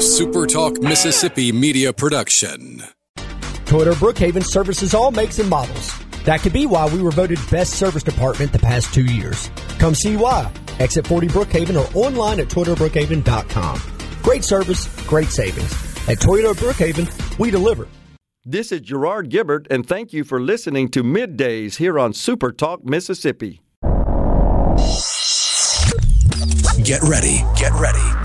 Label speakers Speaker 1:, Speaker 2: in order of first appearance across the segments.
Speaker 1: A SuperTalk Mississippi media production.
Speaker 2: Toyota Brookhaven services all makes and models. That could be why we were voted best service department the past two years. Come see why. Exit 40 Brookhaven or online at ToyotaBrookhaven.com. Great service, great savings. At Toyota Brookhaven, we deliver.
Speaker 3: This is Gerard Gibert, and thank you for listening to Middays here on Super Talk Mississippi.
Speaker 1: Get ready, get ready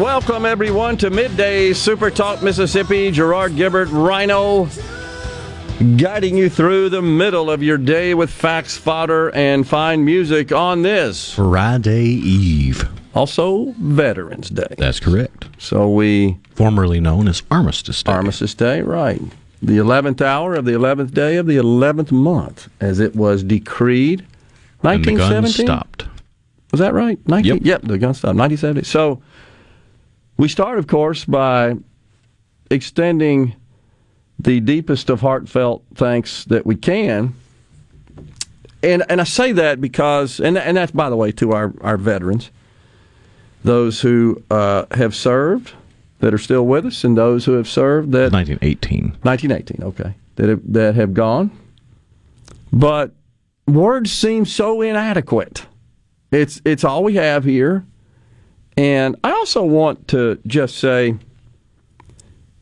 Speaker 3: And welcome everyone to Midday Super Talk Mississippi. Gerard Gibert, Rhino, guiding you through the middle of your day with facts, fodder, and fine music on this
Speaker 4: Friday Eve.
Speaker 3: Also, Veterans Day.
Speaker 4: That's correct.
Speaker 3: So we
Speaker 4: Formerly known as Armistice Day.
Speaker 3: Armistice Day, right? The eleventh hour of the eleventh day of the eleventh month, as it was decreed.
Speaker 4: and the
Speaker 3: Nineteen
Speaker 4: guns
Speaker 3: seventeen.
Speaker 4: stopped.
Speaker 3: Was that right? 19,
Speaker 4: Yep.
Speaker 3: the gun stopped. 1970. So we start, of course, by extending the deepest of heartfelt thanks that we can. And and I say that because, and and that's by the way to our our veterans, those who uh, have served that are still with us, and those who have served that
Speaker 4: 1918.
Speaker 3: 1918, okay, that have, that have gone. But words seem so inadequate. It's it's all we have here, and I also want to just say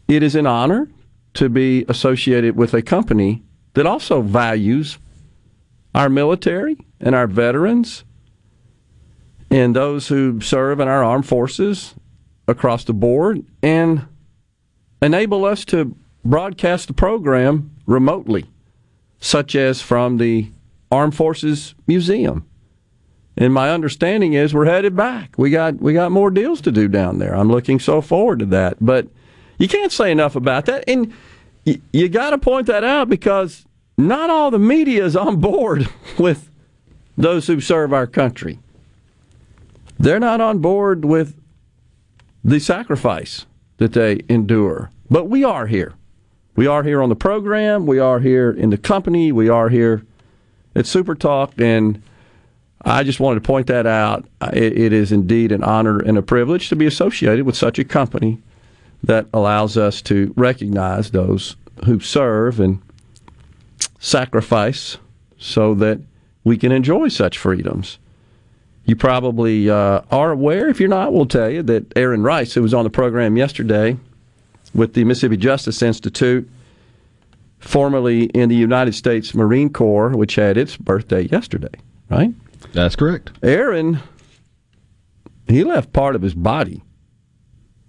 Speaker 3: it is an honor to be associated with a company that also values our military and our veterans and those who serve in our armed forces across the board and enable us to broadcast the program remotely, such as from the Armed Forces Museum. And my understanding is we're headed back. We got we got more deals to do down there. I'm looking so forward to that. But you can't say enough about that, and y- you got to point that out because not all the media is on board with those who serve our country. They're not on board with the sacrifice that they endure. But we are here. We are here on the program. We are here in the company. We are here at Super Talk. And I just wanted to point that out. It, it is indeed an honor and a privilege to be associated with such a company that allows us to recognize those who serve and sacrifice so that we can enjoy such freedoms. You probably uh, are aware. If you're not, we'll tell you that Aaron Rice, who was on the program yesterday with the Mississippi Justice Institute, formerly in the United States Marine Corps, which had its birthday yesterday, right?
Speaker 4: That's correct.
Speaker 3: Aaron, he left part of his body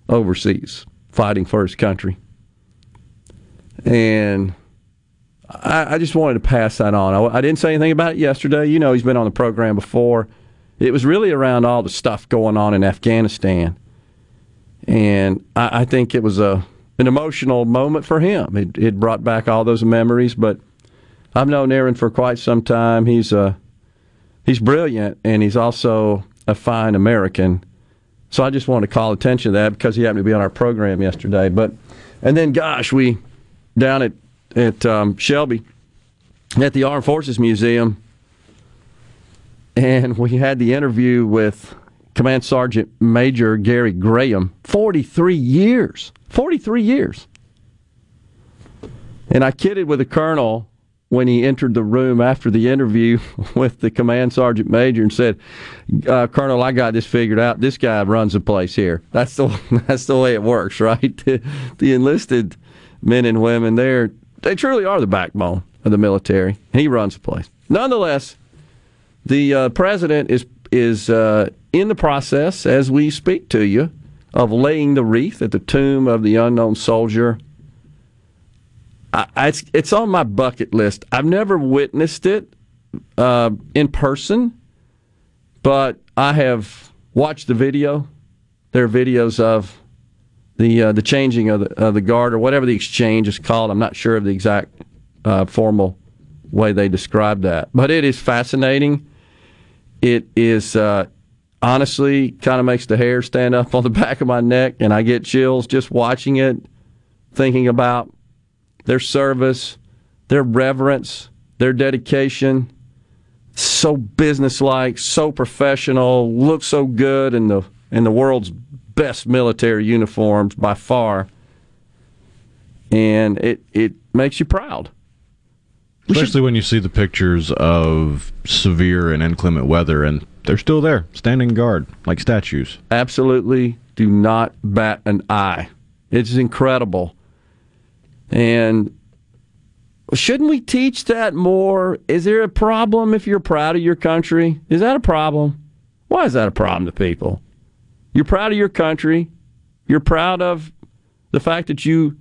Speaker 3: overseas fighting for his country. And I, I just wanted to pass that on. I, I didn't say anything about it yesterday. You know, he's been on the program before. It was really around all the stuff going on in Afghanistan. And I, I think it was a an emotional moment for him. It, it brought back all those memories. But I've known Aaron for quite some time. He's a he's brilliant and he's also a fine American. So I just wanted to call attention to that because he happened to be on our program yesterday. But and then gosh, we down at at um, Shelby at the Armed Forces Museum, and we had the interview with Command Sergeant Major Gary Graham. Forty three years. Forty three years. And I kidded with the colonel when he entered the room after the interview with the command sergeant major and said, uh, "Colonel, I got this figured out. This guy runs the place here. That's the that's the way it works, right? the, the enlisted men and women there, they truly are the backbone of the military. He runs the place. Nonetheless, the uh, president is is uh, in the process as we speak to you of laying the wreath at the tomb of the unknown soldier." I, it's, it's on my bucket list. I've never witnessed it, uh, in person, but I have watched the video. There are videos of the uh, the changing of the, of the guard or whatever the exchange is called. I'm not sure of the exact uh, formal way they describe that, but it is fascinating. It is uh, honestly kind of makes the hair stand up on the back of my neck, and I get chills just watching it, thinking about their service, their reverence, their dedication. So businesslike, so professional, look so good in the in the world's best military uniforms by far, and it it makes you proud.
Speaker 4: Especially when you see the pictures of severe and inclement weather, and they're still there, standing guard like statues.
Speaker 3: Absolutely, do not bat an eye. It's incredible, and shouldn't we teach that more? Is there a problem if you're proud of your country? Is that a problem? Why is that a problem to people? You're proud of your country. You're proud of the fact that you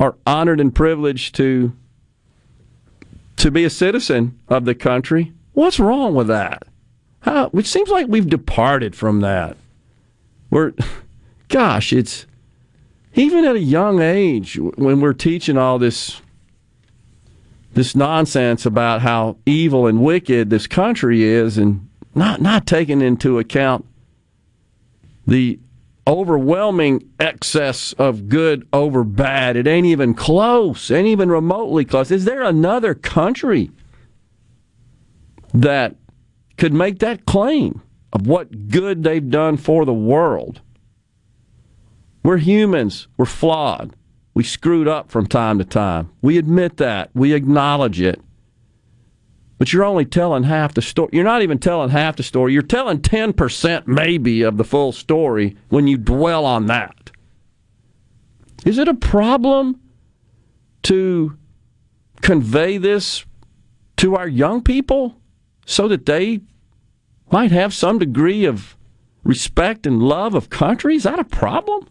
Speaker 3: are honored and privileged to to be a citizen of the country. What's wrong with that? How, it seems like we've departed from that. We're, gosh, it's even at a young age when we're teaching all this this nonsense about how evil and wicked this country is, and not not taking into account the overwhelming excess of good over bad. It ain't even close, ain't even remotely close. Is there another country that could make that claim of what good they've done for the world? We're humans, we're flawed. We screwed up from time to time. We admit that, we acknowledge it. But you're only telling half the story. You're not even telling half the story. You're telling 10% maybe of the full story when you dwell on that. Is it a problem to convey this to our young people so that they might have some degree of respect and love of country? Is that a problem?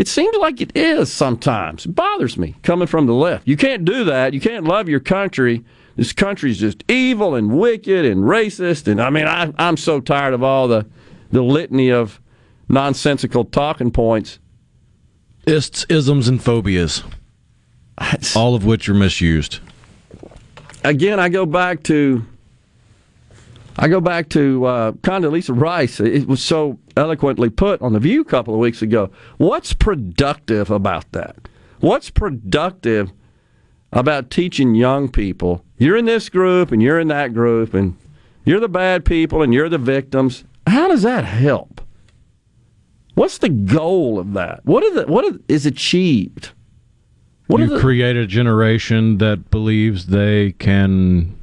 Speaker 3: It seems like it is sometimes. It bothers me coming from the left. You can't do that. You can't love your country this country's just evil and wicked and racist. And I mean, I, I'm so tired of all the, the litany of nonsensical talking points.
Speaker 4: Ists, isms, and phobias, all of which are misused.
Speaker 3: Again, I go back to I go back to uh, Condoleezza Rice. It was so eloquently put on the View a couple of weeks ago. What's productive about that? What's productive about teaching young people you're in this group and you're in that group and you're the bad people and you're the victims. How does that help? What's the goal of that? What is it, what is achieved?
Speaker 4: What you the, create a generation that believes they can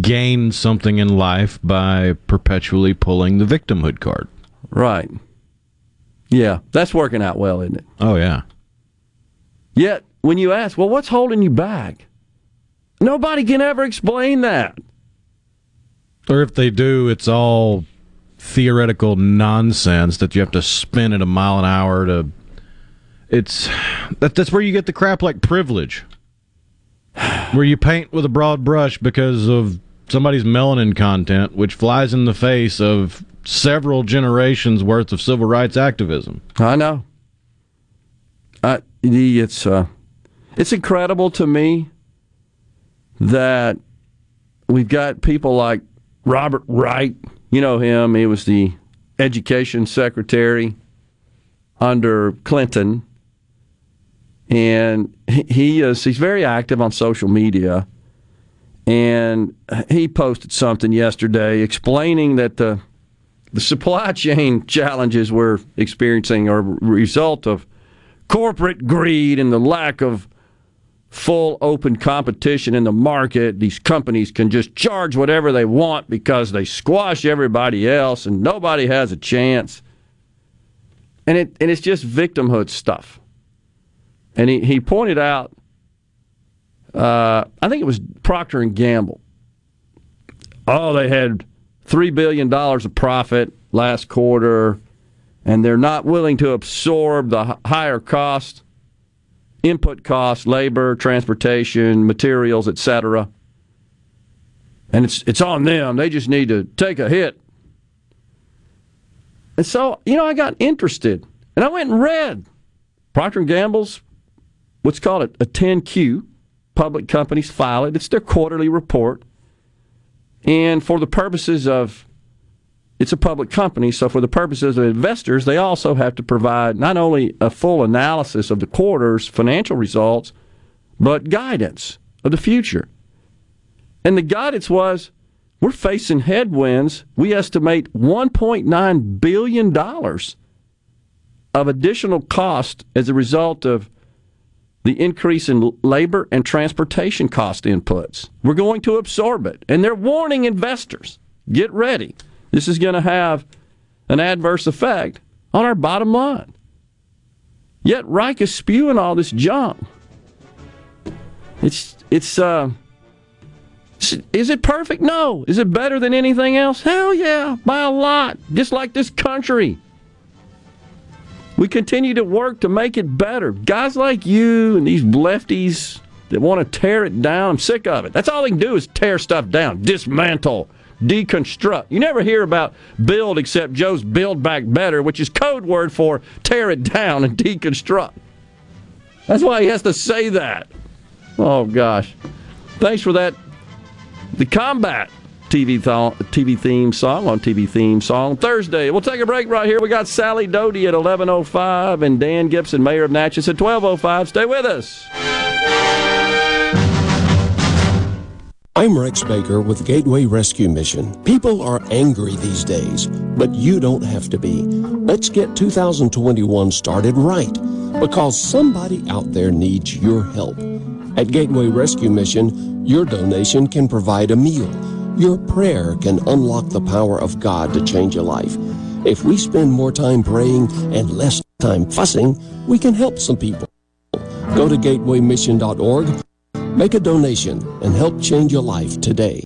Speaker 4: gain something in life by perpetually pulling the victimhood card.
Speaker 3: Right. Yeah, that's working out well, isn't it?
Speaker 4: Oh yeah.
Speaker 3: Yet when you ask, well, what's holding you back? Nobody can ever explain that.
Speaker 4: Or if they do, it's all theoretical nonsense that you have to spin at a mile an hour to. It's that, that's where you get the crap like privilege, where you paint with a broad brush because of somebody's melanin content, which flies in the face of several generations worth of civil rights activism.
Speaker 3: I know. I, it's uh, it's incredible to me that we've got people like Robert Reich. You know him. He was the education secretary under Clinton. And he is he's very active on social media. And he posted something yesterday explaining that the the supply chain challenges we're experiencing are a result of corporate greed and the lack of full open competition in the market. These companies can just charge whatever they want because they squash everybody else and nobody has a chance. And it and it's just victimhood stuff. And he, he pointed out uh, I think it was Procter and Gamble. Oh, they had three billion dollars of profit last quarter, and they're not willing to absorb the higher cost input costs, labor, transportation, materials, etc. and it's it's on them. They just need to take a hit. And so, you know, I got interested, and I went and read Procter and Gamble's what's called a, a 10Q. Public companies file it. It's their quarterly report, and for the purposes of it's a public company, so for the purposes of investors, they also have to provide not only a full analysis of the quarter's financial results, but guidance of the future. And the guidance was we're facing headwinds. We estimate $1.9 billion of additional cost as a result of the increase in labor and transportation cost inputs. We're going to absorb it. And they're warning investors get ready. This is going to have an adverse effect on our bottom line. Yet Reich is spewing all this junk. It's it's uh is it perfect? No. Is it better than anything else? Hell yeah, by a lot. Just like this country. We continue to work to make it better. Guys like you and these lefties that want to tear it down, I'm sick of it. That's all they can do is tear stuff down, dismantle, deconstruct. You never hear about build except Joe's Build Back Better, which is code word for tear it down and deconstruct. That's why he has to say that. Oh, gosh. Thanks for that. The Combat TV, th- TV theme song on TV theme song Thursday. We'll take a break right here. We got Sally Doty at 11.05 and Dan Gibson, Mayor of Natchez, at 12.05. Stay with us.
Speaker 5: I'm Rex Baker with Gateway Rescue Mission. People are angry these days, but you don't have to be. Let's get 2021 started right because somebody out there needs your help. At Gateway Rescue Mission, your donation can provide a meal. Your prayer can unlock the power of God to change a life. If we spend more time praying and less time fussing, we can help some people. Go to gatewaymission.org Make a donation and help change your life today.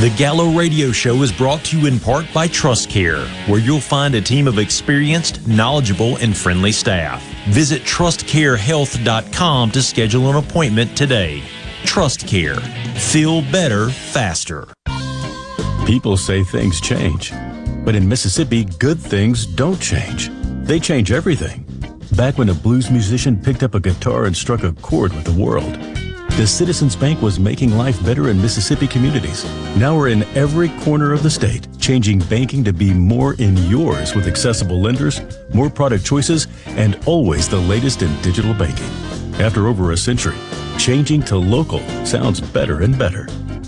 Speaker 6: The Gallo Radio Show is brought to you in part by TrustCare, where you'll find a team of experienced, knowledgeable, and friendly staff. Visit trustcarehealth.com to schedule an appointment today. TrustCare. Feel better, faster.
Speaker 7: People say things change, but in Mississippi, good things don't change. They change everything. Back when a blues musician picked up a guitar and struck a chord with the world, the Citizens Bank was making life better in Mississippi communities. Now we're in every corner of the state, changing banking to be more in yours with accessible lenders, more product choices, and always the latest in digital banking. After over a century, changing to local sounds better and better.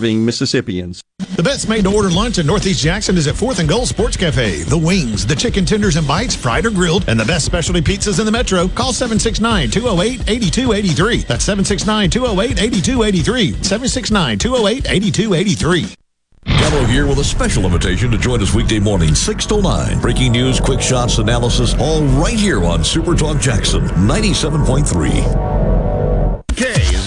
Speaker 8: serving Mississippians.
Speaker 9: The best made to order lunch in Northeast Jackson is at 4th and Gold Sports Cafe. The wings, the chicken tenders and bites, fried or grilled, and the best specialty pizzas in the metro. Call 769 208 8283. That's 769 208 8283. 769 208 8283.
Speaker 10: Gallo here with a special invitation to join us weekday morning, 6 to 9. Breaking news, quick shots, analysis, all right here on Super Talk Jackson 97.3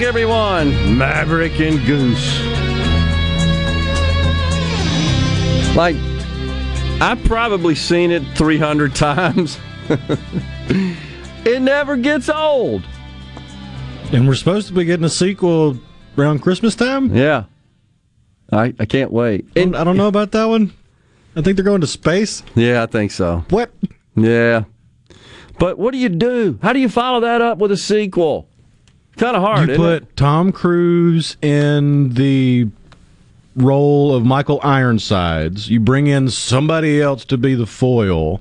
Speaker 3: Back, everyone. Maverick and Goose. Like, I've probably seen it 300 times. it never gets old.
Speaker 4: And we're supposed to be getting a sequel around Christmas time?
Speaker 3: Yeah. I, I can't wait.
Speaker 4: And I don't know about that one. I think they're going to space.
Speaker 3: Yeah, I think so.
Speaker 4: What?
Speaker 3: Yeah. But what do you do? How do you follow that up with a sequel? Kind of hard.
Speaker 4: You put
Speaker 3: it?
Speaker 4: Tom Cruise in the role of Michael Ironsides. You bring in somebody else to be the foil.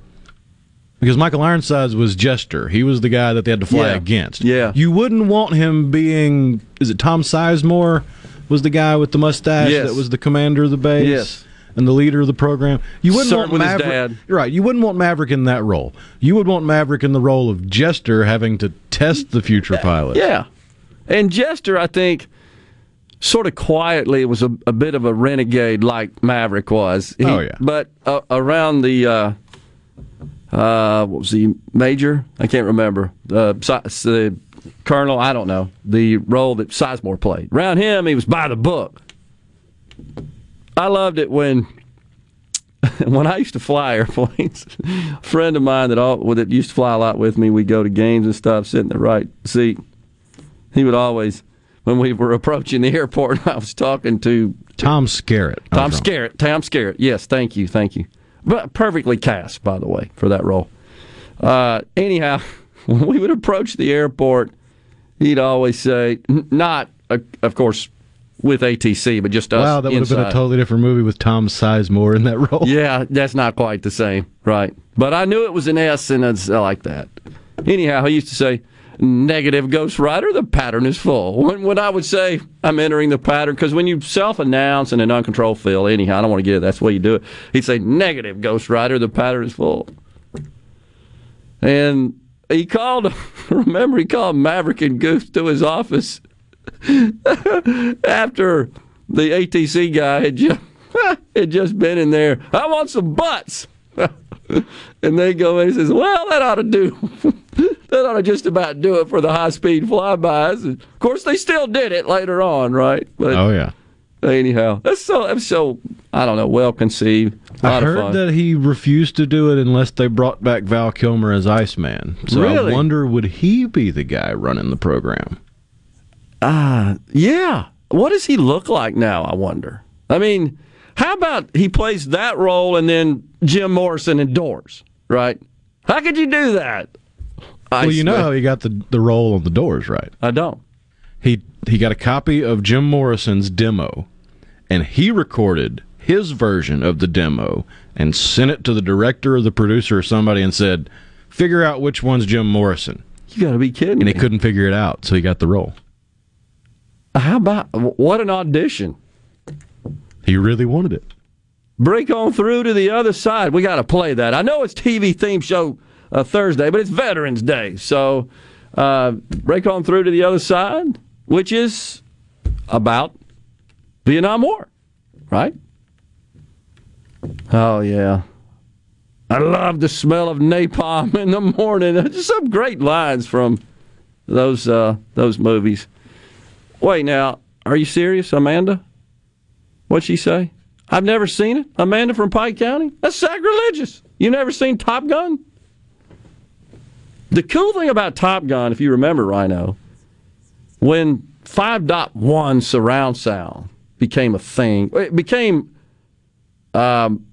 Speaker 4: Because Michael Ironsides was Jester. He was the guy that they had to fly
Speaker 3: Yeah.
Speaker 4: against.
Speaker 3: Yeah.
Speaker 4: You wouldn't want him being is it Tom Sizemore was the guy with the mustache
Speaker 3: Yes.
Speaker 4: that was the commander of the base?
Speaker 3: Yes.
Speaker 4: And the leader of the program. You wouldn't
Speaker 3: Served
Speaker 4: want Maverick. right. You wouldn't want Maverick in that role. You would want Maverick in the role of Jester having to test the future pilot.
Speaker 3: Yeah. And Jester, I think, sort of quietly was a, a bit of a renegade like Maverick was. He-
Speaker 4: Oh, yeah.
Speaker 3: But uh, around the, uh, uh, what was he, Major? I can't remember. The Colonel, I don't know. The role that Sizemore played. Around him, he was by the book. I loved it when. When I used to fly airplanes, a friend of mine that all that used to fly a lot with me, we'd go to games and stuff, sit in the right seat he would always, when we were approaching the airport, I was talking to
Speaker 4: Tom Skerritt.
Speaker 3: Tom. Skerritt. Tom Skerritt. Yes, thank you, thank you. But perfectly cast, by the way, for that role. Uh, anyhow, when we would approach the airport, he'd always say, not, uh, of course, with ATC, but just us.
Speaker 4: Wow, that would have been a totally different movie with Tom Sizemore in that role.
Speaker 3: Yeah, that's not quite the same, right? But I knew it was an S, and it's I like that. Anyhow, he used to say, "Negative Ghost Rider, the pattern is full." When, when I would say I'm entering the pattern, because when you self-announce in an uncontrolled field, anyhow, I don't want to get it. That's the way you do it. He'd say, "Negative Ghost Rider, the pattern is full," and he called. Remember, he called Maverick and Goose to his office after the ATC guy had just, had just been in there. I want some butts. and they go and says, Well, that ought to do. that ought to just about do it for the high speed flybys. And of course, they still did it later on, right? But
Speaker 4: Oh yeah.
Speaker 3: anyhow, that's so, that's so, I don't know, well conceived.
Speaker 4: I heard that he refused to do it unless they brought back Val Kilmer as Iceman. So
Speaker 3: Really?
Speaker 4: I wonder would he be the guy running the program?
Speaker 3: Ah, yeah. What does he look like now? I wonder. I mean, how about he plays that role and then Jim Morrison in Doors, right? How could you do that?
Speaker 4: well, you know how he got the the role on the Doors, right?
Speaker 3: I don't.
Speaker 4: He he got a copy of Jim Morrison's demo, and he recorded his version of the demo and sent it to the director or the producer or somebody and said, "Figure out which one's Jim Morrison."
Speaker 3: You got to be kidding
Speaker 4: And he
Speaker 3: me.
Speaker 4: couldn't figure it out, so he got the role.
Speaker 3: How about what an audition?
Speaker 4: He really wanted it.
Speaker 3: Break on through to the other side. We got to play that. I know it's TV theme show uh, Thursday, but it's Veterans Day, so uh, break on through to the other side, which is about Vietnam War, right? Oh yeah. I love the smell of napalm in the morning. Just some great lines from those uh, those movies. Wait now, are you serious, Amanda? What'd she say? I've never seen it. Amanda from Pike County? That's sacrilegious. You never seen Top Gun? The cool thing about Top Gun, if you remember, Rhino, when 5.1 surround sound became a thing, it became um,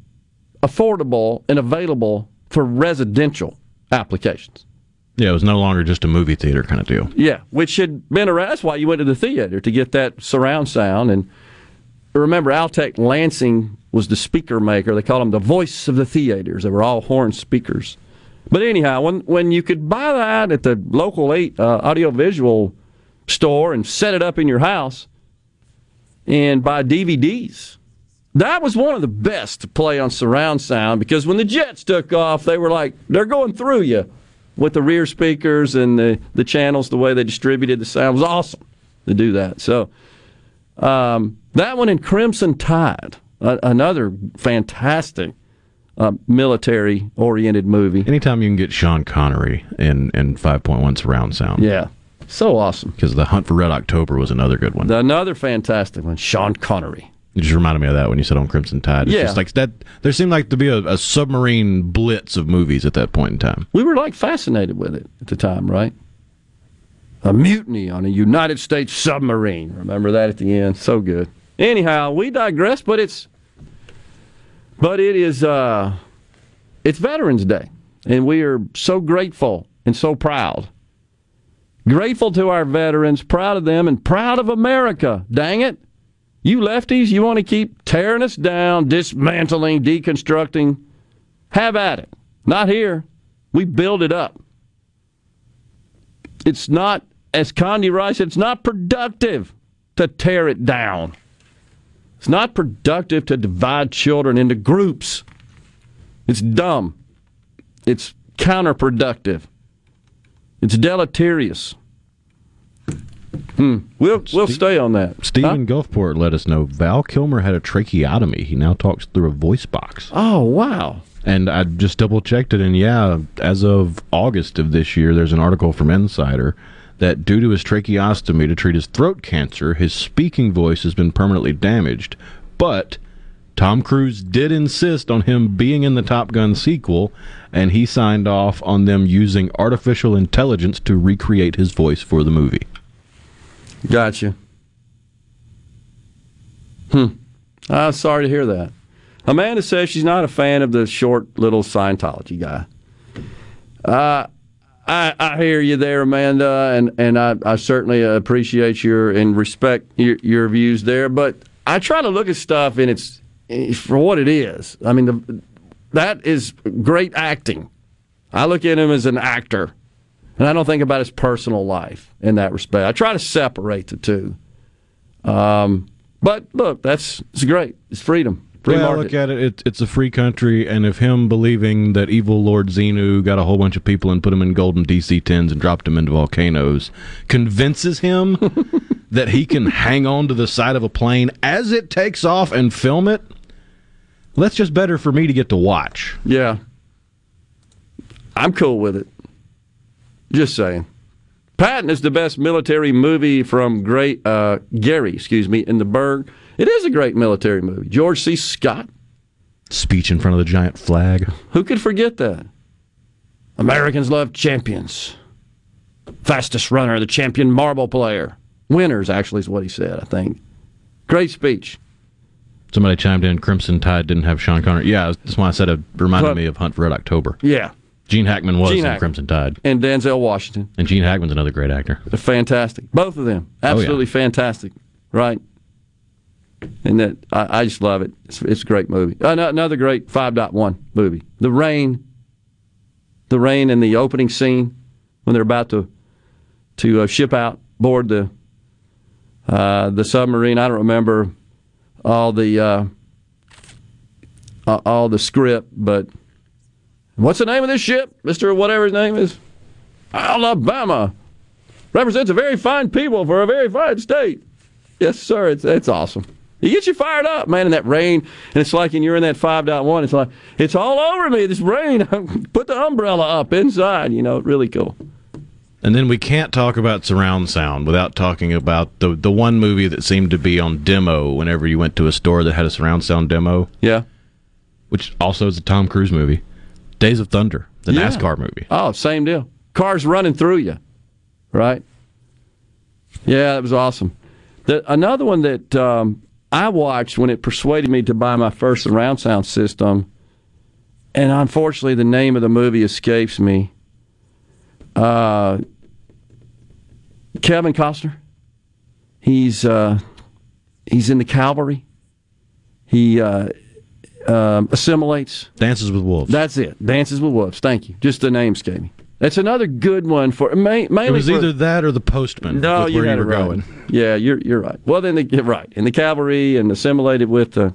Speaker 3: affordable and available for residential applications.
Speaker 4: Yeah, it was no longer just a movie theater kind of deal.
Speaker 3: Yeah, which had been around. That's why you went to the theater to get that surround sound. And remember, Altec Lansing was the speaker maker. They called them the voice of the theaters. They were all horn speakers. But anyhow, when when you could buy that at the local eight uh, audiovisual store and set it up in your house and buy DVDs, that was one of the best to play on surround sound because when the Jets took off, they were like they're going through you with the rear speakers and the the channels, the way they distributed the sound was awesome to do that. So um, that one in Crimson Tide, uh, another fantastic uh, military oriented movie.
Speaker 4: Anytime you can get Sean Connery in in 5.1 surround sound.
Speaker 3: Yeah. So awesome.
Speaker 4: Because The Hunt for Red October was another good one.
Speaker 3: Another fantastic one, Sean Connery.
Speaker 4: It just reminded me of that when you said on Crimson Tide. It's
Speaker 3: Yeah.
Speaker 4: just like that. There seemed like to be a, a submarine blitz of movies at that point in time.
Speaker 3: We were like fascinated with it at the time, right? A mutiny on a United States submarine. Remember that at the end? So good. Anyhow, we digress, but it's but it is uh it's Veterans Day. And we are so grateful and so proud. Grateful to our veterans, proud of them, and proud of America. Dang it. You lefties, you want to keep tearing us down, dismantling, deconstructing. Have at it. Not here. We build it up. It's not, as Condi Rice said, it's not productive to tear it down. It's not productive to divide children into groups. It's dumb. It's counterproductive. It's deleterious. Hmm. We'll we'll stay on that.
Speaker 4: Stephen Gulfport let us know Val Kilmer had a tracheotomy. He now talks through a voice box.
Speaker 3: Oh wow!
Speaker 4: And I just double checked it, and yeah, as of August of this year, there's an article from Insider that due to his tracheostomy to treat his throat cancer, his speaking voice has been permanently damaged. But Tom Cruise did insist on him being in the Top Gun sequel, and he signed off on them using artificial intelligence to recreate his voice for the movie.
Speaker 3: Gotcha. Hmm. I'm sorry to hear that. Amanda says she's not a fan of the short little Scientology guy. Uh, I, I hear you there, Amanda, and, and I, I certainly appreciate your and respect your, your views there. But I try to look at stuff and it's for what it is. I mean, the, that is great acting. I look at him as an actor, and I don't think about his personal life in that respect. I try to separate the two. Um, but look, that's it's great. It's freedom. Free
Speaker 4: Well, look at it. it. It's a free country, and if him believing that evil Lord Xenu got a whole bunch of people and put them in golden DC tens and dropped them into volcanoes convinces him that he can hang on to the side of a plane as it takes off and film it, that's just better for me to get to watch.
Speaker 3: Yeah. I'm cool with it. Just saying. Patton is the best military movie from great uh, Gary, excuse me, in the Berg. It is a great military movie. George C. Scott.
Speaker 4: Speech in front of the giant flag.
Speaker 3: Who could forget that? Americans love champions. Fastest runner, the champion marble player. Winners, actually, is what he said, I think. Great speech.
Speaker 4: Somebody chimed in. Crimson Tide didn't have Sean Connery. Yeah, that's why I said it reminded
Speaker 3: But-
Speaker 4: me of Hunt for Red October.
Speaker 3: Yeah.
Speaker 4: Gene Hackman was
Speaker 3: Gene
Speaker 4: in
Speaker 3: Hackman.
Speaker 4: Crimson Tide,
Speaker 3: And Denzel Washington.
Speaker 4: and Gene Hackman's another great actor.
Speaker 3: Fantastic. Both of them.
Speaker 4: Oh, yeah.
Speaker 3: Absolutely fantastic. Right? And that I, I just love it. It's, it's a great movie. Another great 5.1 movie. The rain. The rain in the opening scene when they're about to to uh, ship out board the uh, the submarine. I don't remember all the uh, all the script, but what's the name of this ship, Mister? Whatever his name is, Alabama represents a very fine people for a very fine state. Yes, sir. It's it's awesome. It gets you fired up, man, in that rain. And it's like, and you're in that 5.1, it's like, it's all over me, this rain. Put the umbrella up inside, you know, really cool.
Speaker 4: And then we can't talk about surround sound without talking about the the one movie that seemed to be on demo whenever you went to a store that had a surround sound demo.
Speaker 3: Yeah.
Speaker 4: Which also is a Tom Cruise movie. Days of Thunder, the
Speaker 3: Yeah.
Speaker 4: NASCAR movie.
Speaker 3: Oh, same deal. Cars running through you, right? Yeah, that was awesome. The, another one that um, I watched when it persuaded me to buy my first surround sound system, and unfortunately the name of the movie escapes me. Uh, Kevin Costner. He's uh, he's in the cavalry. He uh, um, assimilates.
Speaker 4: Dances with wolves.
Speaker 3: That's it. Dances with wolves. Thank you. Just the name escaped me. That's another good one for ma- mainly.
Speaker 4: It was
Speaker 3: for-
Speaker 4: either that or the postman.
Speaker 3: no,
Speaker 4: with
Speaker 3: you
Speaker 4: where
Speaker 3: had
Speaker 4: you were
Speaker 3: right.
Speaker 4: going.
Speaker 3: Yeah, you're you're right. Well, then they, you're right. In the cavalry and assimilated with the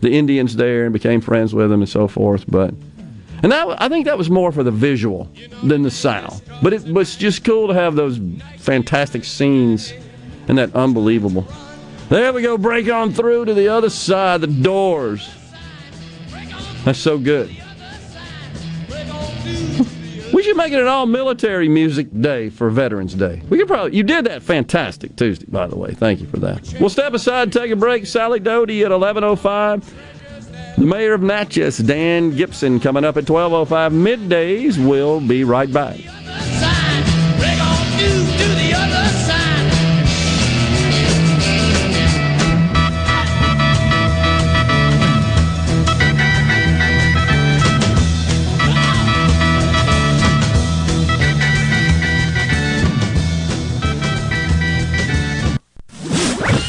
Speaker 3: the Indians there and became friends with them and so forth. But and that I think that was more for the visual than the sound. But it was just cool to have those fantastic scenes and that unbelievable. There we go. Break on through to the other side. The doors. That's so good. We should make it an all military music day for Veterans Day. We could probably you did that fantastic Tuesday, by the way. Thank you for that. We'll step aside take a break. Sally Doty at eleven oh five. The mayor of Natchez, Dan Gibson, coming up at twelve oh five. Middays. We'll be right back.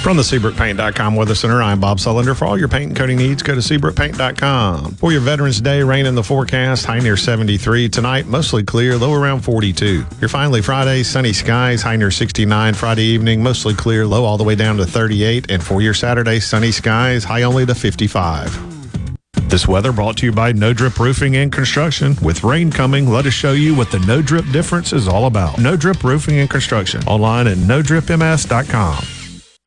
Speaker 9: From the SeabrookPaint.com Weather Center, I'm Bob Sullender. For all your paint and coating needs, go to SeabrookPaint.com. For your Veterans Day, rain in the forecast, high near 73. Tonight, mostly clear, low around 42. Your finally Friday, sunny skies, high near 69. Friday evening, mostly clear, low all the way down to 38. And for your Saturday, sunny skies, high only to 55. This weather brought to you by No Drip Roofing and Construction. With rain coming, let us show you what the No Drip difference is all about. No Drip Roofing and Construction. Online at NoDripMS.com.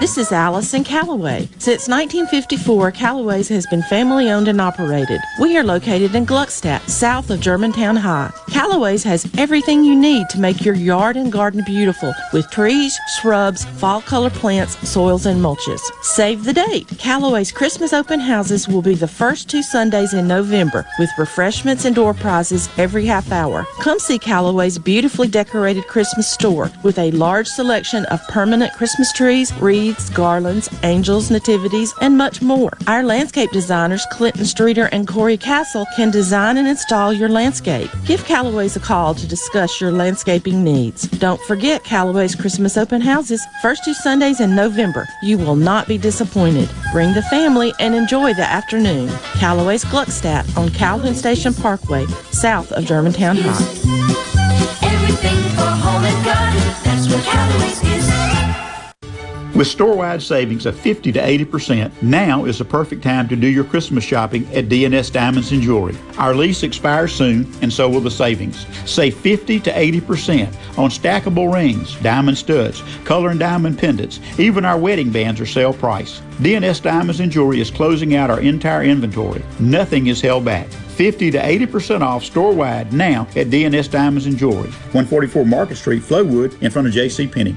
Speaker 11: This is Allison Callaway. Since 1954, Callaway's has been family owned and operated. We are located in Gluckstadt, south of Germantown High. Callaway's has everything you need to make your yard and garden beautiful with trees, shrubs, fall color plants, soils, and mulches. Save the date. Callaway's Christmas open houses will be the first two Sundays in November with refreshments and door prizes every half hour. Come see Callaway's beautifully decorated Christmas store with a large selection of permanent Christmas trees, wreaths, garlands, angels, nativities, and much more. Our landscape designers, Clinton Streeter and Corey Castle, can design and install your landscape. Give Callaway's a call to discuss your landscaping needs. Don't forget Callaway's Christmas open houses, first two Sundays in November. You will not be disappointed. Bring the family and enjoy the afternoon. Callaway's Gluckstadt on Calhoun Station Parkway, south of Germantown High.
Speaker 12: Everything for home and garden, that's what Callaway's is.
Speaker 13: With store-wide savings of 50 to 80%, now is the perfect time to do your Christmas shopping at DNS Diamonds and Jewelry. Our lease expires soon, and so will the savings. Save 50 to 80% on stackable rings, diamond studs, color and diamond pendants. Even our wedding bands are sale price. DNS Diamonds and Jewelry is closing out our entire inventory. Nothing is held back. 50 to 80% off store-wide now at DNS Diamonds and Jewelry, 144 Market Street, Flowood, in front of J.C. Penney.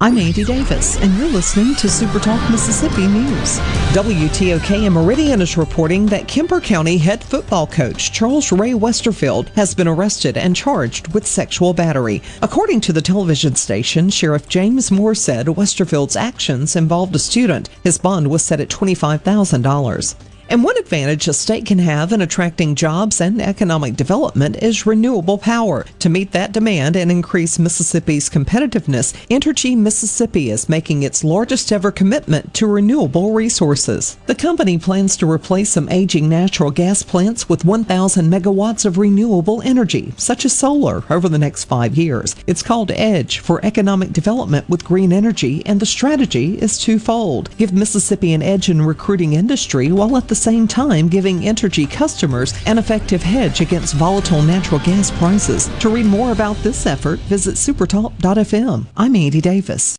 Speaker 14: I'm Andy Davis, and you're listening to Super Talk Mississippi News. WTOK in Meridian is reporting that Kemper County head football coach Charles Ray Westerfield has been arrested and charged with sexual battery. According to the television station, Sheriff James Moore said Westerfield's actions involved a student. His bond was set at $25,000. And one advantage a state can have in attracting jobs and economic development is renewable power. To meet that demand and increase Mississippi's competitiveness, Entergy Mississippi is making its largest ever commitment to renewable resources. The company plans to replace some aging natural gas plants with 1,000 megawatts of renewable energy, such as solar, over the next five years. It's called EDGE for Economic Development with Green Energy, and the strategy is twofold. Give Mississippi an edge in recruiting industry while at the same time giving Entergy customers an effective hedge against volatile natural gas prices. To read more about this effort, visit supertalk.fm. I'm Andy Davis.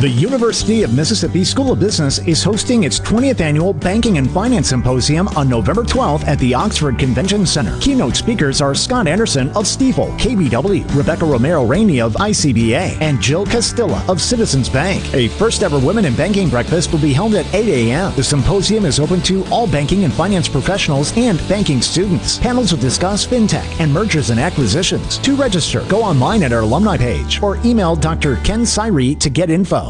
Speaker 15: The University of Mississippi School of Business is hosting its 20th annual Banking and Finance Symposium on November 12th at the Oxford Convention Center. Keynote speakers are Scott Anderson of Stifel, KBW, Rebecca Romero Rainey of ICBA, and Jill Castilla of Citizens Bank. A first ever Women in Banking breakfast will be held at 8 a.m. The symposium is open to all banking and finance professionals and banking students. Panels will discuss fintech and mergers and acquisitions. To register, go online at our alumni page or email Dr. Ken Cyree to get info.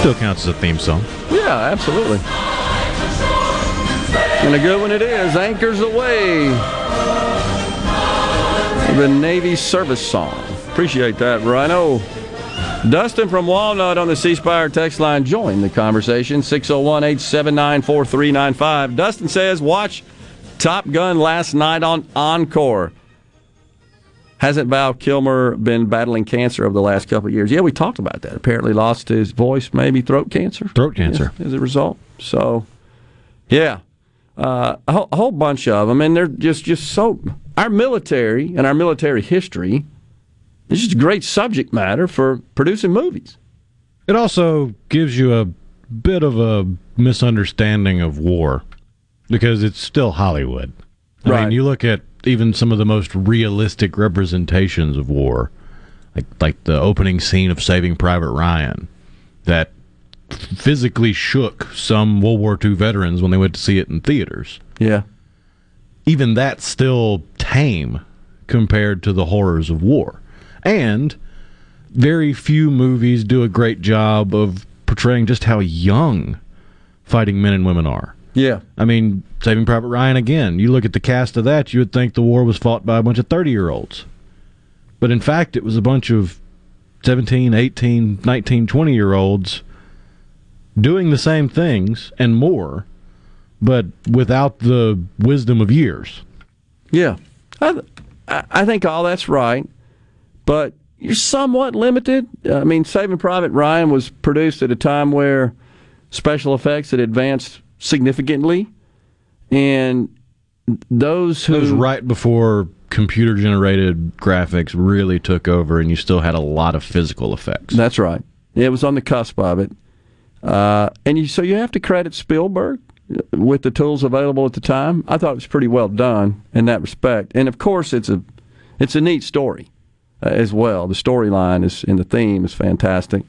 Speaker 4: Still counts as a theme song.
Speaker 3: Yeah, absolutely. And a good one it is. Anchors Aweigh. The Navy service song. Appreciate that, Rhino. Dustin from Walnut on the C Spire text line joined the conversation 601 879 4395. Dustin says, Watch Top Gun last night on Encore. Hasn't Val Kilmer been battling cancer over the last couple of years? Yeah, we talked about that. Apparently lost his voice, maybe throat cancer.
Speaker 4: Throat cancer.
Speaker 3: As a result. So, yeah. Uh, a, whole, a whole bunch of them. And they're just, just so. Our military and our military history is just a great subject matter for producing movies.
Speaker 4: It also gives you a bit of a misunderstanding of war because it's still Hollywood. I
Speaker 3: Right.
Speaker 4: mean, you look at even some of the most realistic representations of war, like like the opening scene of Saving Private Ryan, that physically shook some World War II veterans when they went to see it in theaters.
Speaker 3: Yeah.
Speaker 4: Even that's still tame compared to the horrors of war. And very few movies do a great job of portraying just how young fighting men and women are.
Speaker 3: Yeah.
Speaker 4: I mean, Saving Private Ryan again. You look at the cast of that, you would think the war was fought by a bunch of 30 year olds. But in fact, it was a bunch of 17, 18, 19, 20 year olds doing the same things and more, but without the wisdom of years.
Speaker 3: Yeah, I, th- I I think all that's right, but you're somewhat limited. I mean, Saving Private Ryan was produced at a time where special effects had advanced significantly, and those who
Speaker 4: It was right before computer generated graphics really took over, and you still had a lot of physical effects.
Speaker 3: That's right. It was on the cusp of it, uh, and you, so you have to credit Spielberg with the tools available at the time. I thought it was pretty well done in that respect, and of course, it's a it's a neat story uh, as well. The storyline is and the theme is fantastic.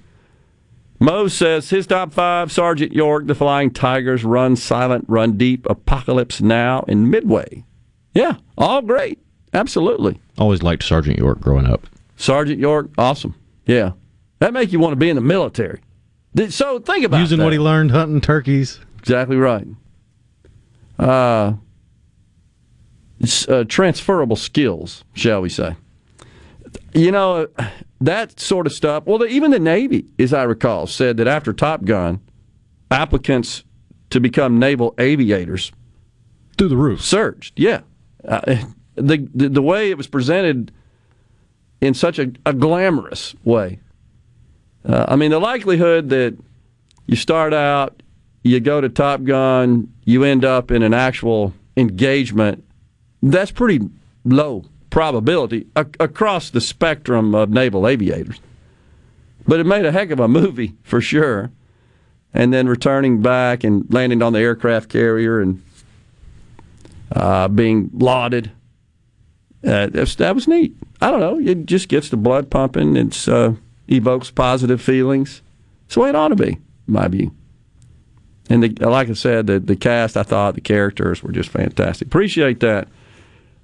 Speaker 3: Mo says his top five Sergeant York, The Flying Tigers, Run Silent, Run Deep, Apocalypse Now, and Midway. Yeah, all great. Absolutely.
Speaker 4: Always liked Sergeant York growing up.
Speaker 3: Sergeant York, awesome. Yeah. That make you want to be in the military. So think about
Speaker 4: Using
Speaker 3: that.
Speaker 4: what he learned hunting turkeys.
Speaker 3: Exactly right. Uh, uh, transferable skills, shall we say? You know that sort of stuff. Well, even the Navy, as I recall, said that after Top Gun, applicants to become naval aviators
Speaker 4: through the roof
Speaker 3: surged. Yeah, uh, the, the the way it was presented in such a, a glamorous way. Uh, I mean, the likelihood that you start out, you go to Top Gun, you end up in an actual engagement, that's pretty low probability a- across the spectrum of naval aviators. But it made a heck of a movie for sure. And then returning back and landing on the aircraft carrier and uh, being lauded. Uh, that was neat. I don't know. It just gets the blood pumping. It uh, evokes positive feelings. It's the way it ought to be, my view. And the, like I said, the the cast, I thought the characters were just fantastic. Appreciate that.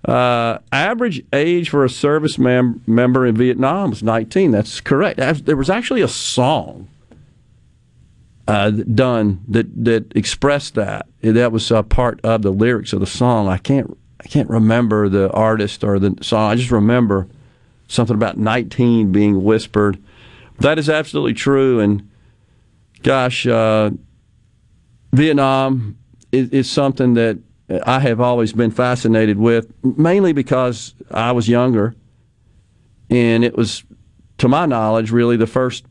Speaker 3: Uh, average age for a service mem- member in Vietnam was 19. That's correct. There was actually a song uh, done that that expressed that. That was a part of the lyrics of the song. I can't I can't remember the artist or the song. I just remember something about 19 being whispered. That is absolutely true. And gosh, uh, Vietnam is, is something that I have always been fascinated with, mainly because I was younger, and it was, to my knowledge, really the first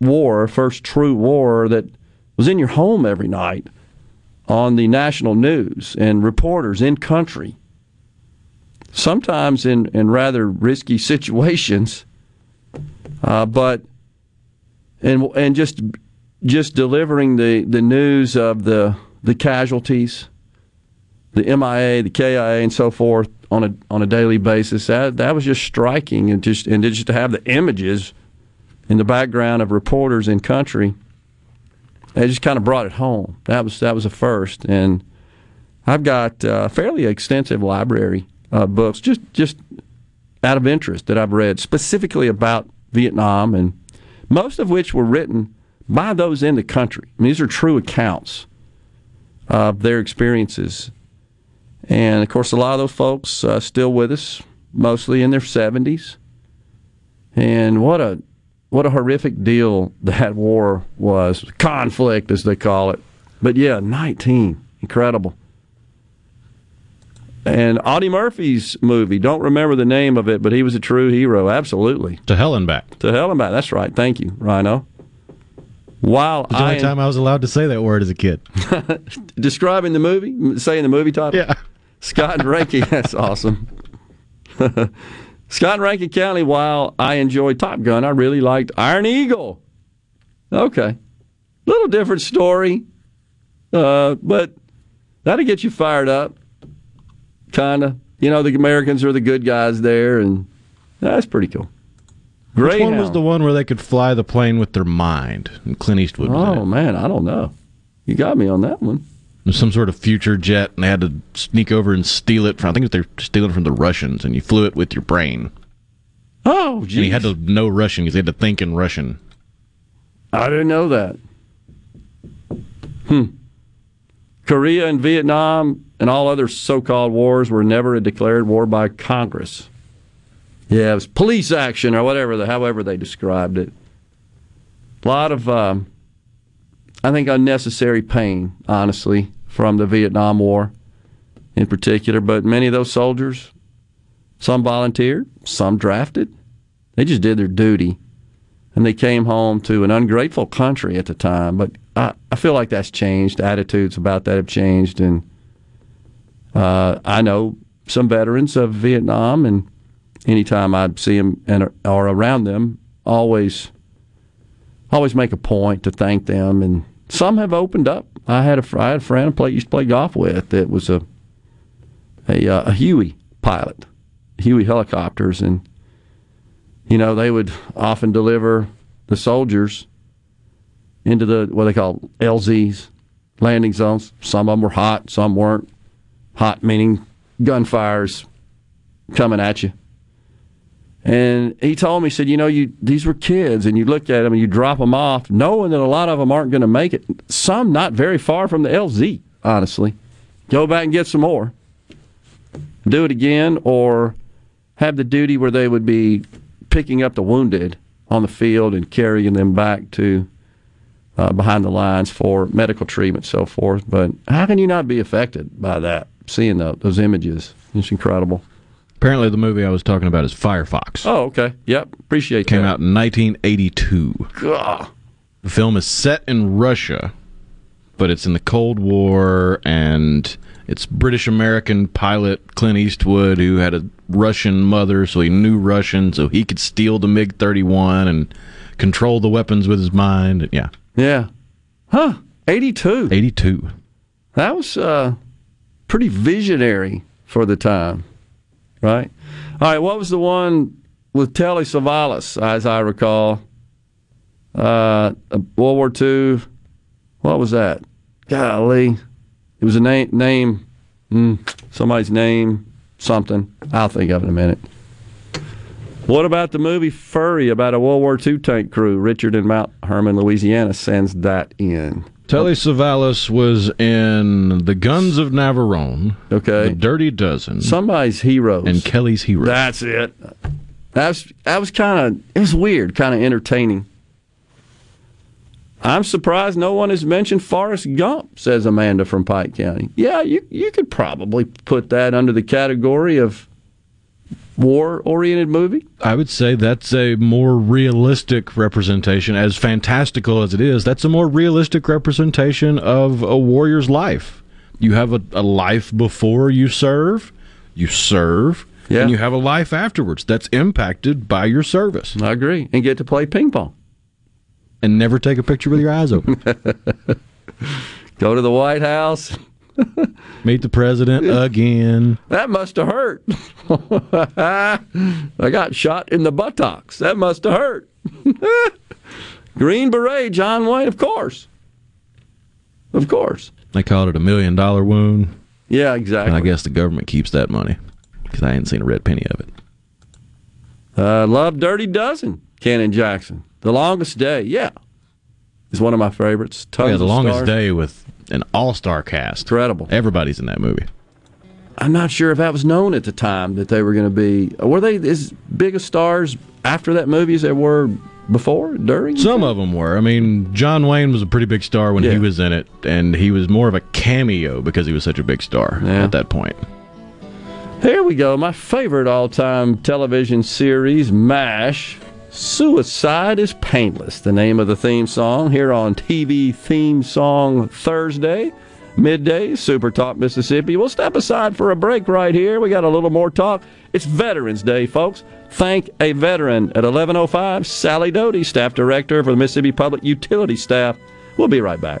Speaker 3: war, first true war that was in your home every night on the national news and reporters in country, sometimes in, in rather risky situations, uh, but and and just just delivering the, the news of the the casualties, the MIA, the KIA, and so forth on a on a daily basis. That that was just striking, and just and just to have the images in the background of reporters in country, it just kind of brought it home. That was that was a first, and I've got uh, a fairly extensive library of books just just out of interest that I've read specifically about Vietnam, and most of which were written by those in the country. I mean, these are true accounts of their experiences. And of course, a lot of those folks uh, still with us, mostly in their 70s. And what a what a horrific deal that war was, conflict as they call it. But yeah, 19, incredible. And Audie Murphy's movie, don't remember the name of it, but he was a true hero, absolutely.
Speaker 4: To hell and back.
Speaker 3: To hell and back. That's right. Thank you, Rhino. While
Speaker 4: The only
Speaker 3: I
Speaker 4: time I was allowed to say that word as a kid.
Speaker 3: describing the movie, saying the movie title.
Speaker 4: Yeah.
Speaker 3: Scott and Rankin. That's awesome. Scott and Rankin County. While I enjoyed Top Gun, I really liked Iron Eagle. Okay, little different story, uh, but that'll get you fired up. Kind of. You know, the Americans are the good guys there, and that's pretty cool.
Speaker 4: Which one was the one where they could fly the plane with their mind? And Clint Eastwood
Speaker 3: Oh man, I don't know. You got me on that one.
Speaker 4: Some sort of future jet, and they had to sneak over and steal it. From, I think they're stealing from the Russians, and you flew it with your brain.
Speaker 3: Oh,
Speaker 4: And you had to know Russian because they had to think in Russian.
Speaker 3: I didn't know that. Hmm. Korea and Vietnam and all other so-called wars were never a declared war by Congress. Yeah, it was police action or whatever, the, however they described it. A lot of, um, I think, unnecessary pain, honestly, from the Vietnam War in particular. But many of those soldiers, some volunteered, some drafted. They just did their duty and they came home to an ungrateful country at the time. But I, I feel like that's changed. Attitudes about that have changed, and uh, I know some veterans of Vietnam, and anytime I see them and are around them, always always make a point to thank them. And some have opened up. I had a I had a friend I play, used to play golf with that was a a, uh, a Huey pilot, Huey helicopters, and you know, they would often deliver the soldiers into the what they call LZs, landing zones. Some of them were hot, some weren't. Hot meaning gunfires coming at you. And he told me, he said, you know, you these were kids, and you look at them and you drop them off, knowing that a lot of them aren't going to make it. Some not very far from the LZ, honestly. Go back and get some more. Do it again, or have the duty where they would be picking up the wounded on the field and carrying them back to uh, behind the lines for medical treatment, so forth. But how can you not be affected by that? Seeing the, those images, it's incredible.
Speaker 4: Apparently, the movie I was talking about is Firefox.
Speaker 3: Oh, okay. Yep. Appreciate
Speaker 4: Came
Speaker 3: that.
Speaker 4: out in 1982.
Speaker 3: Gah.
Speaker 4: The film is set in Russia, but it's in the Cold War, and it's British American pilot Clint Eastwood who had a Russian mother, so he knew Russian, so he could steal the MiG 31 and control the weapons with his mind. Yeah.
Speaker 3: Yeah. Huh. 82.
Speaker 4: 82.
Speaker 3: That was uh, pretty visionary for the time, right? All right, what was the one with Telly Savalas, as I recall? Uh, World War II. What was that? Golly. It was a name, name mm, somebody's name, something. I'll think of it in a minute. What about the movie Fury about a World War II tank crew? Richard in Mount Hermon, Louisiana sends that in.
Speaker 4: Telly Savalas was in The Guns of Navarone.
Speaker 3: Okay.
Speaker 4: The Dirty Dozen.
Speaker 3: Somebody's Heroes.
Speaker 4: And Kelly's Heroes.
Speaker 3: That's it. That was that was kind of it was weird, kind of entertaining. I'm surprised no one has mentioned Forrest Gump, says Amanda from Pike County. Yeah, you you could probably put that under the category of war-oriented movie.
Speaker 4: I would say that's a more realistic representation, as fantastical as it is. That's a more realistic representation of a warrior's life. You have a, a life before you serve, you serve,
Speaker 3: Yeah.
Speaker 4: and you have a life afterwards that's impacted by your service.
Speaker 3: I agree. And get to play ping pong.
Speaker 4: And never take a picture with your eyes open.
Speaker 3: Go to the White House.
Speaker 4: Meet the president again.
Speaker 3: That must have hurt. I got shot in the buttocks. That must have hurt. Green Beret, John Wayne, of course. Of course.
Speaker 4: They called it a million dollar wound.
Speaker 3: Yeah, exactly.
Speaker 4: And I guess the government keeps that money because I ain't seen a red penny of it.
Speaker 3: Uh, love Dirty Dozen, Cannon Jackson. The Longest Day, yeah, is one of my favorites. Tons
Speaker 4: yeah, the longest
Speaker 3: stars.
Speaker 4: day with an all star cast.
Speaker 3: Incredible.
Speaker 4: Everybody's in that movie.
Speaker 3: I'm not sure if that was known at the time that they were going to be. Were they as big of stars after that movie as they were before, during?
Speaker 4: Some of them were. I mean, John Wayne was a pretty big star when he was in it, and he was more of a cameo because he was such a big star
Speaker 3: Yeah.
Speaker 4: at that point.
Speaker 3: Here we go. My favorite all time television series, MASH. Suicide is Painless, the name of the theme song here on TV Theme Song Thursday, midday, Super Talk Mississippi. We'll step aside for a break right here. We got a little more talk. It's Veterans Day, folks. Thank a veteran at 1105, Sally Doty, Staff Director for the Mississippi Public Utility Staff. We'll be right back.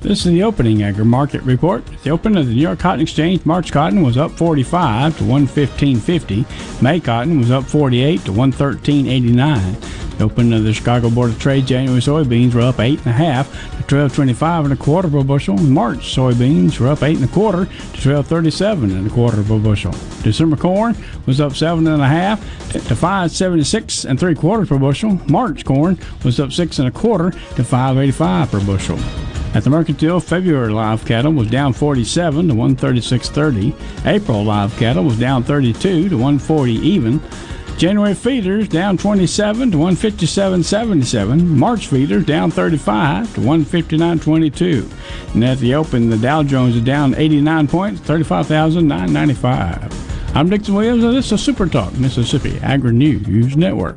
Speaker 16: This is the opening agri market report. At the open of the New York Cotton Exchange, March cotton was up 45 to 115.50. May cotton was up 48 to 113.89. The open of the Chicago Board of Trade, January soybeans were up eight and a half to 12.25 and a quarter per bushel. In March soybeans were up eight and a quarter to 12.37 and a quarter per bushel. December corn was up seven and a half to 5.76 and three quarters per bushel. March corn was up six and a quarter to 5.85 per bushel. At the Mercantile, February live cattle was down 47 to 136.30. April live cattle was down 32 to 140 even. January feeders down 27 to 157.77. March feeders down 35 to 159.22. And at the open, the Dow Jones is down 89 points, 35,995. I'm Dixon Williams, and this is Super Talk Mississippi Agri News Network.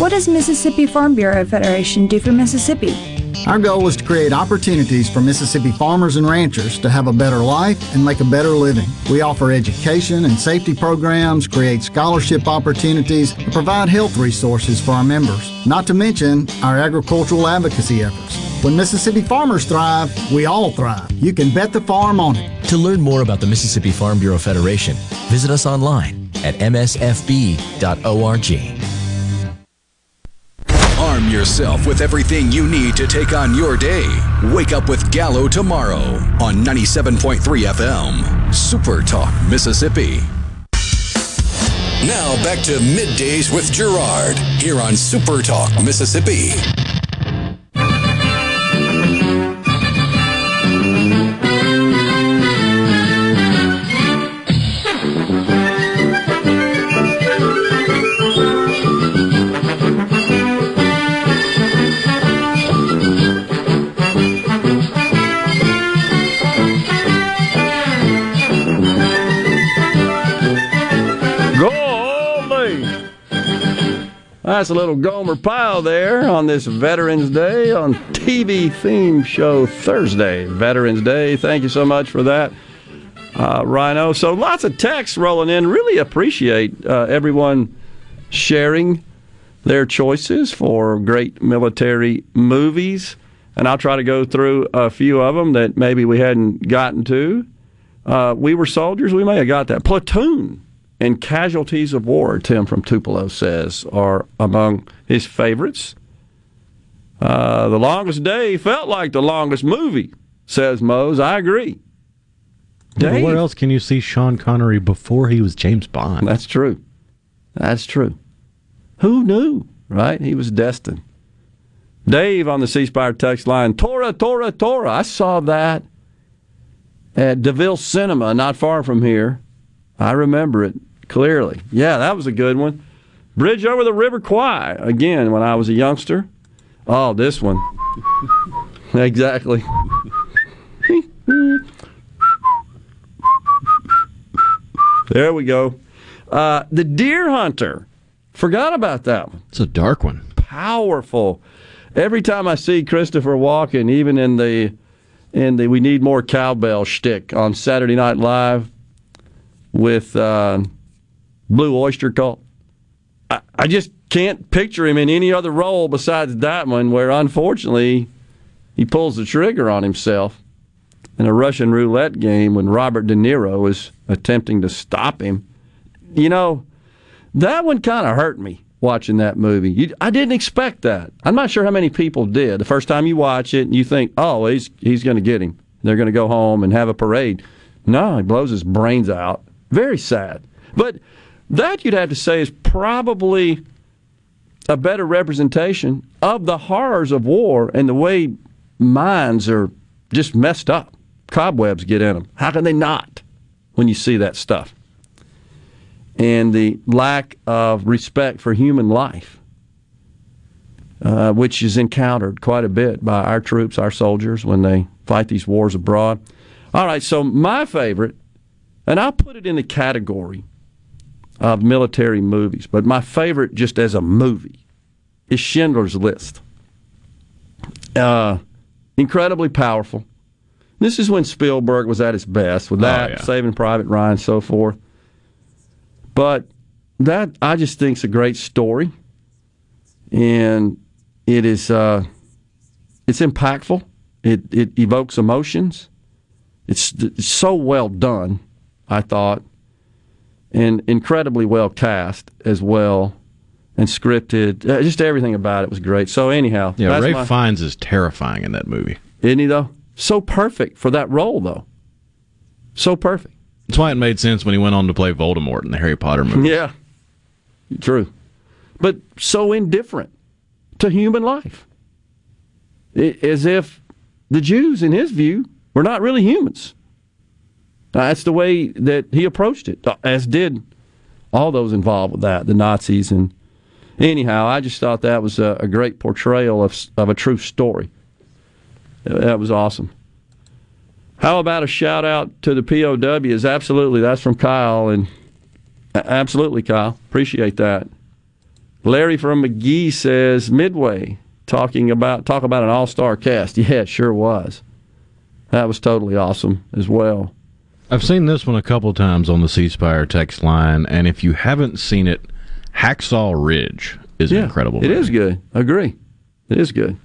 Speaker 17: What does Mississippi Farm Bureau Federation do for Mississippi?
Speaker 18: Our goal is to create opportunities for Mississippi farmers and ranchers to have a better life and make a better living. We offer education and safety programs, create scholarship opportunities, and provide health resources for our members, not to mention our agricultural advocacy efforts. When Mississippi farmers thrive, we all thrive. You can bet the farm on it.
Speaker 19: To learn more about the Mississippi Farm Bureau Federation, visit us online at msfb.org.
Speaker 1: Yourself with everything you need to take on your day. Wake up with Gallo tomorrow on 97.3 FM. Super Talk, Mississippi. Now back to middays with Gerard here on Super Talk, Mississippi.
Speaker 3: A little Gomer Pyle there on this Veterans Day on TV theme show Thursday. Veterans Day. Thank you so much for that, uh, Rhino. So lots of texts rolling in. Really appreciate uh, everyone sharing their choices for great military movies. And I'll try to go through a few of them that maybe we hadn't gotten to. Uh, we were soldiers. We may have got that. Platoon and Casualties of War, Tim from Tupelo says, are among his favorites. Uh, the longest day felt like the longest movie, says Mose. I agree. Dave?
Speaker 4: where else can you see Sean Connery before he was James Bond?
Speaker 3: That's true. That's true. Who knew, right? He was destined. Dave on the C Spire text line, Tora, Tora, Tora. I saw that at DeVille Cinema, not far from here. I remember it clearly. Yeah, that was a good one. Bridge over the River Kwai, again, when I was a youngster. Oh, this one. exactly. there we go. Uh, the Deer Hunter. Forgot about that one.
Speaker 4: It's a dark one.
Speaker 3: Powerful. Every time I see Christopher Walken, even in the in the We Need More Cowbell shtick on Saturday Night Live with uh, Blue Oyster Cult, I, I just can't picture him in any other role besides that one, where unfortunately he pulls the trigger on himself in a Russian roulette game when Robert De Niro is attempting to stop him. You know, that one kind of hurt me watching that movie. You, I didn't expect that. I'm not sure how many people did. The first time you watch it, you think, "Oh, he's he's going to get him. They're going to go home and have a parade." No, he blows his brains out. Very sad. But that you'd have to say is probably a better representation of the horrors of war and the way minds are just messed up. Cobwebs get in them. How can they not when you see that stuff? And the lack of respect for human life, uh, which is encountered quite a bit by our troops, our soldiers, when they fight these wars abroad. All right, so my favorite, and I'll put it in the category of military movies, but my favorite just as a movie is Schindler's List. Uh, incredibly powerful. This is when Spielberg was at his best with that, oh, yeah. Saving Private Ryan, so forth. But that I just think is a great story, and it is uh, it's impactful. It it evokes emotions. It's, it's so well done, I thought, and incredibly well cast as well, and scripted. Uh, just everything about it was great. So anyhow,
Speaker 4: yeah, Ray my, Fiennes is terrifying in that movie,
Speaker 3: isn't he? Though so perfect for that role, though. So perfect.
Speaker 4: That's why it made sense when he went on to play Voldemort in the Harry Potter movie.
Speaker 3: Yeah, true, but so indifferent to human life, as if the Jews, in his view, were not really humans. That's the way that he approached it, uh, as did all those involved with that, the Nazis. And anyhow, I just thought that was a, a great portrayal of, of a true story. That was awesome. How about a shout out to the POWs? Absolutely, that's from Kyle, and absolutely, Kyle, appreciate that. Larry from Magee says Midway talking about talk about an all star cast. Yeah, it sure was. That was totally awesome as well.
Speaker 4: I've seen this one a couple times on the C Spire text line, and if you haven't seen it, Hacksaw Ridge is
Speaker 3: yeah,
Speaker 4: incredible.
Speaker 3: It movie. is good. I agree. It is good.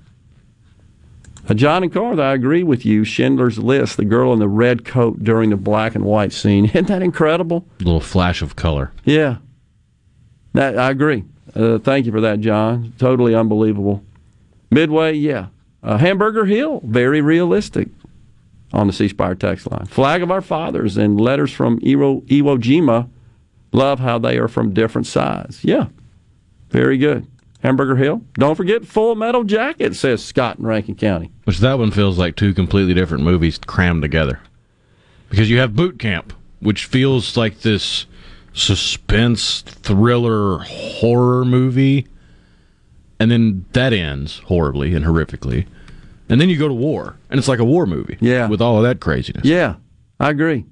Speaker 3: Uh, John and Carth, I agree with you. Schindler's List, the girl in the red coat during the black and white scene. Isn't that incredible?
Speaker 4: A little flash of color.
Speaker 3: Yeah. That, I agree. Uh, thank you for that, John. Totally unbelievable. Midway, yeah. Uh, Hamburger Hill, very realistic on the C Spire text line. Flag of Our Fathers and letters from Iwo, Iwo Jima. Love how they are from different sides. Yeah, very good. Hamburger Hill. Don't forget Full Metal Jacket, says Scott in Rankin County.
Speaker 4: Which that one feels like two completely different movies crammed together. Because you have Boot Camp, which feels like this suspense, thriller, horror movie. And then that ends horribly and horrifically. And then you go to war, and it's like a war movie.
Speaker 3: Yeah.
Speaker 4: With all of that craziness.
Speaker 3: Yeah, I agree.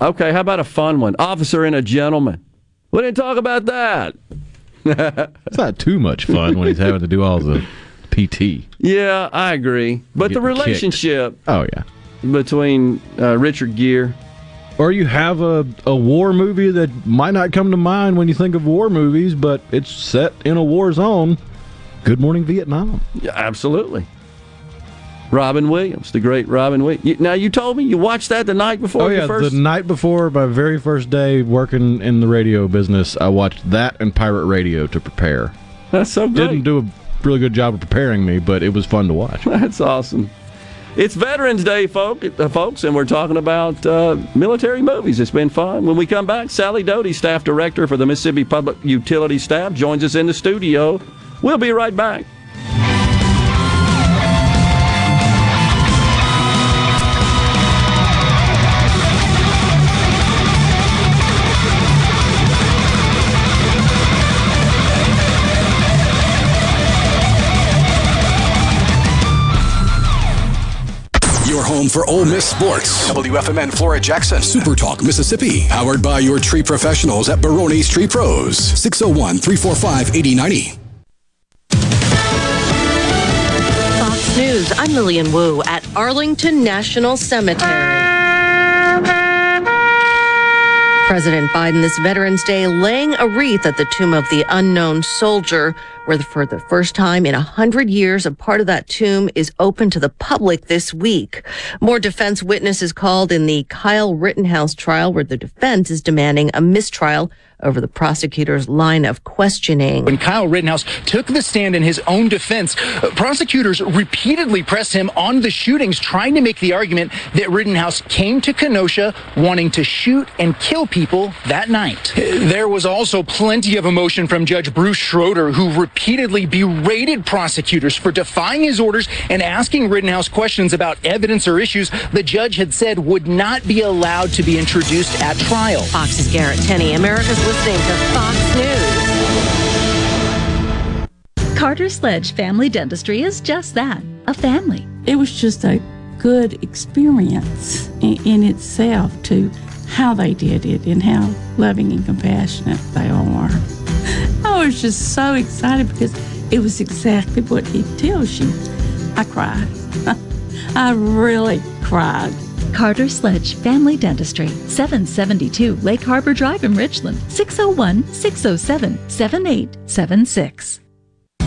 Speaker 3: Okay, how about a fun one? Officer and a Gentleman. We didn't talk about that.
Speaker 4: it's not too much fun when he's having to do all the PT.
Speaker 3: Yeah, I agree. But the relationship.
Speaker 4: Kicked. Oh yeah.
Speaker 3: Between uh, Richard Gere.
Speaker 4: Or you have a, a war movie that might not come to mind when you think of war movies, but it's set in a war zone. Good Morning Vietnam.
Speaker 3: Yeah, absolutely. Robin Williams, the great Robin Williams. Now you told me you watched that the night before.
Speaker 4: Oh yeah,
Speaker 3: first...
Speaker 4: the night before my very first day working in the radio business, I watched that and Pirate Radio to prepare.
Speaker 3: That's so
Speaker 4: great. Didn't do a really good job of preparing me, but it was fun to watch.
Speaker 3: That's awesome. It's Veterans Day, uh, folks, and we're talking about uh, military movies. It's been fun. When we come back, Sally Doty, staff director for the Mississippi Public Utility Staff, joins us in the studio. We'll be right back.
Speaker 1: Home for Ole Miss sports. WFMN Flora Jackson. Super Talk Mississippi. Powered by your tree professionals at Barone's Tree Pros. 601 345 8090.
Speaker 20: Fox News, I'm Lillian Wu at Arlington National Cemetery.
Speaker 21: President Biden this Veterans Day laying a wreath at the tomb of the unknown soldier, where for the first time in a hundred years, a part of that tomb is open to the public this week. More defense witnesses called in the Kyle Rittenhouse trial, where the defense is demanding a mistrial over the prosecutor's line of questioning.
Speaker 18: When Kyle Rittenhouse took the stand in his own defense, uh, prosecutors repeatedly pressed him on the shootings, trying to make the argument that Rittenhouse came to Kenosha wanting to shoot and kill people that night. There was also plenty of emotion from Judge Bruce Schroeder, who repeatedly berated prosecutors for defying his orders and asking Rittenhouse questions about evidence or issues the judge had said would not be allowed to be introduced at trial.
Speaker 21: Fox's Garrett Tenney, America's listening to Fox News.
Speaker 22: Carter Sledge Family Dentistry is just that a family.
Speaker 23: It was just a good experience in, in itself to how they did it and how loving and compassionate they all are. I was just so excited because it was exactly what he tells you. I cried. I really cried.
Speaker 22: Carter Sledge Family Dentistry, 772 Lake Harbor Drive in Richland, 601 607 7876.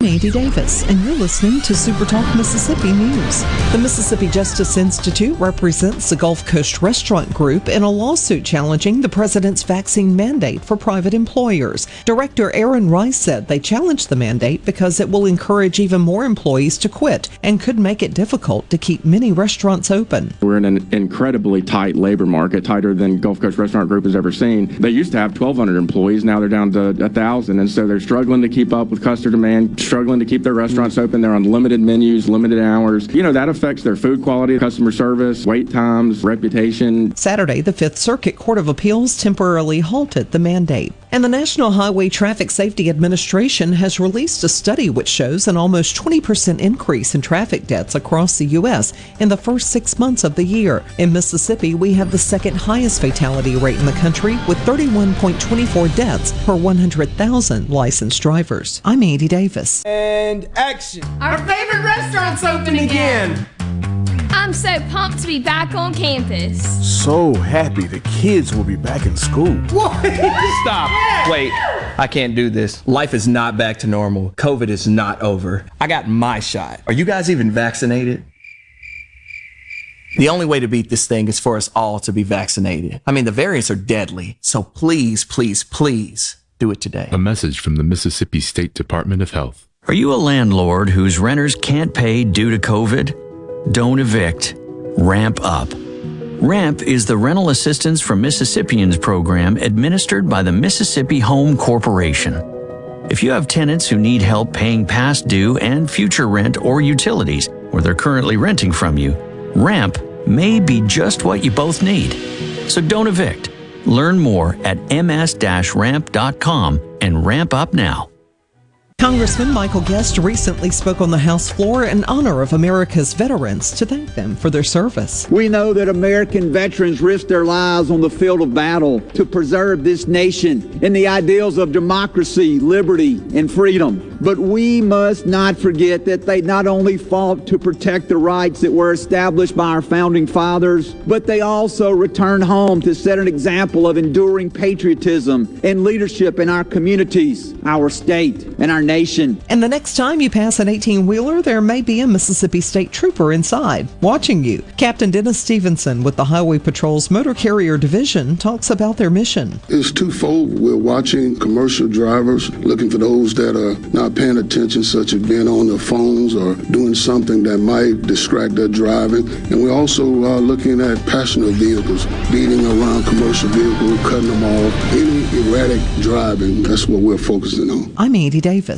Speaker 14: I'm Andy Davis, and you're listening to Super Talk Mississippi News. The Mississippi Justice Institute represents the Gulf Coast Restaurant Group in a lawsuit challenging the president's vaccine mandate for private employers. Director Aaron Rice said they challenged the mandate because it will encourage even more employees to quit and could make it difficult to keep many restaurants open.
Speaker 24: We're in an incredibly tight labor market, tighter than Gulf Coast Restaurant Group has ever seen. They used to have 1,200 employees, now they're down to 1,000, and so they're struggling to keep up with customer demand struggling to keep their restaurants mm. open. They're on limited menus, limited hours. You know, that affects their food quality, customer service, wait times, reputation.
Speaker 14: Saturday, the Fifth Circuit Court of Appeals temporarily halted the mandate. And the National Highway Traffic Safety Administration has released a study which shows an almost 20% increase in traffic deaths across the U.S. in the first six months of the year. In Mississippi, we have the second highest fatality rate in the country with 31.24 deaths per 100,000 licensed drivers. I'm Andy Davis.
Speaker 25: And action.
Speaker 26: Our favorite restaurant's open again.
Speaker 27: I'm so pumped to be back on campus.
Speaker 28: So happy the kids will be back in school.
Speaker 25: What?
Speaker 29: Stop. Wait, I can't do this. Life is not back to normal. COVID is not over. I got my shot. Are you guys even vaccinated? The only way to beat this thing is for us all to be vaccinated. I mean, the variants are deadly. So please, please, please do it today.
Speaker 30: A message from the Mississippi State Department of Health.
Speaker 6: Are you a landlord whose renters can't pay due to COVID? Don't evict. Ramp up. RAMP is the rental assistance for Mississippians program administered by the Mississippi Home Corporation. If you have tenants who need help paying past due and future rent or utilities, or they're currently renting from you, RAMP may be just what you both need. So don't evict. Learn more at ms-ramp.com and ramp up now.
Speaker 14: Congressman Michael Guest recently spoke on the House floor in honor of America's veterans to thank them for their service.
Speaker 31: We know that American veterans risked their lives on the field of battle to preserve this nation and the ideals of democracy, liberty, and freedom. But we must not forget that they not only fought to protect the rights that were established by our founding fathers, but they also returned home to set an example of enduring patriotism and leadership in our communities, our state, and our nation.
Speaker 14: And the next time you pass an 18 wheeler, there may be a Mississippi State Trooper inside watching you. Captain Dennis Stevenson with the Highway Patrol's Motor Carrier Division talks about their mission.
Speaker 32: It's twofold. We're watching commercial drivers, looking for those that are not paying attention, such as being on their phones or doing something that might distract their driving. And we're also uh, looking at passenger vehicles, beating around commercial vehicles, cutting them off. Any erratic driving, that's what we're focusing on.
Speaker 14: I'm Andy Davis.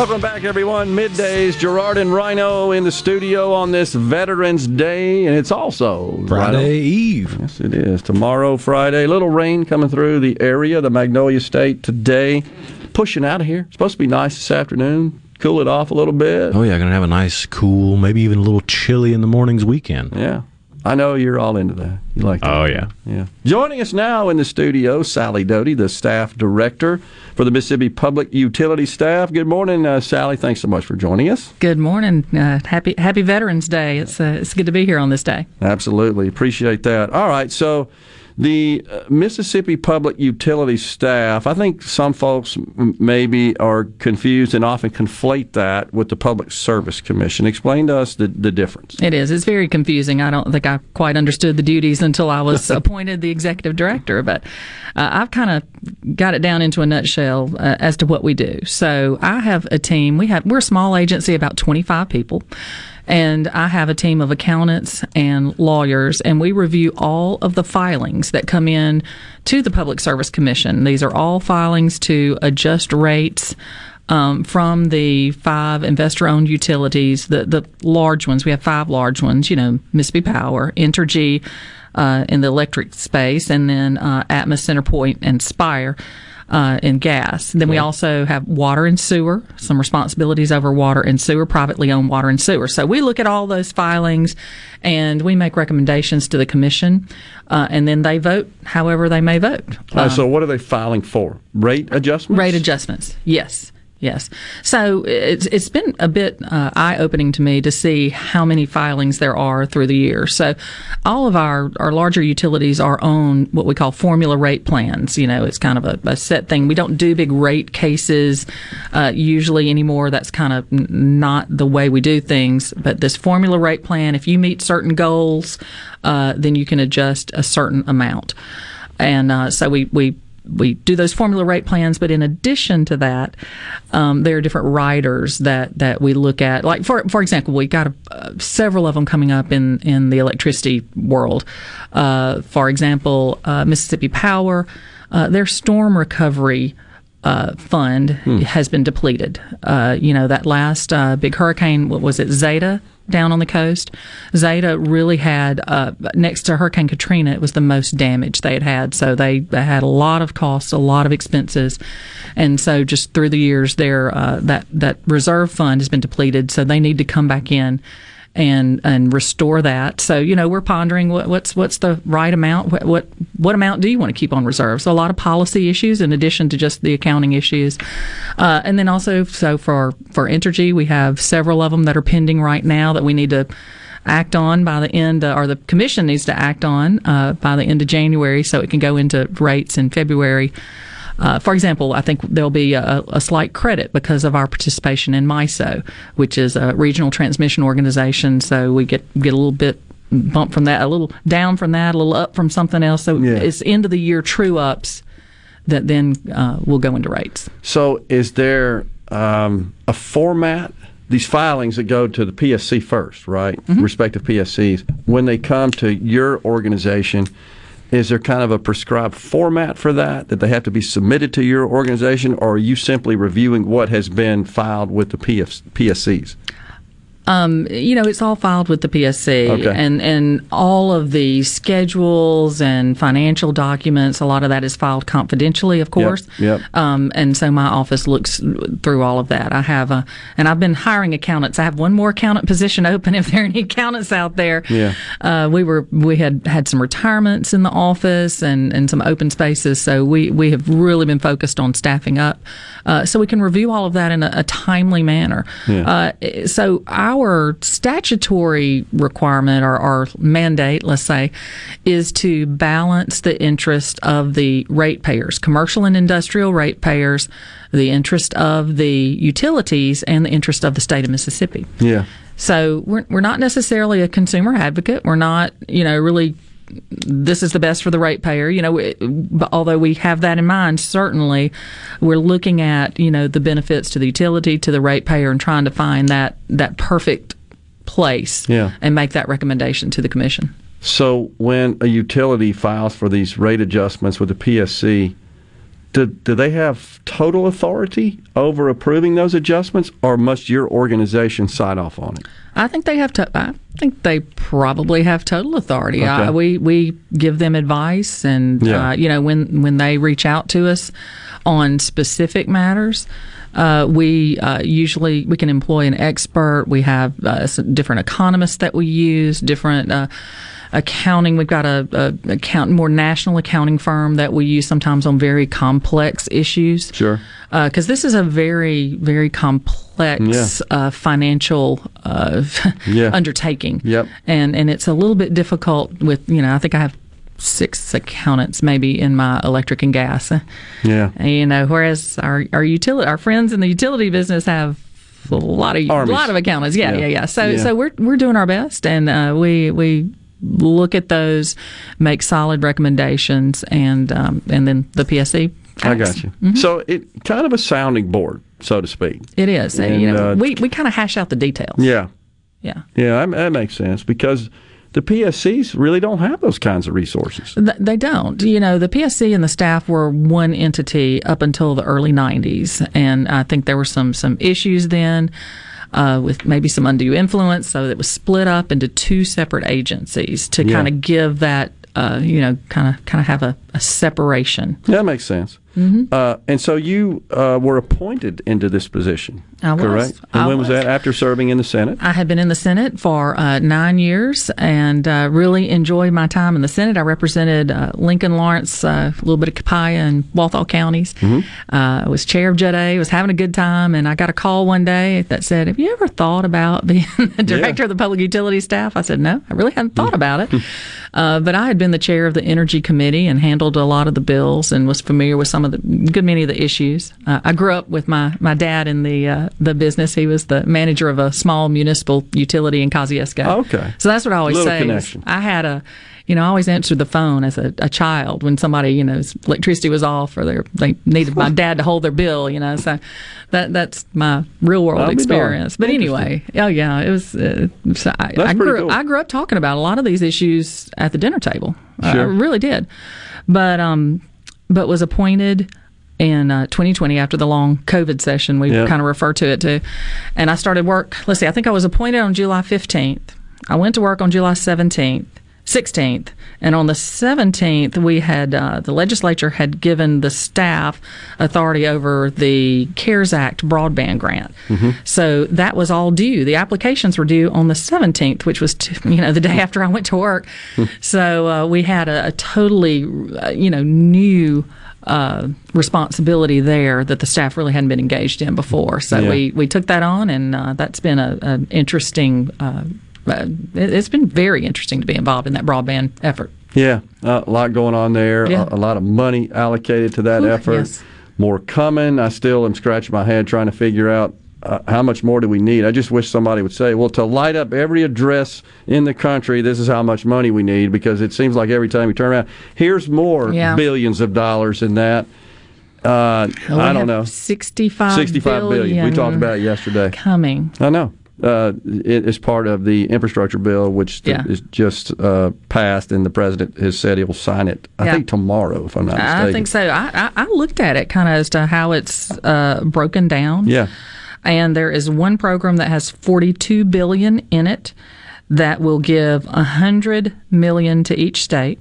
Speaker 3: Welcome back, everyone. Middays, Gerard and Rhino in the studio on this Veterans Day, and it's also
Speaker 4: Friday
Speaker 3: Rhino.
Speaker 4: Eve.
Speaker 3: Yes, it is. Tomorrow, Friday. Little rain coming through the area, the Magnolia State today. Pushing out of here. Supposed to be nice this afternoon. Cool it off a little bit.
Speaker 4: Oh yeah, gonna have a nice, cool, maybe even a little chilly in the mornings weekend.
Speaker 3: Yeah. I know you're all into that. You like that.
Speaker 4: Oh yeah.
Speaker 3: Yeah. Joining us now in the studio, Sally Doty, the staff director for the Mississippi Public Utility Staff. Good morning, uh, Sally. Thanks so much for joining us.
Speaker 33: Good morning. Uh, happy Happy Veterans Day. It's uh, it's good to be here on this day.
Speaker 3: Absolutely. Appreciate that. All right. So the uh, Mississippi Public Utility Staff, I think some folks maybe are confused and often conflate that with the Public Service Commission. Explain to us the, the difference.
Speaker 33: It is. It's very confusing. I don't think I quite understood the duties until I was appointed the executive director, but uh, I've kind of got it down into a nutshell uh, as to what we do. So I have a team. We have we're a small agency, about 25 people. And I have a team of accountants and lawyers, and we review all of the filings that come in to the Public Service Commission. These are all filings to adjust rates um, from the five investor owned utilities, the, the large ones. We have five large ones, you know, Mississippi Power, Entergy uh, in the electric space, and then uh, Atmos, Centerpoint, and Spire uh, in gas. Then we also have water and sewer, some responsibilities over water and sewer, privately owned water and sewer. So we look at all those filings and we make recommendations to the commission, uh, and then they vote however they may vote.
Speaker 3: Uh,
Speaker 33: Um,
Speaker 3: so, what are they filing for? Rate adjustments?
Speaker 33: Rate adjustments, yes. Yes. So it's, it's been a bit uh, eye opening to me to see how many filings there are through the year. So all of our, our larger utilities are on what we call formula rate plans. You know, it's kind of a, a set thing. We don't do big rate cases uh, usually anymore. That's kind of not the way we do things. But this formula rate plan, if you meet certain goals, uh, then you can adjust a certain amount. And uh, so we, we we do those formula rate plans, but in addition to that, um, there are different riders that, that we look at. Like for for example, we got a, uh, several of them coming up in in the electricity world. Uh, for example, uh, Mississippi Power, uh, their storm recovery. Uh, fund has been depleted. Uh, you know that last uh, big hurricane, what was it, Zeta, down on the coast. Zeta really had, uh, next to Hurricane Katrina, it was the most damage they had had. So they, they had a lot of costs, a lot of expenses. And so just through the years, their, uh, that, that reserve fund has been depleted. So they need to come back in and and restore that. So you know we're pondering what, what's what's the right amount. What, what what amount do you want to keep on reserve? So a lot of policy issues in addition to just the accounting issues, uh, and then also so for for Entergy we have several of them that are pending right now that we need to. act on by the end, uh, or the commission needs to act on uh, by the end of January, so it can go into rates in February. Uh, for example, I think there'll be a, a, slight credit because of our participation in MISO, which is a regional transmission organization. So we get get a little bit bump from that, a little down from that, a little up from something else. So yeah. it's end of the year true ups that then uh, will go into rates.
Speaker 3: So is there um, a format? These filings that go to the PSC first, right? Mm-hmm. Respective PSCs. When they come to your organization, is there kind of a prescribed format for that that they have to be submitted to your organization, or are you simply reviewing what has been filed with the PF, PSCs?
Speaker 33: Um, you know, it's all filed with the PSC,
Speaker 3: okay.
Speaker 33: and and all of the schedules and financial documents. A lot of that is filed confidentially, of course.
Speaker 3: Yep.
Speaker 33: yep. Um, and so my office looks through all of that. I have a, and I've been hiring accountants. I have one more accountant position open. If there are any accountants out there,
Speaker 3: yeah.
Speaker 33: Uh, we were we had had some retirements in the office and and some open spaces. So we we have really been focused on staffing up, uh, so we can review all of that in a, a timely manner.
Speaker 3: Yeah.
Speaker 33: Uh, so our our statutory requirement or our mandate, let's say, is to balance the interest of the ratepayers, commercial and industrial ratepayers, the interest of the utilities, and the interest of the state of Mississippi.
Speaker 3: Yeah.
Speaker 33: So we're we're not necessarily a consumer advocate. We're not, you know, really this is the best for the ratepayer. You know, although we have that in mind, certainly we're looking at you know the benefits to the utility, to the ratepayer, and trying to find that that perfect place
Speaker 3: yeah.
Speaker 33: and make that recommendation to the commission.
Speaker 3: So when a utility files for these rate adjustments with the PSC, do, do they have total authority over approving those adjustments, or must your organization sign off on it?
Speaker 33: I think they have. To, I think they probably have total authority.
Speaker 3: Okay.
Speaker 33: Uh, we we give them advice, and
Speaker 3: yeah.
Speaker 33: uh, you know when when they reach out to us on specific matters. Uh, we uh, usually we can employ an expert. We have uh, different economists that we use, different uh, accounting. We've got a, a account more national accounting firm that we use sometimes on very complex issues.
Speaker 3: Sure.
Speaker 33: Because uh, this is a very very complex
Speaker 3: yeah.
Speaker 33: uh, financial uh,
Speaker 3: yeah.
Speaker 33: undertaking.
Speaker 3: Yep.
Speaker 33: And and it's a little bit difficult with you know I think I have six accountants maybe in my electric and gas.
Speaker 3: Yeah.
Speaker 33: You know, whereas our our utility our friends in the utility business have a lot of
Speaker 3: Armies.
Speaker 33: a lot of accountants. Yeah,
Speaker 3: Yeah.
Speaker 33: yeah, yeah. So
Speaker 3: Yeah.
Speaker 33: so we're we're doing our best, and uh, we we look at those, make solid recommendations, and um, and then the PSC.
Speaker 3: I got you.
Speaker 33: Mhm.
Speaker 3: So it kind of a sounding board, so to speak.
Speaker 33: It is.
Speaker 3: And,
Speaker 33: you know,
Speaker 3: uh,
Speaker 33: we we kind of hash out the details.
Speaker 3: Yeah.
Speaker 33: Yeah.
Speaker 3: Yeah, that, that makes sense because the PSCs really don't have those kinds of resources.
Speaker 33: They don't. You know, the PSC and the staff were one entity up until the early 90s. And I think there were some, some issues then uh, with maybe some undue influence. So it was split up into two separate agencies to
Speaker 3: Yeah.
Speaker 33: kind of give that, uh, you know, kind of kind of have a, a separation.
Speaker 3: Yeah, that makes sense.
Speaker 33: Mhm.
Speaker 3: Uh, and so you uh, were appointed into this position,
Speaker 33: I was.
Speaker 3: correct? And
Speaker 33: I
Speaker 3: when was.
Speaker 33: was.
Speaker 3: that? After serving in the Senate?
Speaker 33: I had been in the Senate for uh, nine years and uh, really enjoyed my time in the Senate. I represented uh, Lincoln, Lawrence, uh, a little bit of Copiah and Walthall counties.
Speaker 3: Mm-hmm.
Speaker 33: Uh, I was chair of JED A, was having a good time, and I got a call one day that said, Have you ever thought about being the director of the public utility staff? I said, No, I really hadn't thought about it. Uh, but I had been the chair of the Energy Committee and handled a lot of the bills and was familiar with some of the good many of the issues. Uh, I grew up with my, my dad in the uh, the business. He was the manager of a small municipal utility in Kosciusko.
Speaker 3: Okay.
Speaker 33: So that's what I always
Speaker 3: Little
Speaker 33: say.
Speaker 3: connection.
Speaker 33: I had a, you know, I always answered the phone as a, a child when somebody, you know, electricity was off or they they needed my dad to hold their bill. You know, so that that's my real world
Speaker 3: I'll
Speaker 33: experience. But anyway, oh yeah, it was. Uh, so I,
Speaker 3: That's
Speaker 33: I grew
Speaker 3: cool.
Speaker 33: I grew up talking about a lot of these issues at the dinner table. I
Speaker 3: Sure.
Speaker 33: really did, but um, but was appointed in uh, 2020 after the long COVID session we
Speaker 3: Yeah.
Speaker 33: kind of refer to it to, and I started work. Let's see, I think I was appointed on July 15th. I went to work on July 17th. 16th and on the 17th we had uh, the legislature had given the staff authority over the cares act broadband grant. So that was all due. The applications were due on the 17th which was t- you know the day after i went to work. So uh, we had a, a totally uh, you know new uh, responsibility there that the staff really hadn't been engaged in before. So
Speaker 3: Yeah.
Speaker 33: we, we took that on, and uh, that's been a, an interesting uh, it's been very interesting to be involved in that broadband effort.
Speaker 3: Yeah, uh, a lot going on there.
Speaker 33: Yeah.
Speaker 3: A, lot of money allocated to that
Speaker 33: Ooh,
Speaker 3: effort.
Speaker 33: yes.
Speaker 3: More coming. I still am scratching my head trying to figure out uh, how much more do we need. I just wish somebody would say, "Well, to light up every address in the country, this is how much money we need." Because it seems like every time we turn around, here's more
Speaker 33: Yeah.
Speaker 3: billions of dollars in that. Uh,
Speaker 33: Well,
Speaker 3: I don't know.
Speaker 33: 65
Speaker 3: Sixty-five billion. We talked about it yesterday.
Speaker 33: coming.
Speaker 3: I know. Uh, it is part of the infrastructure bill, which
Speaker 33: Yeah.
Speaker 3: is just uh, passed, and the president has said he will sign it. I
Speaker 33: Yeah.
Speaker 3: think tomorrow, if I'm not mistaken.
Speaker 33: I think so. I, I, I looked at it kind of as to how it's uh, broken down.
Speaker 3: Yeah.
Speaker 33: And there is one program that has 42 billion in it that will give 100 million to each state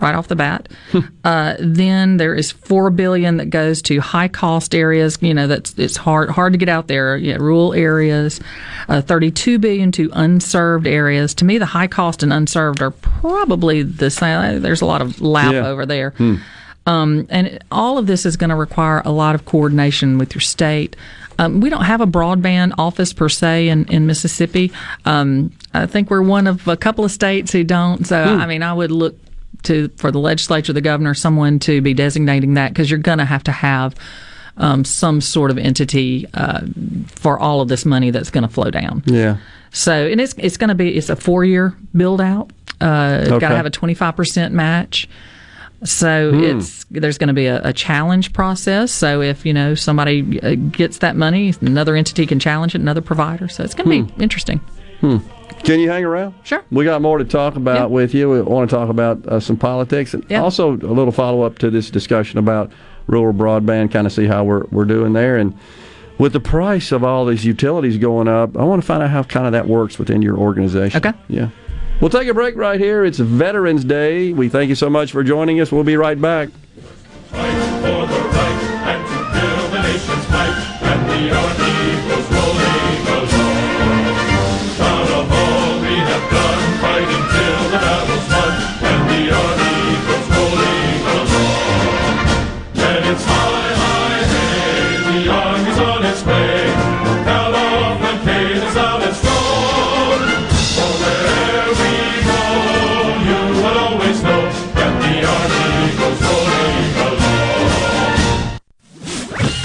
Speaker 33: right off the bat. uh, then there is 4 billion that goes to high cost areas, you know, that's it's hard hard to get out there, yeah, rural areas. Uh, 32 billion to unserved areas. To me the high cost and unserved are probably the same. There's a lot of lap
Speaker 34: Yeah.
Speaker 33: over there.
Speaker 3: Hmm.
Speaker 33: Um, and all of this is going to require a lot of coordination with your state. Um, we don't have a broadband office per se in, in Mississippi. Um, I think we're one of a couple of states who don't. So,
Speaker 34: Hmm.
Speaker 33: I mean, I would look to for the legislature, the governor, someone to be designating that because you're going to have to have um, some sort of entity uh, for all of this money that's going to flow down.
Speaker 3: Yeah.
Speaker 33: So, and it's it's going to be it's a four year build out. Uh, Got to have a twenty five percent match. So
Speaker 3: Hmm.
Speaker 33: it's there's going to be a, a challenge process. So if you know somebody uh, gets that money, another entity can challenge it, another provider. So it's going to be interesting.
Speaker 3: Hmm. Can you hang around?
Speaker 33: Sure.
Speaker 3: We got more to talk about with you. We want to talk about uh, some politics and
Speaker 33: Yeah.
Speaker 3: also a little follow up to this discussion about rural broadband, kind of see how we're, we're doing there. And with the price of all these utilities going up, I want to find out how kind of that works within your organization. Okay. Yeah. We'll take a break right here. It's Veterans Day. We thank you so much for joining us. We'll be right back.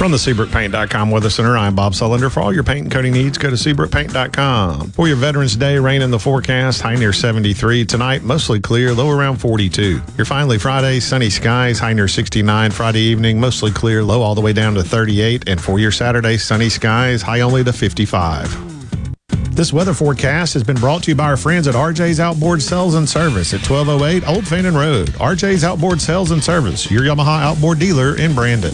Speaker 9: From the SeabrookPaint.com Weather Center, I'm Bob Sullender. For all your paint and coating needs, go to SeabrookPaint.com. For your Veterans Day, rain in the forecast, high near 73. Tonight, mostly clear, low around 42. Your finally Friday, sunny skies, high near 69. Friday evening, mostly clear, low all the way down to 38. And for your Saturday, sunny skies, high only to 55. This weather forecast has been brought to you by our friends at RJ's Outboard Sales and Service at 1208 Old Fannin Road. RJ's Outboard Sales and Service, your Yamaha outboard dealer in Brandon.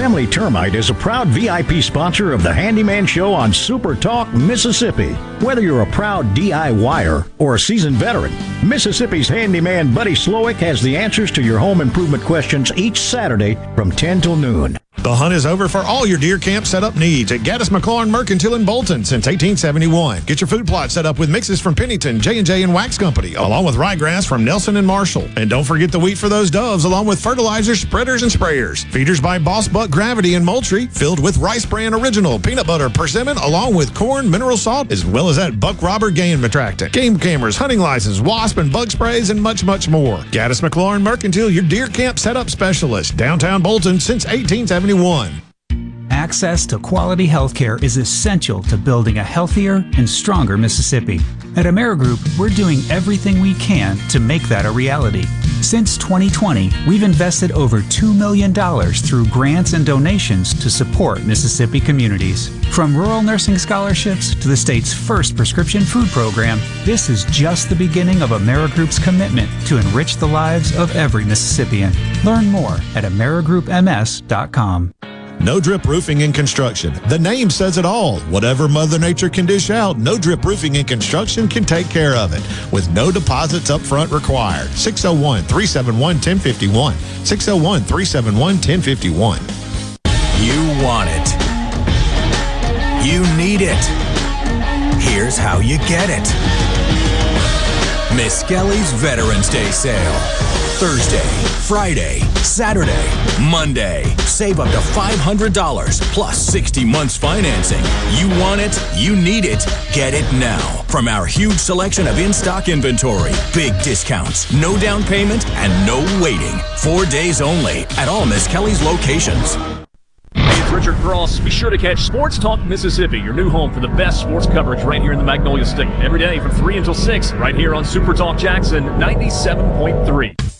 Speaker 35: Family Termite is a proud VIP sponsor of the Handyman Show on Super Talk, Mississippi. Whether you're a proud DIYer or a seasoned veteran, Mississippi's handyman Buddy Slowick has the answers to your home improvement questions each Saturday from 10 till noon.
Speaker 9: The hunt is over for all your deer camp setup needs at Gaddis McLaurin Mercantile in Bolton since 1871. Get your food plot set up with mixes from Pennington, J&J and Wax Company, along with ryegrass from Nelson and Marshall. And don't forget the wheat for those doves, along with fertilizers, spreaders, and sprayers. Feeders by Boss Buck Gravity and Moultrie, filled with Rice Bran Original, peanut butter, persimmon, along with corn, mineral salt, as well as that Buck Robber game attractant. Game cameras, hunting license, wasp and bug sprays, and much, much more. Gaddis McLaurin Mercantile, your deer camp setup specialist. Downtown Bolton since 1871.
Speaker 36: Access to quality healthcare is essential to building a healthier and stronger Mississippi. At Amerigroup, we're doing everything we can to make that a reality. Since 2020, we've invested over $2 million through grants and donations to support Mississippi communities. From rural nursing scholarships to the state's first prescription food program, this is just the beginning of Amerigroup's commitment to enrich the lives of every Mississippian. Learn more at AmerigroupMS.com.
Speaker 9: No Drip Roofing and Construction. The name says it all. Whatever Mother Nature can dish out, No Drip Roofing and Construction can take care of it with no deposits up front required. 601 371 1051. 601 371 1051.
Speaker 37: You want it. You need it. Here's how you get it. Miskelly's Veterans Day sale. Thursday, Friday, Saturday, Monday. Save up to $500 plus 60 months financing. You want it, you need it. Get it now from our huge selection of in stock inventory. Big discounts, no down payment, and no waiting. Four days only at all Miskelly's locations.
Speaker 38: Richard Cross. Be sure to catch Sports Talk Mississippi, your new home for the best sports coverage right here in the Magnolia State. Every day from 3 until 6, right here on Super Talk Jackson 97.3.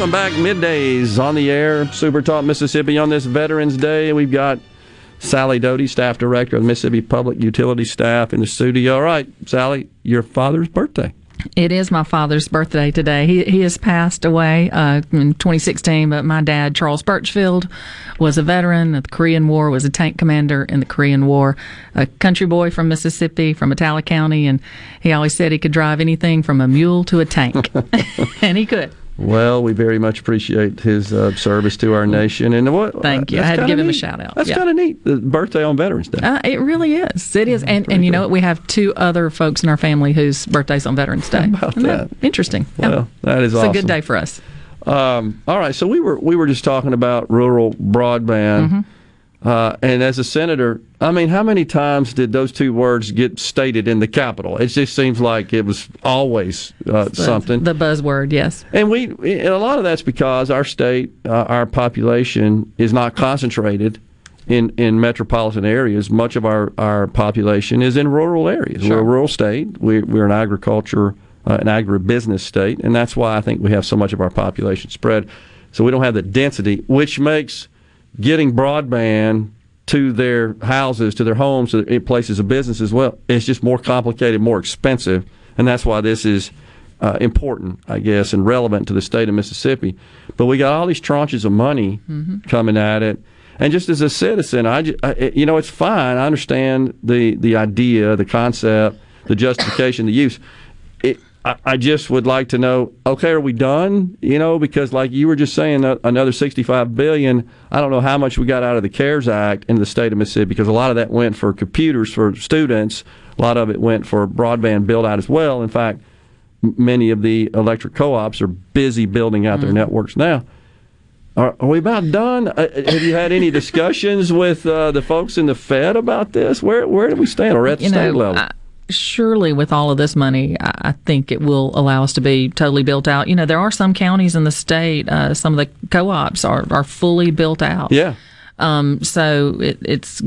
Speaker 3: Welcome back, middays on the air, Super Talk Mississippi on this Veterans Day. We've got Sally Doty, staff director of the Mississippi Public Utility Staff, in the studio. All right, Sally, your father's birthday.
Speaker 33: It is my father's birthday today. He he has passed away uh, in 2016, but my dad, Charles Birchfield, was a veteran of the Korean War, was a tank commander in the Korean War, a country boy from Mississippi, from Attala County, and he always said he could drive anything from a mule to a tank, and he could.
Speaker 3: Well, we very much appreciate his uh, service to our nation, and what?
Speaker 33: Thank you. I had to give him a shout out.
Speaker 3: That's
Speaker 33: Yeah.
Speaker 3: kind of neat. The birthday on Veterans Day.
Speaker 33: Uh, it really is. It is, and and you know what? We have two other folks in our family whose birthdays on Veterans Day.
Speaker 3: about
Speaker 33: Isn't
Speaker 3: that?
Speaker 33: Interesting. Yeah.
Speaker 3: Well, that is
Speaker 33: it's
Speaker 3: awesome.
Speaker 33: a good day for us.
Speaker 3: Um, all right, so we were we were just talking about rural broadband,
Speaker 33: Mm-hmm.
Speaker 3: Uh, and as a senator, I mean, how many times did those two words get stated in the Capitol? It just seems like it was always uh,
Speaker 33: The-
Speaker 3: something.
Speaker 33: The buzzword, yes.
Speaker 3: And we, and a lot of that's because our state, uh, our population is not concentrated in, in metropolitan areas. Much of our, our population is in rural areas.
Speaker 33: Sure.
Speaker 3: We're a rural state. We, we're an agriculture, uh, an agribusiness state, and that's why I think we have so much of our population spread. So we don't have the density, which makes getting broadband to their houses, to their homes, to their places of business as well. It's just more complicated, more expensive, and that's why this is uh, important, I guess, and relevant to the state of Mississippi. But we got all these tranches of money coming at it, and just as a citizen, I- you know, it's fine. I understand the the idea, the concept, the justification, the use. I, I just would like to know. Okay, are we done? You know, because like you were just saying, uh, another sixty-five billion. I don't know how much we got out of the CARES Act in the state of Mississippi because a lot of that went for computers for students. A lot of it went for broadband build out as well. In fact, many of the electric co-ops are busy building out their networks now. Are, are we about done? Uh, have you had any discussions with uh, the folks in the Fed about this? Where where do we stand? Or at the
Speaker 33: You
Speaker 3: state
Speaker 33: know,
Speaker 3: level?
Speaker 33: I- surely with all of this money, I think it will allow us to be totally built out. You know, there are some counties in the state, uh, some of the co-ops are, are fully built out.
Speaker 3: Yeah.
Speaker 33: Um, so it, it's,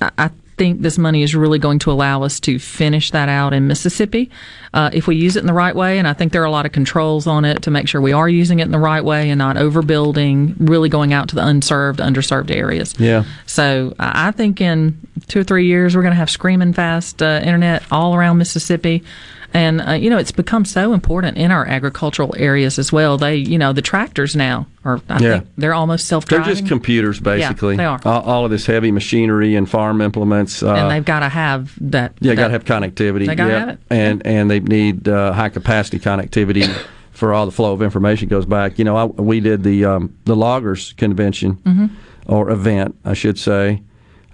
Speaker 33: I I think this money is really going to allow us to finish that out in Mississippi uh, if we use it in the right way. And I think there are a lot of controls on it to make sure we are using it in the right way and not overbuilding, really going out to the unserved, underserved areas.
Speaker 3: Yeah.
Speaker 33: So I think in two or three years, we're going to have screaming fast uh, internet all around Mississippi. And, uh, you know, it's become so important in our agricultural areas as well. They, you know, the tractors now are, I
Speaker 3: Yeah.
Speaker 33: think they're almost self
Speaker 3: They're just computers, basically.
Speaker 33: they are.
Speaker 3: All, all of this heavy machinery and farm implements. Uh,
Speaker 33: and they've got to have that.
Speaker 3: yeah, got to have connectivity.
Speaker 33: They gotta
Speaker 3: yeah.
Speaker 33: have it.
Speaker 3: And and they need uh, high capacity connectivity for all the flow of information goes back. You know, I, we did the um, the loggers convention
Speaker 33: Mhm.
Speaker 3: or event, I should say.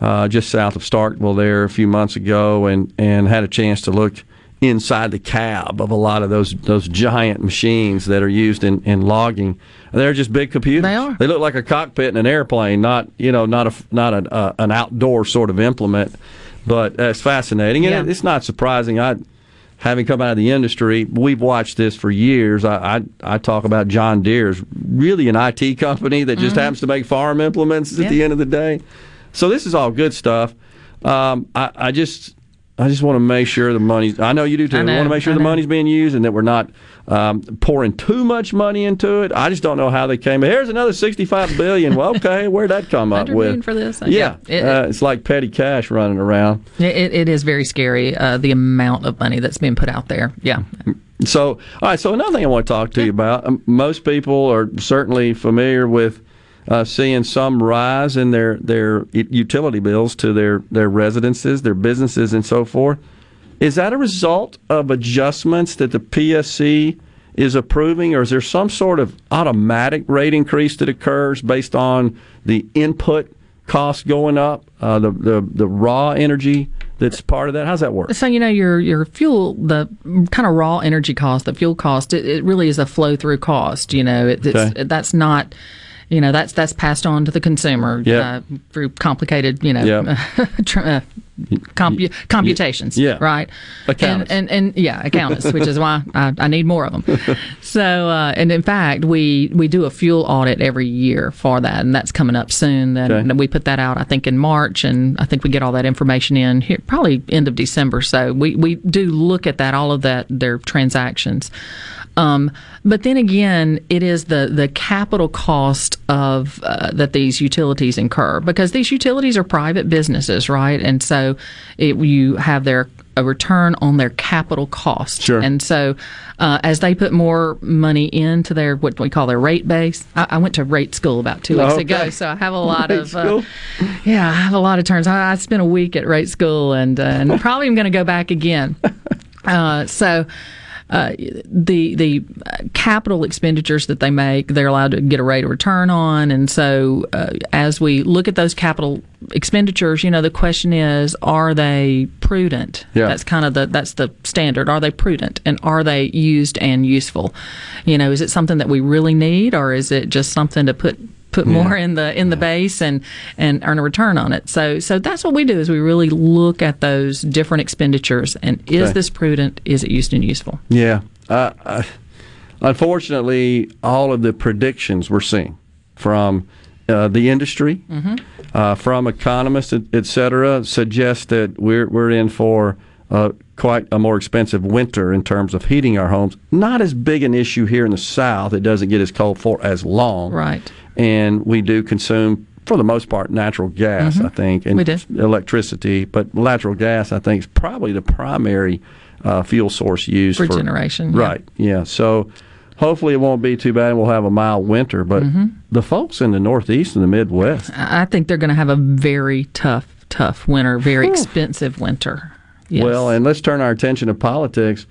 Speaker 3: uh, just south of Starkville there a few months ago, and and had a chance to look inside the cab of a lot of those those giant machines that are used in, in logging. They're just big computers. They are. They look like a cockpit in an airplane, not you know not a not an uh, an outdoor sort of implement. But uh, it's fascinating, and
Speaker 33: Yeah.
Speaker 3: it's not surprising. I having come out of the industry, we've watched this for years. I, I, I talk about John Deere's really an IT company that just
Speaker 33: Mhm.
Speaker 3: happens to make farm implements at the end of the day. So this is all good stuff. Um, I, I just I just want to make sure the money's. I know you do too.
Speaker 33: I know,
Speaker 3: want to make sure
Speaker 33: I
Speaker 3: the money's being used and that we're not um, pouring too much money into it. I just don't know how they came. Here's another sixty-five billion. Well, okay, where'd that come up with?
Speaker 33: for this?
Speaker 3: Yeah,
Speaker 33: Yeah, it-
Speaker 3: uh, it's like petty cash running around.
Speaker 33: It, it is very scary uh, the amount of money that's being put out there. Yeah.
Speaker 3: So, all right. So another thing I want to talk to you about. Um, most people are certainly familiar with uh, seeing some rise in their their utility bills to their their residences, their businesses, and so forth. Is that a result of adjustments that the PSC is approving, or is there some sort of automatic rate increase that occurs based on the input costs going up, uh, the, the the raw energy that's part of that? How's that work?
Speaker 33: So you know your your fuel, the kind of raw energy cost, the fuel cost, it, it really is a flow through cost. You know, it, it's,
Speaker 3: Okay.
Speaker 33: that's not. You know that's that's passed on to the consumer
Speaker 3: Yeah.
Speaker 33: uh, through complicated, you know, tr- uh, compu- computations,
Speaker 3: yeah.
Speaker 33: right?
Speaker 3: Accountants.
Speaker 33: And, and and yeah, accountants, which is why I, I need more of them. So, uh, and in fact, we we do a fuel audit every year for that, and that's coming up soon. And
Speaker 3: Okay.
Speaker 33: we put that out, I think, in March, and I think we get all that information in here probably end of December. So we we do look at that, all of that, their transactions. Um, but then again, it is the the capital cost of uh, that these utilities incur because these utilities are private businesses, right? And so it, you have their a return on their capital cost.
Speaker 3: Sure.
Speaker 33: And so uh, as they put more money into their what we call their rate base, I, I went to rate school about two weeks
Speaker 3: Okay.
Speaker 33: ago, so I have a lot
Speaker 3: Rate
Speaker 33: of uh, yeah, I have a lot of terms. I, I spent a week at rate school, and uh, and probably am going to go back again. Uh, so. Uh, the the capital expenditures that they make, they're allowed to get a rate of return on, and so uh, as we look at those capital expenditures, you know, the question is, are they prudent?
Speaker 3: Yeah.
Speaker 33: That's kind of the that's the standard. Are they prudent, and are they used and useful? You know, is it something that we really need, or is it just something to put put more in the in the base and and earn a return on it. So so that's what we do is we really look at those different expenditures and is
Speaker 3: Okay.
Speaker 33: this prudent? Is it used and useful?
Speaker 3: Yeah. Uh, unfortunately, all of the predictions we're seeing from uh, the industry,
Speaker 33: Mm-hmm.
Speaker 3: uh, from economists, et, et cetera, suggest that we're, we're in for uh, quite a more expensive winter in terms of heating our homes. Not as big an issue here in the South. It doesn't get as cold for as long.
Speaker 33: Right.
Speaker 3: And we do consume, for the most part, natural gas,
Speaker 33: Mhm.
Speaker 3: I think, and
Speaker 33: We do.
Speaker 3: electricity. But natural gas, I think, is probably the primary uh, fuel source used
Speaker 33: For generation.
Speaker 3: Right. Yeah. So hopefully it won't be too bad and we'll have a mild winter. But
Speaker 33: Mhm.
Speaker 3: the folks in the Northeast and the Midwest,
Speaker 33: I think they're going to have a very tough tough winter, very expensive winter. Yes.
Speaker 3: well, and let's turn our attention to politics.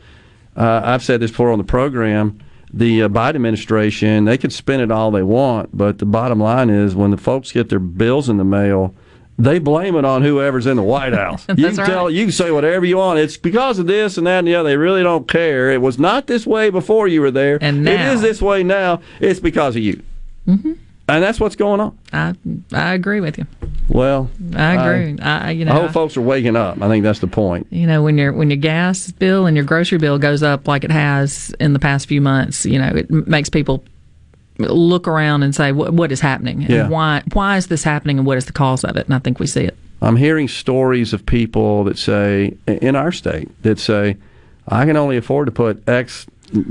Speaker 3: Uh, I've said this before on the program. The uh, Biden administration, they could spend it all they want, but the bottom line is when the folks get their bills in the mail, they blame it on whoever's in the White House. you can tell,
Speaker 33: right.
Speaker 3: you can say whatever you want. It's because of this and that and the other. They really don't care. It was not this way before you were there.
Speaker 33: And
Speaker 3: it
Speaker 33: now-
Speaker 3: is this way now. It's because of you.
Speaker 33: Mhm.
Speaker 3: And that's what's going on.
Speaker 33: I I agree with you.
Speaker 3: Well,
Speaker 33: I agree. I, you know,
Speaker 3: I hope
Speaker 33: I-
Speaker 3: folks are waking up. I think that's the point.
Speaker 33: you know when your when your gas bill and your grocery bill goes up like it has in the past few months you know it makes people look around and say what what is happening
Speaker 3: Yeah.
Speaker 33: and why why is this happening and what is the cause of it and I think we see it
Speaker 3: I'm hearing stories of people that say, in our state, that say, I can only afford to put X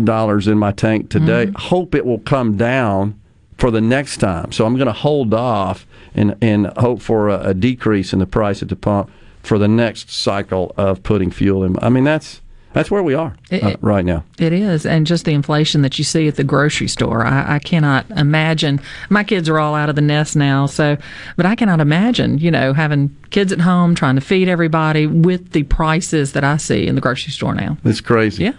Speaker 3: dollars in my tank today.
Speaker 33: Mm-hmm.
Speaker 3: Hope it will come down for the next time. So I'm going to hold off and, and hope for a, a decrease in the price at the pump for the next cycle of putting fuel in. I mean, that's that's where we are
Speaker 33: It-
Speaker 3: uh,
Speaker 33: it-
Speaker 3: right now.
Speaker 33: it is and just the inflation that you see at the grocery store I, I cannot imagine my kids are all out of the nest now so but I cannot imagine you know having kids at home trying to feed everybody with the prices that I see in the grocery store now
Speaker 3: It's crazy.
Speaker 33: Yeah.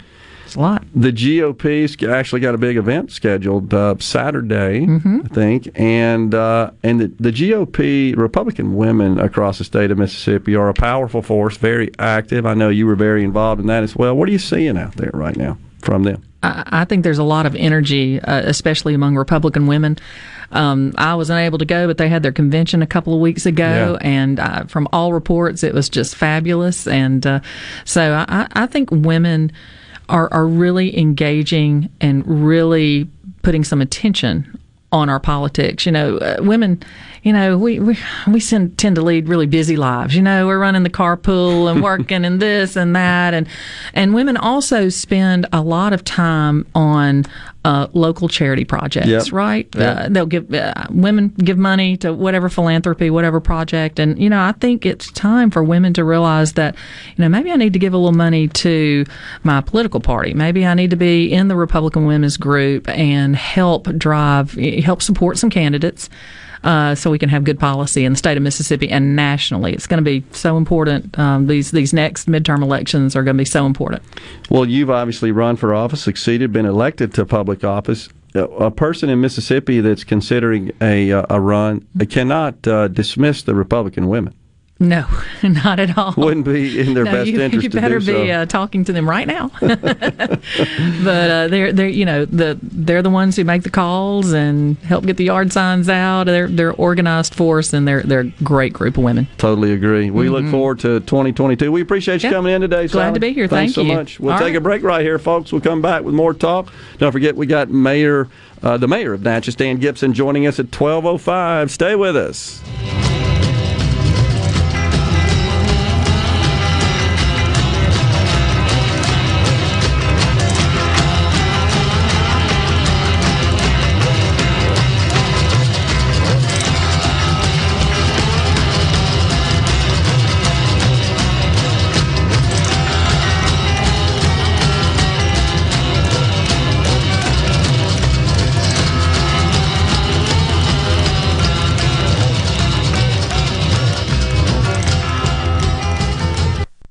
Speaker 33: A lot.
Speaker 3: The GOP's actually got a big event scheduled uh, Saturday,
Speaker 33: Mm-hmm.
Speaker 3: I think, and uh, and the, the GOP Republican women across the state of Mississippi are a powerful force, very active. I know you were very involved in that as well. What are you seeing out there right now from them?
Speaker 33: I, I think there's a lot of energy, uh, especially among Republican women. Um, I was unable to go, but they had their convention a couple of weeks ago,
Speaker 39: Yeah.
Speaker 33: and uh, from all reports, it was just fabulous. And uh, so I, I think women are are really engaging and really putting some attention on our politics. You know, uh, women, you know, we we we tend tend to lead really busy lives. You know, we're running the carpool and working and this and that, and and women also spend a lot of time on uh, local charity projects.
Speaker 39: Yep.
Speaker 33: Right?
Speaker 39: Yep.
Speaker 33: Uh, they'll give uh, women give money to whatever philanthropy, whatever project, and you know, I think it's time for women to realize that, you know, maybe I need to give a little money to my political party. Maybe I need to be in the Republican Women's Group and help drive, help support some candidates. Uh, so we can have good policy in the state of Mississippi and nationally. It's going to be so important. Um, these these next midterm elections are going to be so important.
Speaker 3: Well, you've obviously run for office, succeeded, been elected to public office. A person in Mississippi that's considering a uh, a run cannot uh, dismiss the Republican women.
Speaker 33: No, not at all.
Speaker 3: Wouldn't be in their
Speaker 33: no,
Speaker 3: best
Speaker 33: you,
Speaker 3: interest
Speaker 33: you
Speaker 3: to
Speaker 33: better
Speaker 3: do
Speaker 33: be
Speaker 3: so.
Speaker 33: uh, talking to them right now. but uh, they're they're you know the they're the ones who make the calls and help get the yard signs out. They're they're organized force and they're they're a great group of women.
Speaker 3: Totally agree. We look
Speaker 33: Mhm.
Speaker 3: forward to 2022. We appreciate you
Speaker 33: Yeah.
Speaker 3: coming in today.
Speaker 33: Glad
Speaker 3: Sally.
Speaker 33: to be here.
Speaker 3: Thanks
Speaker 33: Thank
Speaker 3: so
Speaker 33: you.
Speaker 3: much. We'll
Speaker 33: All
Speaker 3: take
Speaker 33: right.
Speaker 3: a break right here, folks. We'll come back with more talk. Don't forget, we got Mayor, uh, the Mayor of Natchez, Dan Gibson, joining us at 12:05. Stay with us.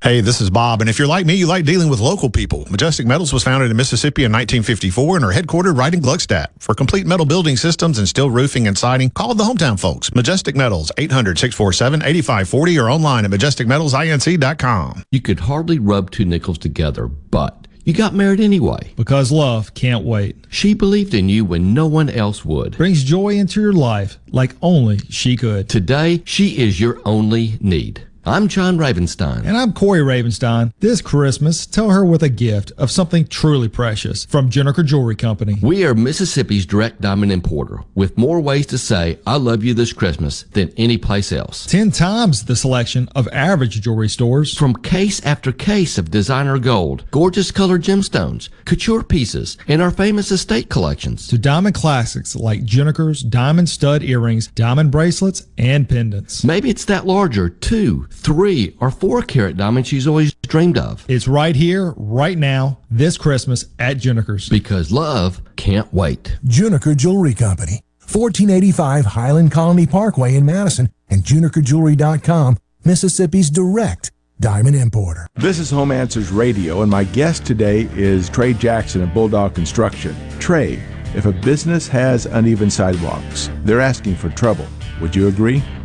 Speaker 9: Hey, this is Bob, and if you're like me, you like dealing with local people. Majestic Metals was founded in Mississippi in 1954 and are headquartered right in Gluckstadt. For complete metal building systems and steel roofing and siding, call the hometown folks. Majestic Metals, 800-647-8540 or online at majesticmetalsinc.com.
Speaker 19: You could hardly rub two nickels together, but you got married anyway.
Speaker 40: Because love can't wait.
Speaker 19: She believed in you when no one else would.
Speaker 40: Brings joy into your life like only she could.
Speaker 19: Today, she is your only need. I'm John Ravenstein.
Speaker 40: And I'm Corey Ravenstein. This Christmas, tell her with a gift of something truly precious from Juniker Jewelry Company.
Speaker 19: We are Mississippi's direct diamond importer with more ways to say I love you this Christmas than any place else.
Speaker 40: 10 times the selection of average jewelry stores.
Speaker 19: From case after case of designer gold, gorgeous colored gemstones, couture pieces, and our famous estate collections.
Speaker 40: To diamond classics like Juniker's diamond stud earrings, diamond bracelets, and pendants.
Speaker 19: Maybe it's that larger two, three, or four carat diamond she's always dreamed of.
Speaker 40: It's right here, right now, this Christmas at Juniker's.
Speaker 19: Because love can't wait.
Speaker 41: Juniker Jewelry Company, 1485 Highland Colony Parkway in Madison, and junikerjewelry.com, Mississippi's direct diamond importer.
Speaker 42: This is Home Answers Radio, and my guest today is Trey Jackson of Bulldog Construction. Trey, if a business has uneven sidewalks, they're asking for trouble. Would you agree?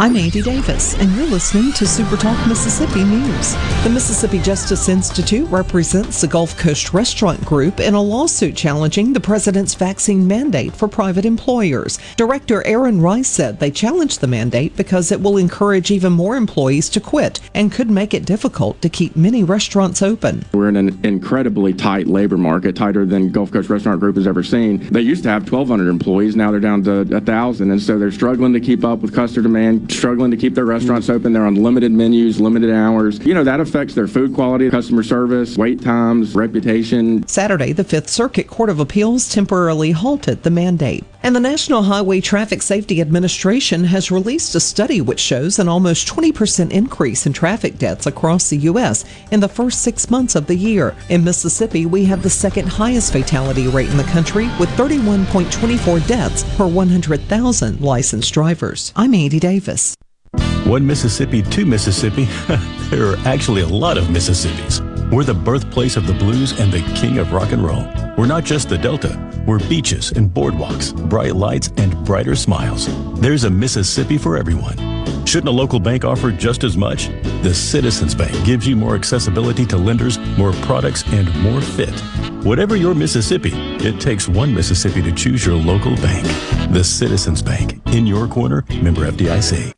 Speaker 14: I'm Andy Davis, and you're listening to Super Talk Mississippi News. The Mississippi Justice Institute represents the Gulf Coast Restaurant Group in a lawsuit challenging the president's vaccine mandate for private employers. Director Aaron Rice said they challenged the mandate because it will encourage even more employees to quit and could make it difficult to keep many restaurants open.
Speaker 43: We're in an incredibly tight labor market, tighter than Gulf Coast Restaurant Group has ever seen. They used to have 1,200 employees, now they're down to 1,000, and so they're struggling to keep up with customer demand struggling to keep their restaurants mm. open. They're on limited menus, limited hours. You know, that affects their food quality, customer service, wait times, reputation.
Speaker 14: Saturday, the Fifth Circuit Court of Appeals temporarily halted the mandate. And the National Highway Traffic Safety Administration has released a study which shows an almost 20% increase in traffic deaths across the U.S. in the first six months of the year. In Mississippi, we have the second highest fatality rate in the country with 31.24 deaths per 100,000 licensed drivers. I'm Andy Davis service.
Speaker 7: One Mississippi, two Mississippi. there are actually a lot of Mississippis. We're the birthplace of the blues and the king of rock and roll. We're not just the Delta, we're beaches and boardwalks, bright lights, and brighter smiles. There's a Mississippi for everyone. Shouldn't a local bank offer just as much? The Citizens Bank gives you more accessibility to lenders, more products, and more fit. Whatever your Mississippi, it takes one Mississippi to choose your local bank. The Citizens Bank, in your corner, member FDIC.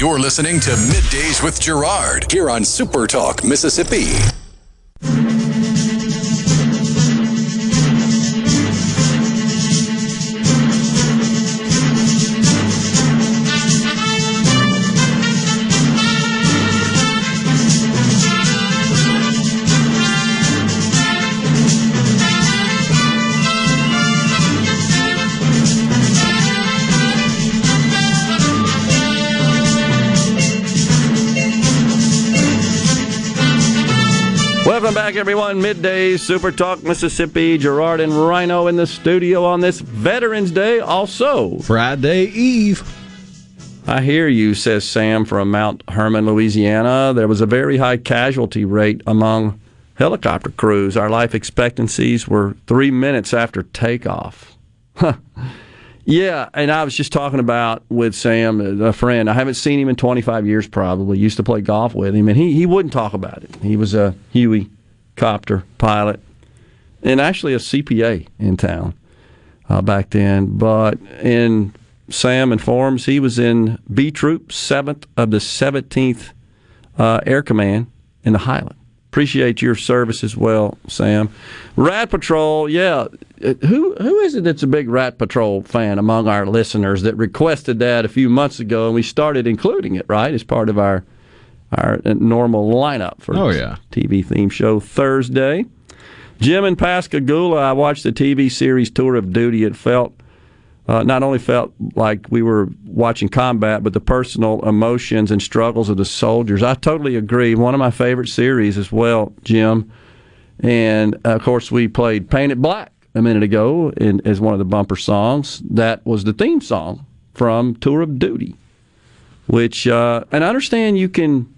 Speaker 1: You're listening to Middays with Gerard here on Super Talk Mississippi.
Speaker 3: Welcome back, everyone. Midday Super Talk Mississippi. Gerard and Rhino in the studio on this Veterans Day. Also,
Speaker 4: Friday Eve.
Speaker 3: I hear you, says Sam from Mount Hermon, Louisiana. There was a very high casualty rate among helicopter crews. Our life expectancies were three minutes after takeoff. Yeah, and I was just talking about with Sam, uh, a friend. I haven't seen him in 25 years, probably. Used to play golf with him, and he, he wouldn't talk about it. He was a Huey copter pilot and actually a CPA in town uh, back then. But in Sam informs he was in B Troop, 7th of the 17th uh, Air Command in the Highland. Appreciate your service as well, Sam. Rat Patrol, yeah. Who who is it that's a big Rat Patrol fan among our listeners that requested that a few months ago, and we started including it right as part of our our normal lineup for
Speaker 4: oh yeah
Speaker 3: TV theme show Thursday. Jim in Pascagoula, I watched the TV series Tour of Duty. It felt uh, not only felt like we were watching combat, but the personal emotions and struggles of the soldiers. I totally agree. One of my favorite series as well, Jim. And uh, of course, we played Paint It Black a minute ago in, as one of the bumper songs. That was the theme song from Tour of Duty. which uh, and I understand you can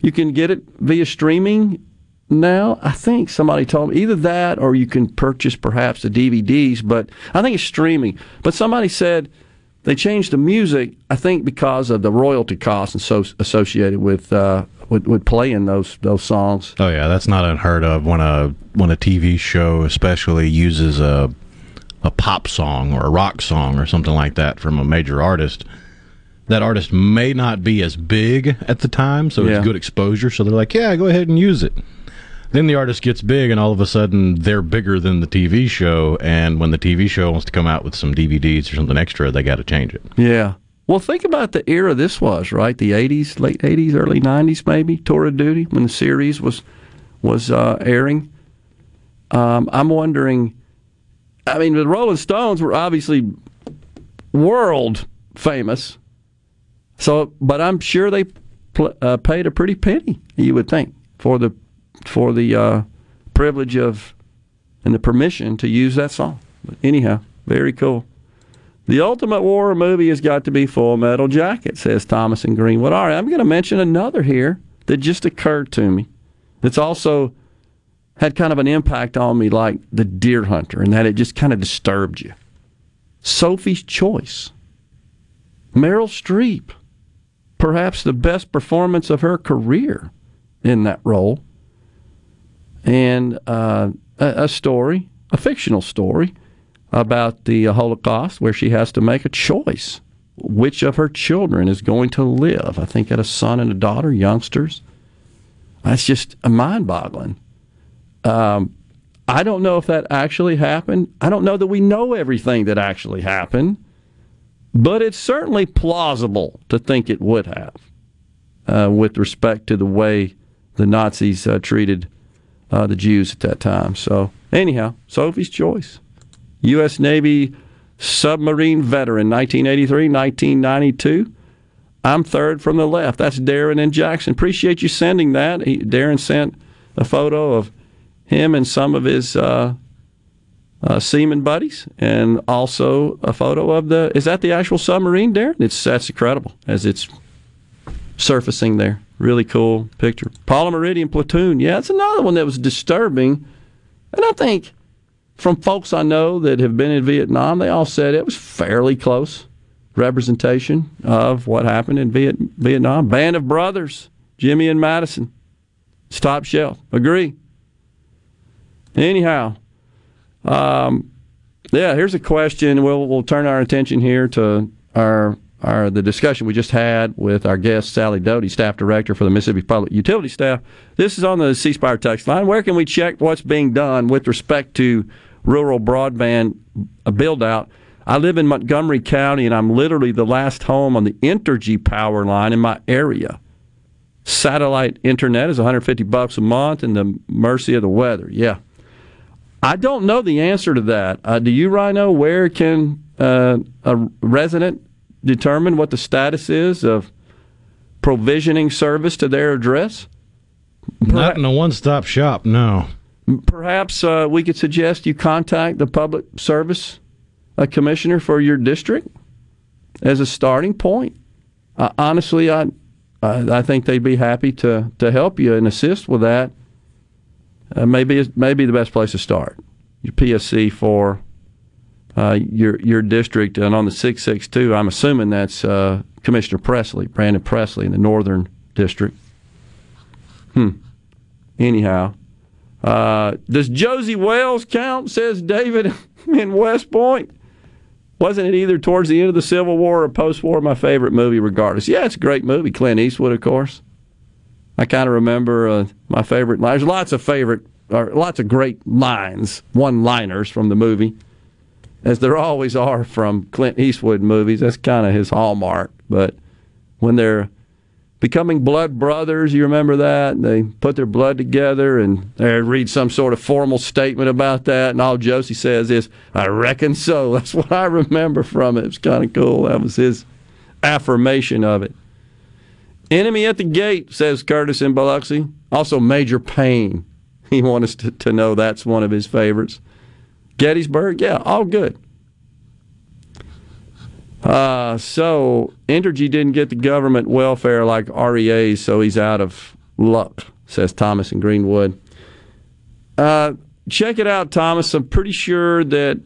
Speaker 3: you can get it via streaming now. I think somebody told me either that or you can purchase perhaps the DVDs, but I think it's streaming. But somebody said they changed the music. I think because of the royalty costs and so associated with. Uh, with, with playing those those songs.
Speaker 4: Oh yeah, that's not unheard of when a when a TV show especially uses a a pop song or a rock song or something like that from a major artist. That artist may not be as big at the time, so
Speaker 3: Yeah.
Speaker 4: it's good exposure. So they're like, "Yeah, go ahead and use it." Then the artist gets big, and all of a sudden they're bigger than the TV show. And when the TV show wants to come out with some DVDs or something extra, they got to change it.
Speaker 3: Yeah. Well, think about the era this was, right? The '80s, late '80s, early '90s, maybe Tour of Duty when the series was was uh, airing. Um, I'm wondering. I mean, the Rolling Stones were obviously world famous, so but I'm sure they pl- uh, paid a pretty penny. You would think for the for the uh, privilege of and the permission to use that song. But anyhow, very cool. The ultimate war movie has got to be Full Metal Jacket, says Thomas and Greenwood. All right, I'm going to mention another here that just occurred to me. That's also had kind of an impact on me, like The Deer Hunter, and that it just kind of disturbed you. Sophie's Choice. Meryl Streep. Perhaps the best performance of her career in that role. And uh, a, a story, a fictional story, about the Holocaust where she has to make a choice. Which of her children is going to live? I think had a son and a daughter, youngsters. That's just mind boggling. Um, I don't know if that actually happened. I don't know that we know everything that actually happened, but it's certainly plausible to think it would have uh, with respect to the way the Nazis uh, treated uh, the Jews at that time. So, anyhow, Sophie's choice. U.S. Navy submarine veteran, 1983, 1992. I'm third from the left. That's Darren and Jackson. Appreciate you sending that. He, Darren sent a photo of him and some of his uh, seaman buddies, and also a photo of the. Is that the actual submarine, Darren? It's that's incredible as it's surfacing there. Really cool picture. Paula Meridian platoon. Yeah, it's another one that was disturbing, and I think from folks I know that have been in Vietnam, they all said it was fairly close representation of what happened in Viet- Vietnam. Band of Brothers, Jimmy and Madison. It's top shelf. Agree. Anyhow, um, yeah, here's a question. We'll we'll turn our attention here to our our the discussion we just had with our guest Sally Doty, staff director for the Mississippi Public Utility Staff. This is on the C Spire text line. Where can we check what's being done with respect to rural broadband build out? I live in Montgomery County, and I'm literally the last home on the Entergy power line in my area. Satellite internet is 150 bucks a month, and the mercy of the weather. Yeah, I don't know the answer to that. Uh, do you, Rhino? Where can uh, a resident determine what the status is of provisioning service to their address?
Speaker 4: Not in a one-stop shop, no.
Speaker 3: Perhaps uh, we could suggest you contact the public service uh, commissioner for your district as a starting point. Uh, honestly, I, I I think they'd be happy to to help you and assist with that. Uh, maybe maybe the best place to start. Your PSC for uh, your your district, and on the six six two, I'm assuming that's uh, Commissioner Presley, Brandon Presley, in the Northern District. Hmm. Anyhow, uh, does Josey Wales count? Says David in West Point. Wasn't it either towards the end of the Civil War or post war? My favorite movie, regardless. Yeah, it's a great movie. Clint Eastwood, of course. I kind of remember uh, my favorite. There's lots of favorite, or lots of great lines, one-liners from the movie, as there always are from Clint Eastwood movies. That's kind of his hallmark. But when they're becoming blood brothers, you remember that? They put their blood together and they read some sort of formal statement about that, and all Josey says is, "I reckon so." That's what I remember from it. It was kind of cool. That was his affirmation of it. Enemy at the gate, says Curtis in Biloxi. Also, Major Payne. He wants us to, to know that's one of his favorites. Gettysburg, yeah, all good. Uh, so Entergy didn't get the government welfare like REA, so he's out of luck, says Thomas in Greenwood. Uh, check it out, Thomas. I'm pretty sure that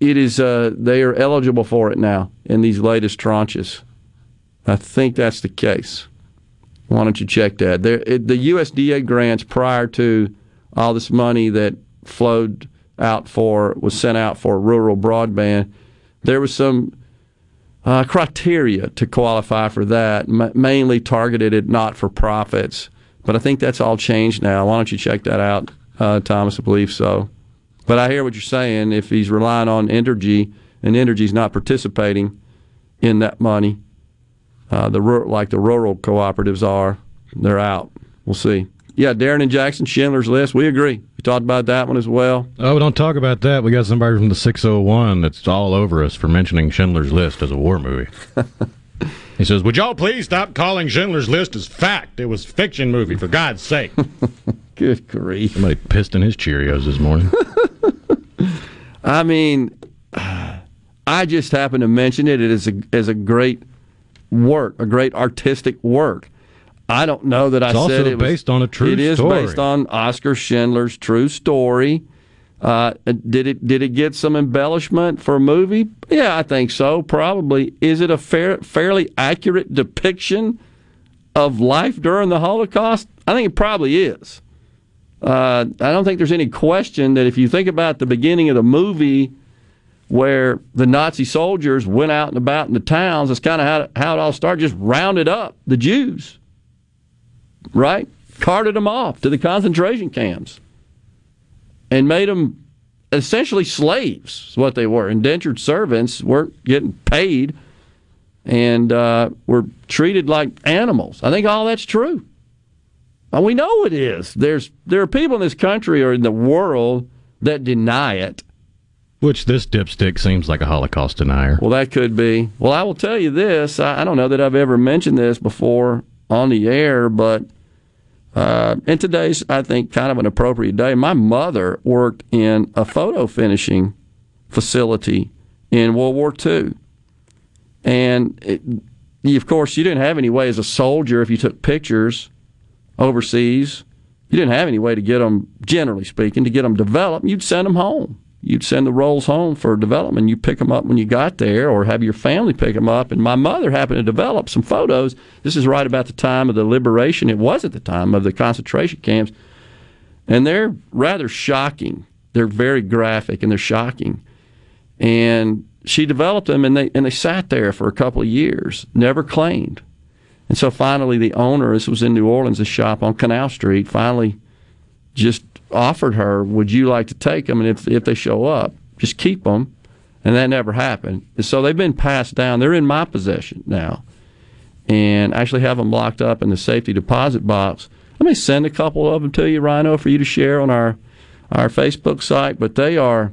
Speaker 3: it is uh, they are eligible for it now in these latest tranches. I think that's the case. Why don't you check that? There, it, the USDA grants prior to all this money that flowed out for was sent out for rural broadband. There was some uh, criteria to qualify for that, m- mainly targeted at not for profits. But I think that's all changed now. Why don't you check that out, uh, Thomas? I believe so. But I hear what you're saying. If he's relying on energy and Entergy's not participating in that money, uh, the like the rural cooperatives are, they're out. We'll see. Yeah, Darren and Jackson, Schindler's List. We agree. We talked about that one as well.
Speaker 4: Oh, don't talk about that. We got somebody from the 601 that's all over us for mentioning Schindler's List as a war movie. he says, Would y'all please stop calling Schindler's List as fact? It was fiction movie, for God's sake.
Speaker 3: Good grief.
Speaker 4: Somebody pissed in his Cheerios this morning.
Speaker 3: I mean, I just happened to mention it as a, as a great work, a great artistic work. I don't know that
Speaker 4: It's
Speaker 3: I said it was
Speaker 4: based on a true
Speaker 3: It is
Speaker 4: story.
Speaker 3: based on Oskar Schindler's true story. Uh, did it did it get some embellishment for a movie? Yeah, I think so. Probably. Is it a fair, fairly accurate depiction of life during the Holocaust? I think it probably is. Uh, I don't think there's any question that if you think about the beginning of the movie, where the Nazi soldiers went out and about in the towns, that's kind of how, how it all started. Just rounded up the Jews, right? Carted them off to the concentration camps and made them essentially slaves, is what they were. Indentured servants weren't getting paid and uh, were treated like animals. I think all that's true. And we know it is. There's there are people in this country or in the world that deny it.
Speaker 4: Which this dipstick seems like a Holocaust denier.
Speaker 3: Well, that could be. Well, I will tell you this. I, I don't know that I've ever mentioned this before on the air, but uh, and today's, I think, kind of an appropriate day. My mother worked in a photo finishing facility in World War II. And it, of course, you didn't have any way as a soldier if you took pictures overseas. You didn't have any way to get them, generally speaking, to get them developed. You'd send them home. You'd send the rolls home for development. You pick them up when you got there, or have your family pick them up. And my mother happened to develop some photos. This is right about the time of the liberation. It was at the time of the concentration camps, and they're rather shocking. They're very graphic and they're shocking. And she developed them, and they and they sat there for a couple of years, never claimed. And so finally, the owner, this was in New Orleans, a shop on Canal Street, finally just offered her, "Would you like to take them? And if if they show up, just keep them." And that never happened. And so they've been passed down. They're in my possession now, and I actually have them locked up in the safety deposit box. Let me send a couple of them to you, Rhino, for you to share on our our Facebook site. But they are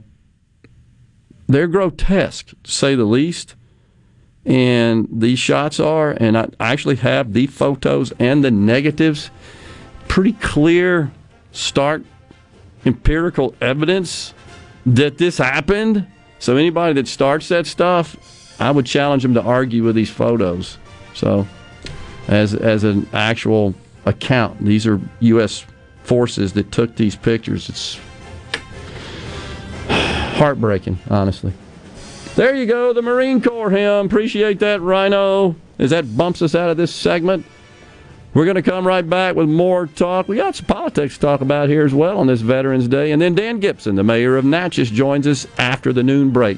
Speaker 3: they're grotesque, to say the least. And these shots are, and I actually have the photos and the negatives, pretty clear, stark, empirical evidence that this happened. So anybody that starts that stuff, I would challenge them to argue with these photos. So, as as an actual account, these are U.S. forces that took these pictures. It's heartbreaking, honestly. There you go, the Marine Corps hymn. Appreciate that, Rhino. As that bumps us out of this segment, we're going to come right back with more talk. We got some politics to talk about here as well on this Veterans Day. And then Dan Gibson, the mayor of Natchez, joins us after the noon break.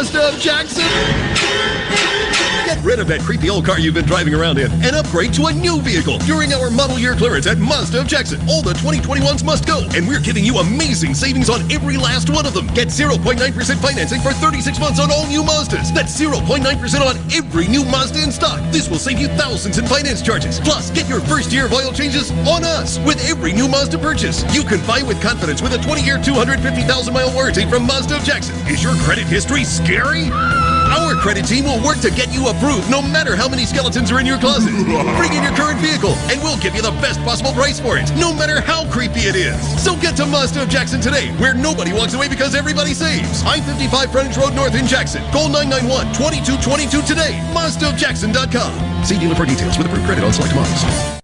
Speaker 44: Of Jackson!
Speaker 45: Get rid of that creepy old car you've been driving around in and upgrade to a new vehicle during our model year clearance at Mazda of Jackson. All the 2021s must go, and we're giving you amazing savings on every last one of them. Get 0.9% financing for 36 months on all new Mazdas. That's 0.9% on every new Mazda in stock. This will save you thousands in finance charges. Plus, get your first year of oil changes on us with every new Mazda purchase. You can buy with confidence with a 20-year, 250,000 mile warranty from Mazda of Jackson. Is your credit history scary? Our credit team will work to get you approved no matter how many skeletons are in your closet. Bring in your current vehicle and we'll give you the best possible price for it, no matter how creepy it is. So get to Mazda of Jackson today, where nobody walks away because everybody saves. I-55 Frontage Road North in Jackson. Call 991-2222 today. MazdaofJackson.com. See dealer for details with approved credit on select models.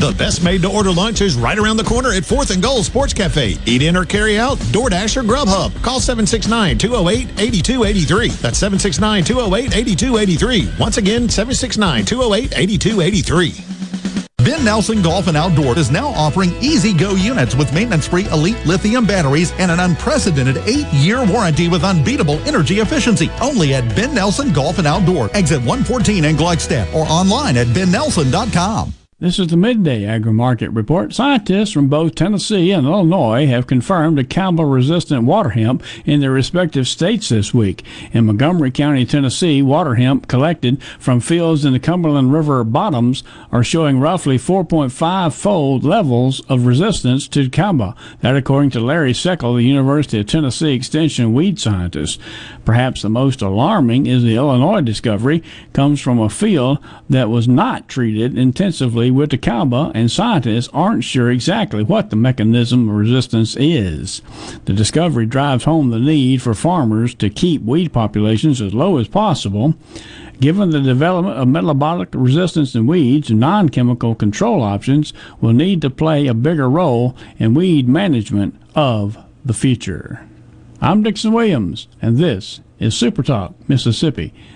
Speaker 9: The best made to order lunch is right around the corner at 4th and Goal Sports Cafe. Eat in or carry out, DoorDash or Grubhub. Call 769 208 8283. That's 769 208 8283. Once again, 769 208 8283.
Speaker 46: Ben Nelson Golf and Outdoor is now offering E-Z-GO units with maintenance free elite lithium batteries and an unprecedented eight year warranty with unbeatable energy efficiency. Only at Ben Nelson Golf and Outdoor, exit 114 in Gluckstadt, or online at bennelson.com.
Speaker 16: This is the midday agri market report. Scientists from both Tennessee and Illinois have confirmed a cowbell resistant water hemp in their respective states this week. In Montgomery County, Tennessee, water hemp collected from fields in the Cumberland River bottoms are showing roughly 4.5 fold levels of resistance to cowbell. That, according to Larry Steckel, the University of Tennessee Extension weed scientist. Perhaps the most alarming is the Illinois discovery comes from a field that was not treated intensively with the cowbell, and scientists aren't sure exactly what the mechanism of resistance is. The discovery drives home the need for farmers to keep weed populations as low as possible. Given the development of metabolic resistance in weeds, non chemical control options will need to play a bigger role in weed management of the future. I'm Dixon Williams, and this is Super Talk Mississippi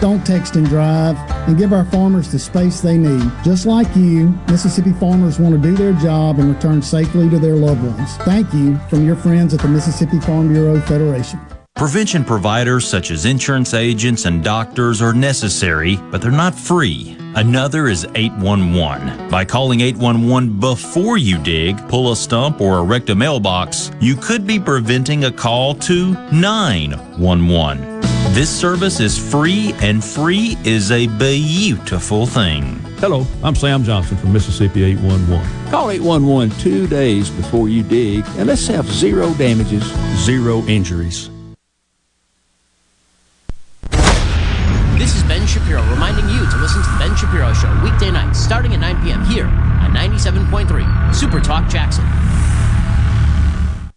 Speaker 18: don't text and drive, and give our farmers the space they need. Just like you, Mississippi farmers want to do their job and return safely to their loved ones. Thank you from your friends at the Mississippi Farm Bureau Federation.
Speaker 6: Prevention providers such as insurance agents and doctors are necessary, but they're not free. Another is 811. By calling 811 before you dig, pull a stump, or erect a mailbox, you could be preventing a call to 911. This service is free, and free is a beautiful thing.
Speaker 47: Hello, I'm Sam Johnson from Mississippi 811.
Speaker 48: Call 811 two days before you dig, and let's have zero damages, zero injuries.
Speaker 49: This is Ben Shapiro reminding you to listen to The Ben Shapiro Show weekday nights starting at 9 p.m. here on 97.3 Super Talk Jackson.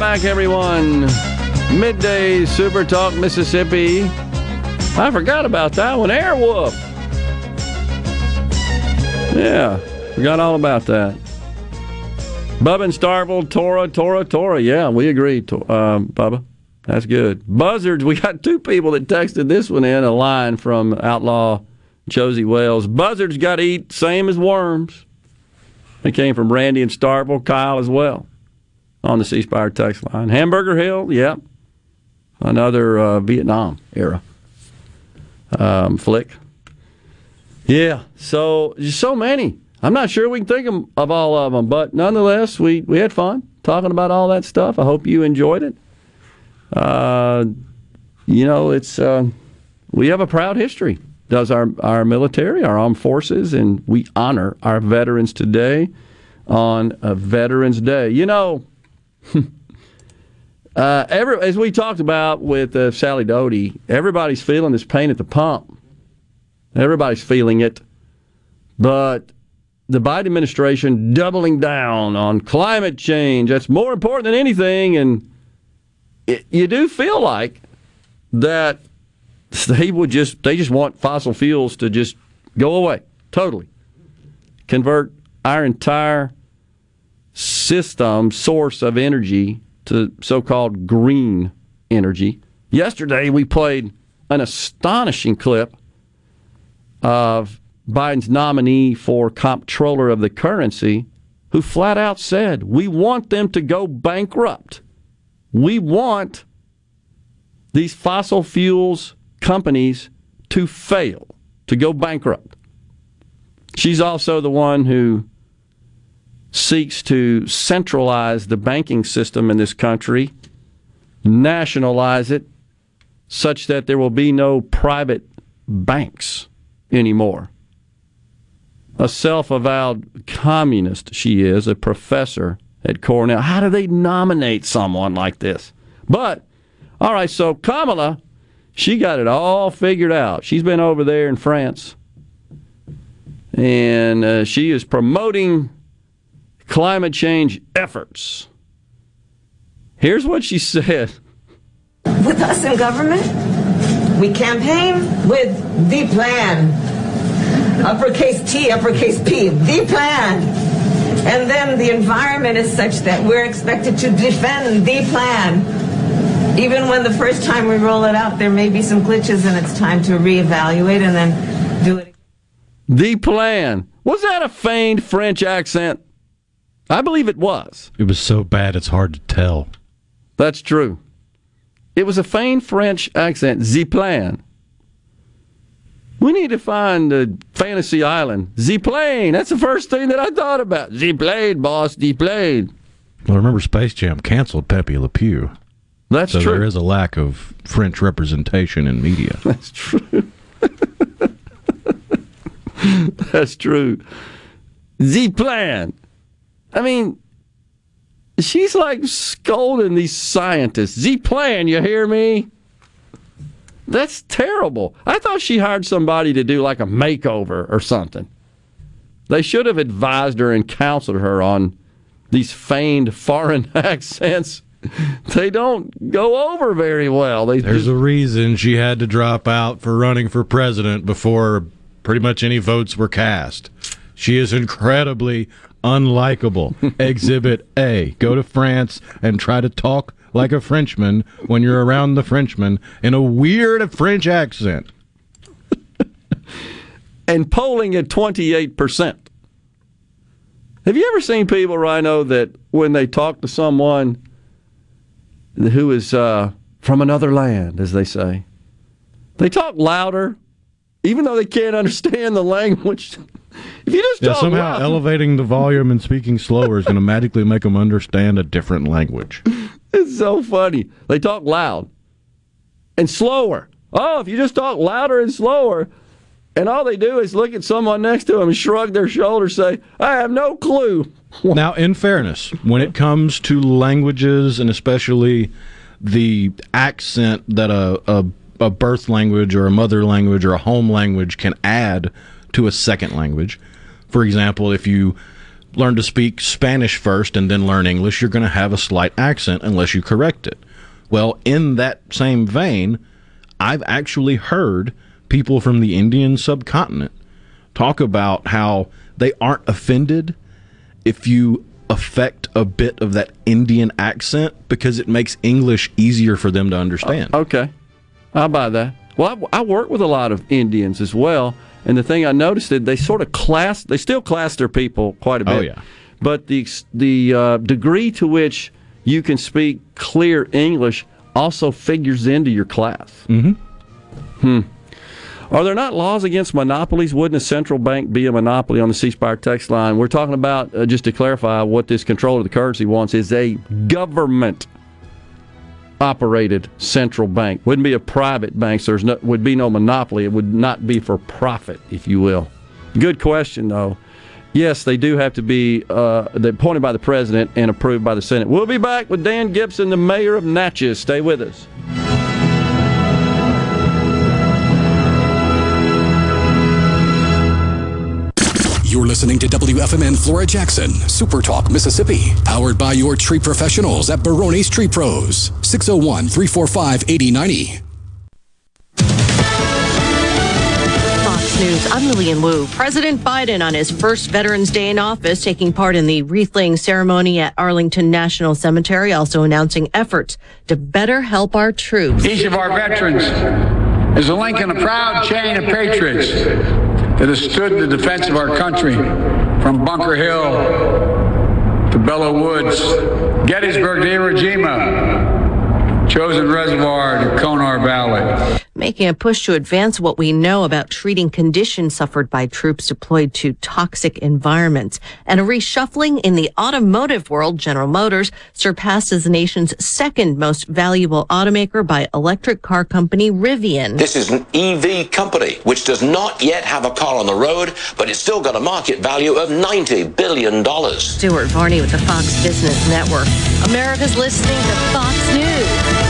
Speaker 3: Back, everyone. Midday Super Talk Mississippi. I forgot about that one. Airwolf. Yeah, forgot all about that. Bubba and Starkville, Tora, Tora, Tora. Yeah, we agree, um, Bubba. That's good. Buzzards, we got two people that texted this one in a line from Outlaw Josey Wales. Buzzards got to eat same as worms. They came from Randy and Starkville, Kyle as well. On the C Spire text line. Hamburger Hill, yep. Another uh, Vietnam era um, flick. Yeah, so so many. I'm not sure we can think of, of all of them, but nonetheless, we, we had fun talking about all that stuff. I hope you enjoyed it. Uh, you know, it's uh, we have a proud history. Does our our military, our armed forces, and we honor our veterans today on a Veterans Day. You know, uh, every as we talked about with uh, Sally Doty, everybody's feeling this pain at the pump. Everybody's feeling it, but the Biden administration doubling down on climate change. That's more important than anything. And it, you do feel like that they would just they just want fossil fuels to just go away totally. Convert our entire system source of energy to so-called green energy. Yesterday we played an astonishing clip of Biden's nominee for comptroller of the currency, who flat out said, We want them to go bankrupt. We want these fossil fuels companies to fail, to go bankrupt. She's also the one who seeks to centralize the banking system in this country, nationalize it, such that there will be no private banks anymore a self avowed communist she is, a professor at Cornell. How do they nominate someone like this? But, all right, so Kamala, she got it all figured out. She's been over there in France, and uh, she is promoting climate change efforts. Here's what she said
Speaker 49: With us in government, we campaign with the plan uppercase T, uppercase P, the plan. And then the environment is such that we're expected to defend the plan. Even when the first time we roll it out, there may be some glitches and it's time to reevaluate and then do it.
Speaker 3: The plan. Was that a feigned French accent? I believe it was.
Speaker 4: It was so bad it's hard to tell.
Speaker 3: That's true. It was a feigned French accent. The plan. We need to find a fantasy island. Z plane. That's the first thing that I thought about. Z plane, boss. Z plane.
Speaker 4: Well, remember Space Jam canceled Pepe Le Pew.
Speaker 3: That's
Speaker 4: so
Speaker 3: true.
Speaker 4: there is a lack of French representation in media.
Speaker 3: That's true. That's true. Plan. I mean, she's like scolding these scientists. Z plan, you hear me? That's terrible. I thought she hired somebody to do like a makeover or something. They should have advised her and counseled her on these feigned foreign accents. They don't go over very well. They
Speaker 4: There's
Speaker 3: just,
Speaker 4: a reason she had to drop out for running for president before pretty much any votes were cast. She is incredibly unlikable. Exhibit A. Go to France and try to talk like a Frenchman when you're around the Frenchman in a weird French accent.
Speaker 3: and polling at 28%. Have you ever seen people, Rhino, that when they talk to someone who is uh, from another land, as they say, they talk louder, even though they can't understand the language? If you just
Speaker 4: Yeah, somehow
Speaker 3: loud,
Speaker 4: elevating the volume and speaking slower is going to magically make them understand a different language.
Speaker 3: It's so funny. They talk loud and slower. Oh, if you just talk louder and slower, and all they do is look at someone next to them and shrug their shoulders, say, "I have no clue."
Speaker 4: Now, in fairness, when it comes to languages and especially the accent that a, a, a birth language or a mother language or a home language can add to a second language, for example, if you learn to speak Spanish first and then learn English, you're going to have a slight accent unless you correct it. Well, in that same vein, I've actually heard people from the Indian subcontinent talk about how they aren't offended if you affect a bit of that Indian accent because it makes English easier for them to understand.
Speaker 3: Okay, I'll buy that. Well, I, I work with a lot of Indians as well, and the thing I noticed is they sort of class, they still class their people quite a bit.
Speaker 4: Oh, yeah.
Speaker 3: But the the uh, degree to which you can speak clear English also figures into your class. Mm-hmm. Hmm. Are there not laws against monopolies? Wouldn't a central bank be a monopoly on the C Spire text line? We're talking about, uh, just to clarify, what this comptroller of the currency wants is a government operated central bank. Wouldn't be a private bank, so there's no, would be no monopoly. It would not be for profit, if you will. Good question, though. Yes, they do have to be uh, appointed by the president and approved by the Senate. We'll be back with Dan Gibson, the mayor of Natchez. Stay with us.
Speaker 1: You're listening to WFMN Flora Jackson, Super Talk, Mississippi, powered by your tree professionals at Barone's Tree Pros, 601 345 8090.
Speaker 21: Fox News, I'm Lillian Wu. President Biden on his first Veterans Day in office, taking part in the wreath laying ceremony at Arlington National Cemetery, also announcing efforts to better help our troops.
Speaker 50: Each of our veterans is a link in a proud chain of patriots that has stood the defense of our country from Bunker Hill to Belleau Woods, Gettysburg to Iwo Jima, Chosin Reservoir to Konar Valley
Speaker 21: making a push to advance what we know about treating conditions suffered by troops deployed to toxic environments. And a reshuffling in the automotive world, General Motors surpassed as the nation's second most valuable automaker by electric car company Rivian.
Speaker 51: This is an EV company which does not yet have a car on the road, but it's still got a market value of $90 billion.
Speaker 21: Stuart Varney with the Fox Business Network. America's listening to Fox News.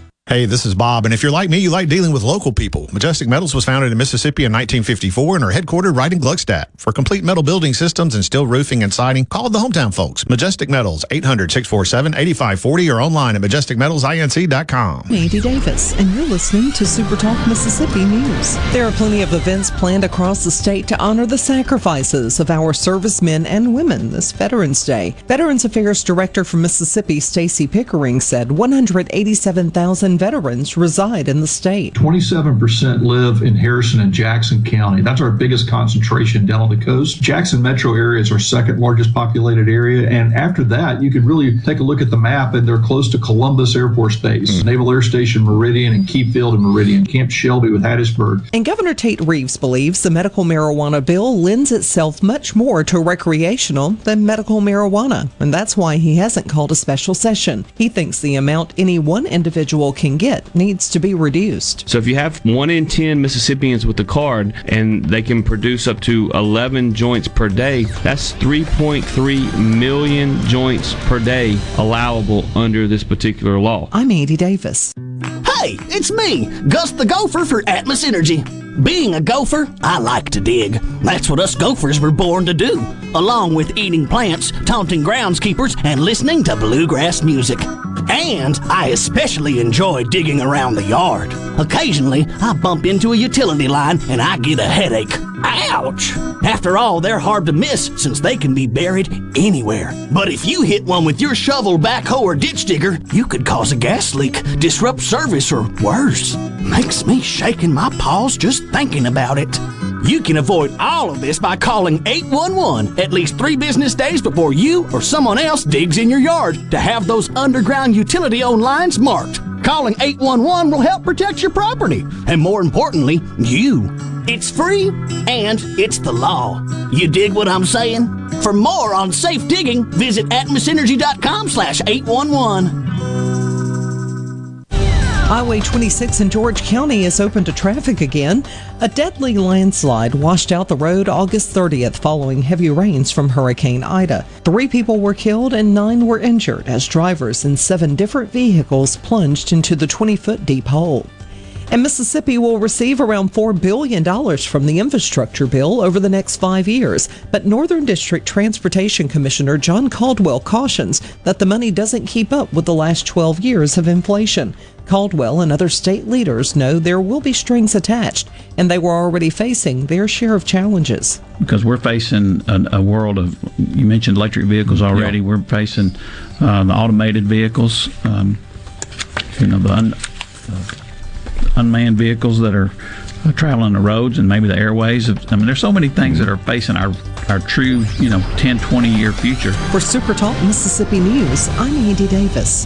Speaker 9: Hey, this is Bob, and if you're like me, you like dealing with local people. Majestic Metals was founded in Mississippi in 1954 and are headquartered right in Gluckstadt. For complete metal building systems and steel roofing and siding, call the hometown folks. Majestic Metals, 800-647-8540 or online at majesticmetalsinc.com.
Speaker 14: Andy Davis, and you're listening to Super Talk Mississippi News. There are plenty of events planned across the state to honor the sacrifices of our servicemen and women this Veterans Day. Veterans Affairs Director for Mississippi, Stacy Pickering, said 187,000 veterans reside in the state.
Speaker 52: 27% live in Harrison and Jackson County. That's our biggest concentration down on the coast. Jackson metro area is our second largest populated area. And after that, you can really take a look at the map and they're close to Columbus Air Force Base, mm-hmm. Naval Air Station Meridian, and Key Field and Meridian, Camp Shelby with Hattiesburg.
Speaker 14: And Governor Tate Reeves believes the medical marijuana bill lends itself much more to recreational than medical marijuana. And that's why he hasn't called a special session. He thinks the amount any one individual can can get needs to be reduced.
Speaker 53: So if you have one in 10 Mississippians with the card and they can produce up to 11 joints per day, that's 3.3 million joints per day allowable under this particular law.
Speaker 14: I'm Andy Davis.
Speaker 54: Hey, it's me, Gus the Gopher for Atmos Energy. Being a gopher, I like to dig. That's what us gophers were born to do, along with eating plants, taunting groundskeepers, and listening to bluegrass music. And I especially enjoy digging around the yard. Occasionally, I bump into a utility line and I get a headache. Ouch! After all, they're hard to miss since they can be buried anywhere. But if you hit one with your shovel, backhoe, or ditch digger, you could cause a gas leak, disrupt service, or worse. Makes me shake in my paws just thinking about it. You can avoid all of this by calling 811 at least three business days before you or someone else digs in your yard to have those underground utility owned lines marked. Calling 811 will help protect your property and, more importantly, you. It's free and it's the law. You dig what I'm saying? For more on safe digging, visit atmosenergy.com slash 811.
Speaker 14: Highway 26 in George County is open to traffic again. A deadly landslide washed out the road August 30th following heavy rains from Hurricane Ida. Three people were killed and nine were injured as drivers in seven different vehicles plunged into the 20 foot deep hole. And Mississippi will receive around $4 billion from the infrastructure bill over the next five years. But Northern District Transportation Commissioner John Caldwell cautions that the money doesn't keep up with the last 12 years of inflation. Caldwell and other state leaders know there will be strings attached, and they were already facing their share of challenges.
Speaker 55: Because we're facing a, a world of, you mentioned electric vehicles already, yeah. we're facing uh, the automated vehicles, um, you know, the un, uh, unmanned vehicles that are uh, traveling the roads and maybe the airways. I mean, there's so many things that are facing our, our true, you know, 10, 20 year future.
Speaker 14: For Super Talk Mississippi News, I'm Andy Davis.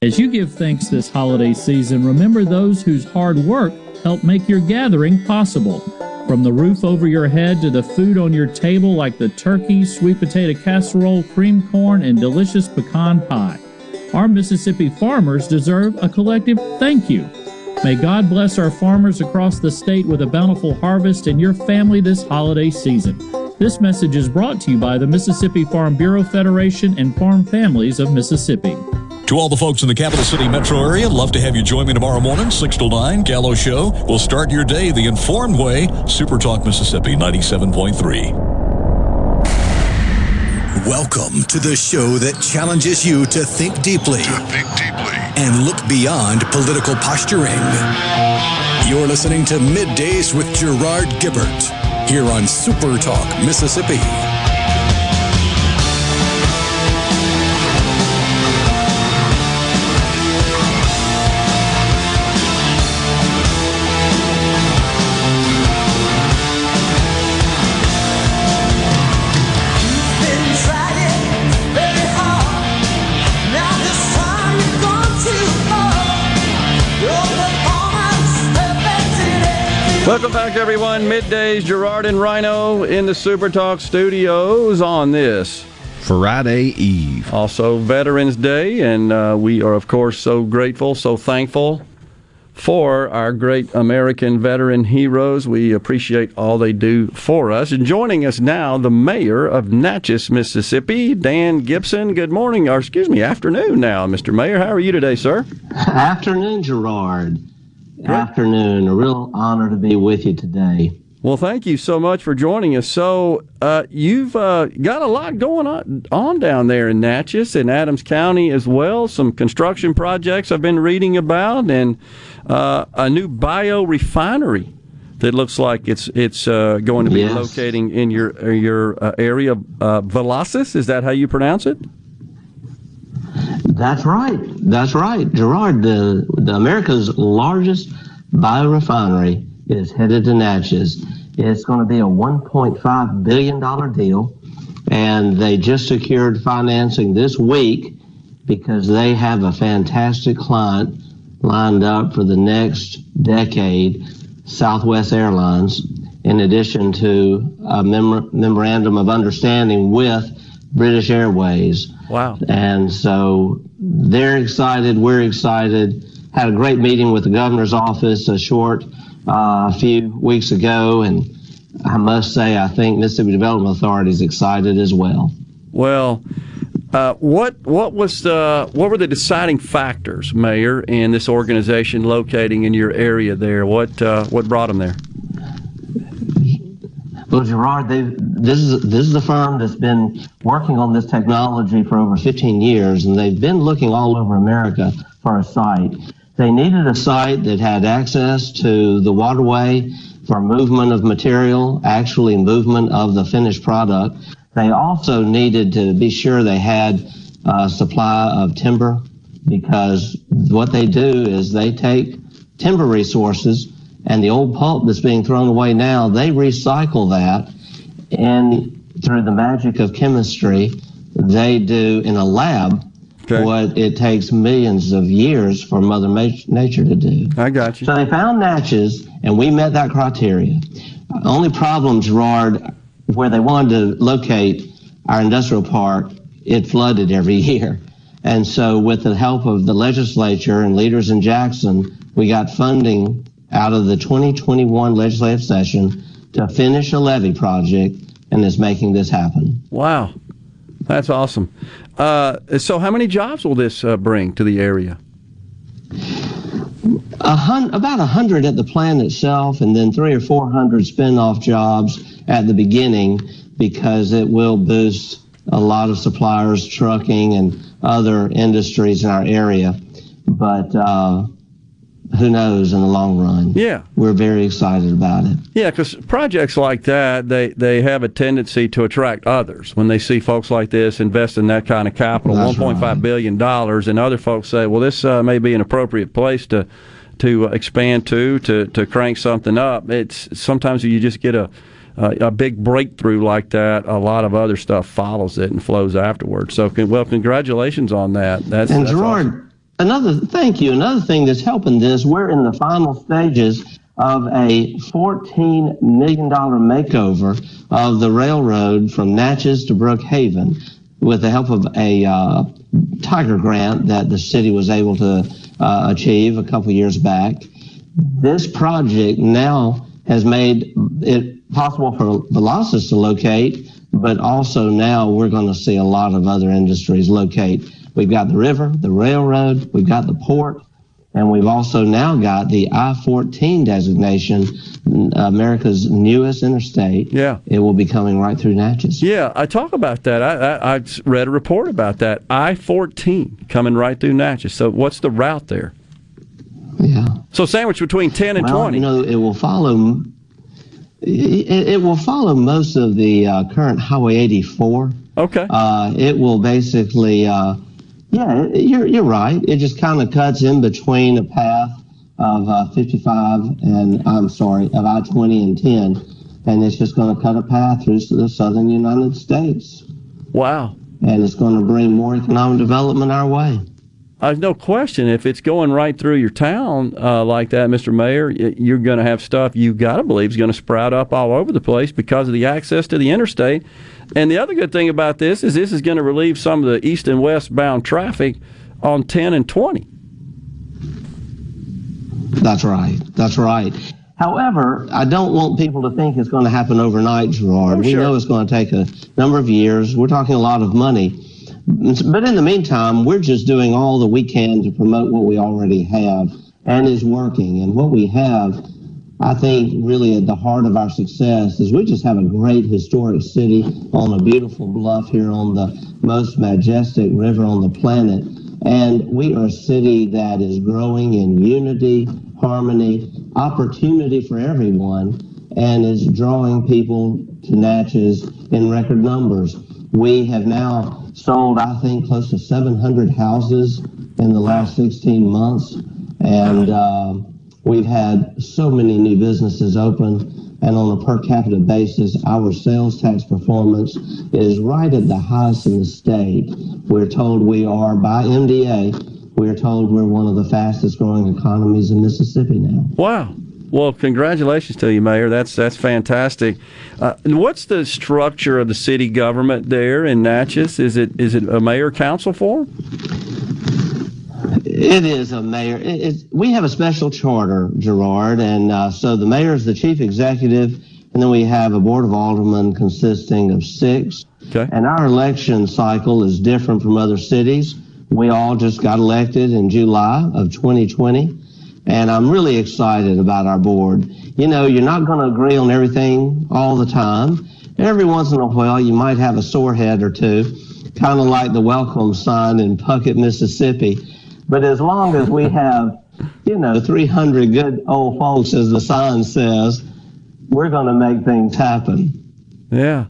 Speaker 56: as you give thanks this holiday season, remember those whose hard work helped make your gathering possible. From the roof over your head to the food on your table, like the turkey, sweet potato casserole, cream corn, and delicious pecan pie. Our Mississippi farmers deserve a collective thank you. May God bless our farmers across the state with a bountiful harvest and your family this holiday season. This message is brought to you by the Mississippi Farm Bureau Federation and Farm Families of Mississippi.
Speaker 10: To all the folks in the capital city metro area, love to have you join me tomorrow morning, 6 to 9, Gallo Show. We'll start your day the informed way. Super Talk Mississippi 97.3.
Speaker 1: Welcome to the show that challenges you to think deeply.
Speaker 57: To think deeply.
Speaker 1: And look beyond political posturing. You're listening to Middays with Gerard Gibert here on Super Talk, Mississippi.
Speaker 3: Welcome back, everyone. Middays, Gerard and Rhino in the Super Talk studios on this
Speaker 4: Friday Eve.
Speaker 3: Also, Veterans Day, and uh, we are, of course, so grateful, so thankful for our great American veteran heroes. We appreciate all they do for us. And joining us now, the mayor of Natchez, Mississippi, Dan Gibson. Good morning, or excuse me, afternoon now, Mr. Mayor. How are you today, sir?
Speaker 58: Afternoon, Gerard afternoon. A real honor to be with you today.
Speaker 3: Well, thank you so much for joining us. So, uh, you've uh, got a lot going on, on down there in Natchez and Adams County as well. Some construction projects I've been reading about, and uh, a new biorefinery that looks like it's it's uh, going to be yes. locating in your your uh, area. Uh, Velocys, is that how you pronounce it?
Speaker 58: That's right. That's right. Gerard, the, the America's largest biorefinery is headed to Natchez. It's going to be a $1.5 billion deal. And they just secured financing this week because they have a fantastic client lined up for the next decade, Southwest Airlines, in addition to a mem- memorandum of understanding with British Airways.
Speaker 3: Wow.
Speaker 58: And so they're excited. We're excited. Had a great meeting with the governor's office a short uh, few weeks ago. And I must say, I think Mississippi Development Authority is excited as well.
Speaker 3: Well, uh, what what was the what were the deciding factors, Mayor, in this organization locating in your area there? What uh, what brought them there?
Speaker 58: Well, Gerard, this is this is a firm that's been working on this technology for over 15 years, and they've been looking all over America for a site. They needed a site that had access to the waterway for movement of material, actually movement of the finished product. They also needed to be sure they had a supply of timber because what they do is they take timber resources and the old pulp that's being thrown away now, they recycle that and through the magic of chemistry, they do in a lab what it takes millions of years for Mother Ma- Nature to do.
Speaker 3: I got you.
Speaker 58: So they found Natchez, and we met that criteria. Only problem, Gerard, where they wanted to locate our industrial park, it flooded every year. And so, with the help of the legislature and leaders in Jackson, we got funding out of the 2021 legislative session to finish a levy project and is making this happen.
Speaker 3: Wow, that's awesome. Uh, so, how many jobs will this uh, bring to the area?
Speaker 58: A hun- about a hundred at the plant itself, and then three or four hundred spin-off jobs at the beginning because it will boost a lot of suppliers, trucking, and other industries in our area. But uh, who knows in the long run?
Speaker 3: Yeah.
Speaker 58: We're very excited about it.
Speaker 3: Yeah, because projects like that, they, they have a tendency to attract others. When they see folks like this invest in that kind of capital,
Speaker 58: That's
Speaker 3: $1.5 billion, and other folks say, well, this uh, may be an appropriate place to to expand to, to, to crank something up. It's sometimes you just get a a, a big breakthrough like that. A lot of other stuff follows it and flows afterwards. So, well, congratulations on that. That's
Speaker 58: and
Speaker 3: that's
Speaker 58: Gerard,
Speaker 3: awesome.
Speaker 58: Another thank you. Another thing that's helping this, we're in the final stages of a $14 million makeover of the railroad from Natchez to Brookhaven with the help of a uh, Tiger grant that the city was able to uh, achieve a couple years back. This project now has made it possible for Velocys to locate, but also now we're going to see a lot of other industries locate. We've got the river, the railroad, we've got the port, and we've also now got the I 14 designation, America's newest interstate.
Speaker 3: Yeah.
Speaker 58: It will be coming right through Natchez.
Speaker 3: Yeah, I talk about that. I, I, I read a report about that. I 14 coming right through Natchez. So, what's the route there?
Speaker 58: Yeah.
Speaker 3: So, sandwich between 10 and
Speaker 58: well,
Speaker 3: 20.
Speaker 58: You know, it will follow. It, it will follow most of the uh, current Highway 84.
Speaker 3: Okay.
Speaker 58: Uh, it will basically, uh, yeah, you're you're right. It just kind of cuts in between a path of uh, 55 and I'm sorry of I-20 and 10, and it's just going to cut a path through to the southern United States.
Speaker 3: Wow.
Speaker 58: And it's going to bring more economic development our way.
Speaker 3: There's no question. If it's going right through your town uh, like that, Mr. Mayor, you're going to have stuff you got to believe is going to sprout up all over the place because of the access to the interstate. And the other good thing about this is this is going to relieve some of the east and west bound traffic on 10 and 20.
Speaker 58: That's right. That's right. However, I don't want people to think it's going to happen overnight, Gerard.
Speaker 3: Oh,
Speaker 58: we know it's going to take a number of years. We're talking a lot of money. But in the meantime, we're just doing all that we can to promote what we already have and is working. And what we have, I think, really at the heart of our success is we just have a great historic city on a beautiful bluff here on the most majestic river on the planet. And we are a city that is growing in unity, harmony, opportunity for everyone, and is drawing people to Natchez in record numbers. We have now sold, I think, close to 700 houses in the last 16 months. And uh, we've had so many new businesses open. And on a per capita basis, our sales tax performance is right at the highest in the state. We're told we are, by MDA, we're told we're one of the fastest growing economies in Mississippi now.
Speaker 3: Wow. Well, congratulations to you, Mayor. That's that's fantastic. Uh, and what's the structure of the city government there in Natchez? Is it is it a mayor council form?
Speaker 58: It is a mayor. It, it's, we have a special charter, Gerard, and uh, so the mayor is the chief executive, and then we have a board of aldermen consisting of six.
Speaker 3: Okay.
Speaker 58: And our election cycle is different from other cities. We all just got elected in July of 2020, and I'm really excited about our board. You know, you're not going to agree on everything all the time. Every once in a while, you might have a sore head or two, kind of like the welcome sign in Puckett, Mississippi. But as long as we have, you know, 300 good old folks, as the sign says, we're going to make things happen.
Speaker 3: Yeah.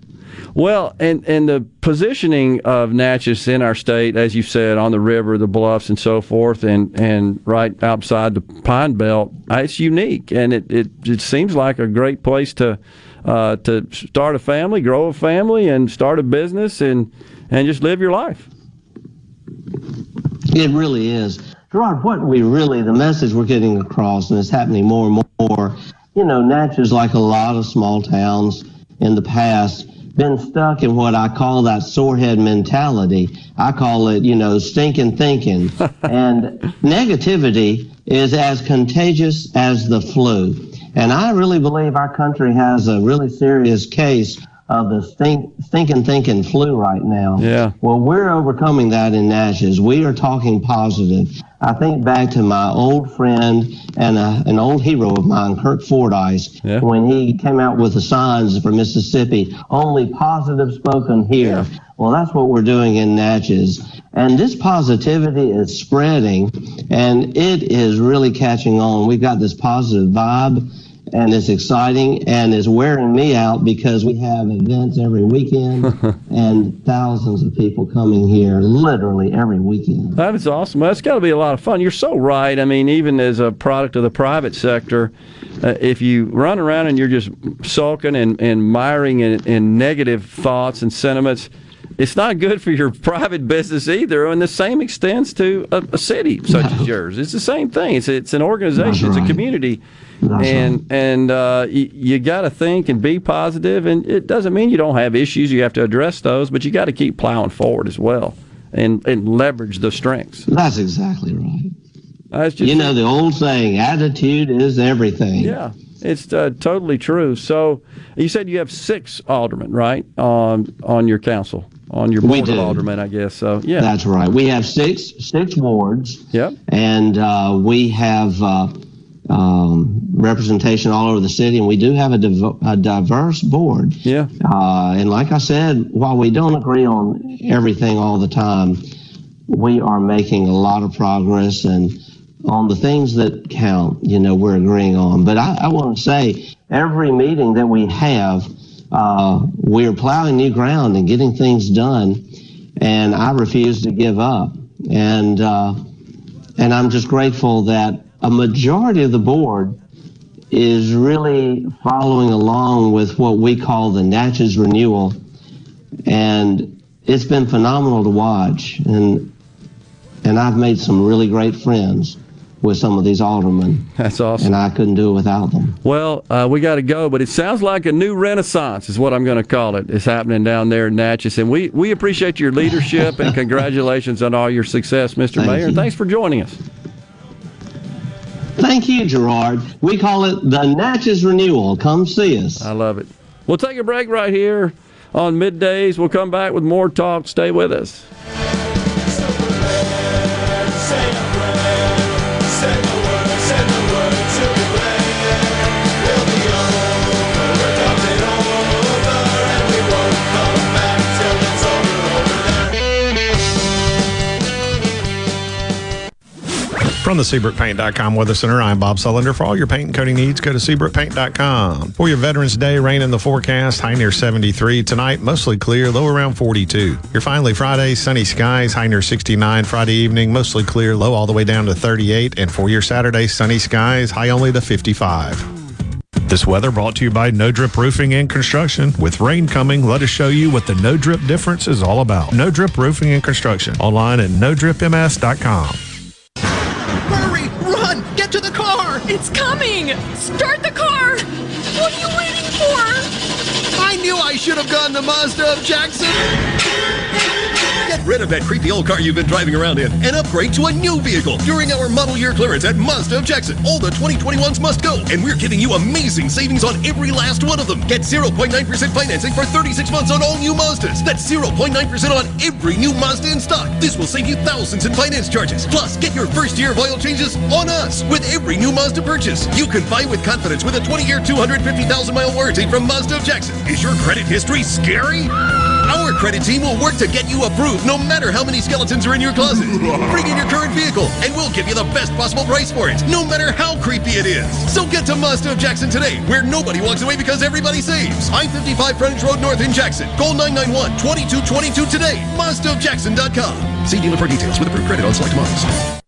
Speaker 3: Well, and and the positioning of Natchez in our state, as you said, on the river, the bluffs, and so forth, and and right outside the Pine Belt, uh, it's unique, and it it, it seems like a great place to uh, to start a family, grow a family, and start a business, and and just live your life.
Speaker 58: It really is. Gerard, what we really, the message we're getting across, and it's happening more and more, you know, Natchez, like a lot of small towns in the past, been stuck in what I call that sorehead mentality. I call it, you know, stinking thinking. and negativity is as contagious as the flu. And I really believe our country has a really serious case of the stink, stinking thinking flu right now.
Speaker 3: Yeah.
Speaker 58: Well, we're overcoming that in Natchez. We are talking positive. I think back to my old friend and a, an old hero of mine, Kirk Fordice,
Speaker 3: Yeah.
Speaker 58: when he came out with the signs for Mississippi, only positive spoken here. Well, that's what we're doing in Natchez. And this positivity is spreading and it is really catching on. We've got this positive vibe and it's exciting and it's wearing me out because we have events every weekend and thousands of people coming here literally every weekend.
Speaker 3: That is awesome. That's got to be a lot of fun. You're so right. I mean, even as a product of the private sector, uh, if you run around and you're just sulking and, and miring in, in negative thoughts and sentiments, it's not good for your private business either. And the same extends to a, a city such as yours. It's the same thing. It's it's an organization. It's a community. And and uh, y- you got to think and be positive. And it doesn't mean you don't have issues. You have to address those, but you got to keep plowing forward as well, and and leverage the strengths.
Speaker 58: That's exactly right.
Speaker 3: That's just
Speaker 58: you know the old saying, attitude is everything.
Speaker 3: Yeah, it's uh, totally true. So you said you have six aldermen, right, on on your council, on your board of aldermen, I guess. So yeah,
Speaker 58: That's right. We have six six wards.
Speaker 3: Yep.
Speaker 58: And uh, we have uh, um, representation all over the city, and we do have a, div- a diverse board.
Speaker 3: Yeah.
Speaker 58: Uh, and like I said, while we don't agree on everything all the time, we are making a lot of progress and on the things that count, you know, we're agreeing on. But I, I want to say every meeting that we have, uh, we're plowing new ground and getting things done. And I refuse to give up. And, uh, and I'm just grateful that a majority of the board is really following along with what we call the Natchez renewal. And it's been phenomenal to watch. And, and I've made some really great friends with some of these aldermen.
Speaker 3: That's awesome.
Speaker 58: And I couldn't do it without them.
Speaker 3: Well, uh, we got to go, but it sounds like a new renaissance is what I'm going to call it. It's happening down there in Natchez, and we, we appreciate your leadership and congratulations on all your success, Mr.
Speaker 58: Thank
Speaker 3: Mayor.
Speaker 58: you.
Speaker 3: And thanks for joining us.
Speaker 58: Thank you, Gerard. We call it the Natchez Renewal. Come see us.
Speaker 3: I love it. We'll take a break right here on middays. We'll come back with more talk. Stay with us.
Speaker 9: From the SeabrookPaint.com Weather Center, I'm Bob Sullender. For all your paint and coating needs, go to SeabrookPaint.com. For your Veterans Day, rain in the forecast, high near 73. Tonight, mostly clear, low around 42. Your finally Friday, sunny skies, high near 69. Friday evening, mostly clear, low all the way down to 38. And for your Saturday, sunny skies, high only to 55. This weather brought to you by No Drip Roofing and Construction. With rain coming, let us show you what the No Drip difference is all about. No Drip Roofing and Construction. Online at NoDripMS.com.
Speaker 45: have gone to Mazda of Jackson! Get rid of that creepy old car you've been driving around in and upgrade to a new vehicle during our model year clearance at Mazda of Jackson. All the 2021s must go, and we're giving you amazing savings on every last one of them. Get 0.9% financing for 36 months on all new Mazdas. That's 0.9% on every new Mazda in stock. This will save you thousands in finance charges. Plus, get your first year of oil changes on us with every new Mazda purchase. You can buy with confidence with a 20-year, 250,000 mile warranty from Mazda of Jackson. Is your credit history scary? Our credit team will work to get you approved no matter how many skeletons are in your closet. Bring in your current vehicle, and we'll give you the best possible price for it, no matter how creepy it is. So get to Mazda of Jackson today, where nobody walks away because everybody saves. I-55 Frontage Road North in Jackson. Call 991-2222 today. MazdaofJackson.com. See dealer for details with approved credit on select models.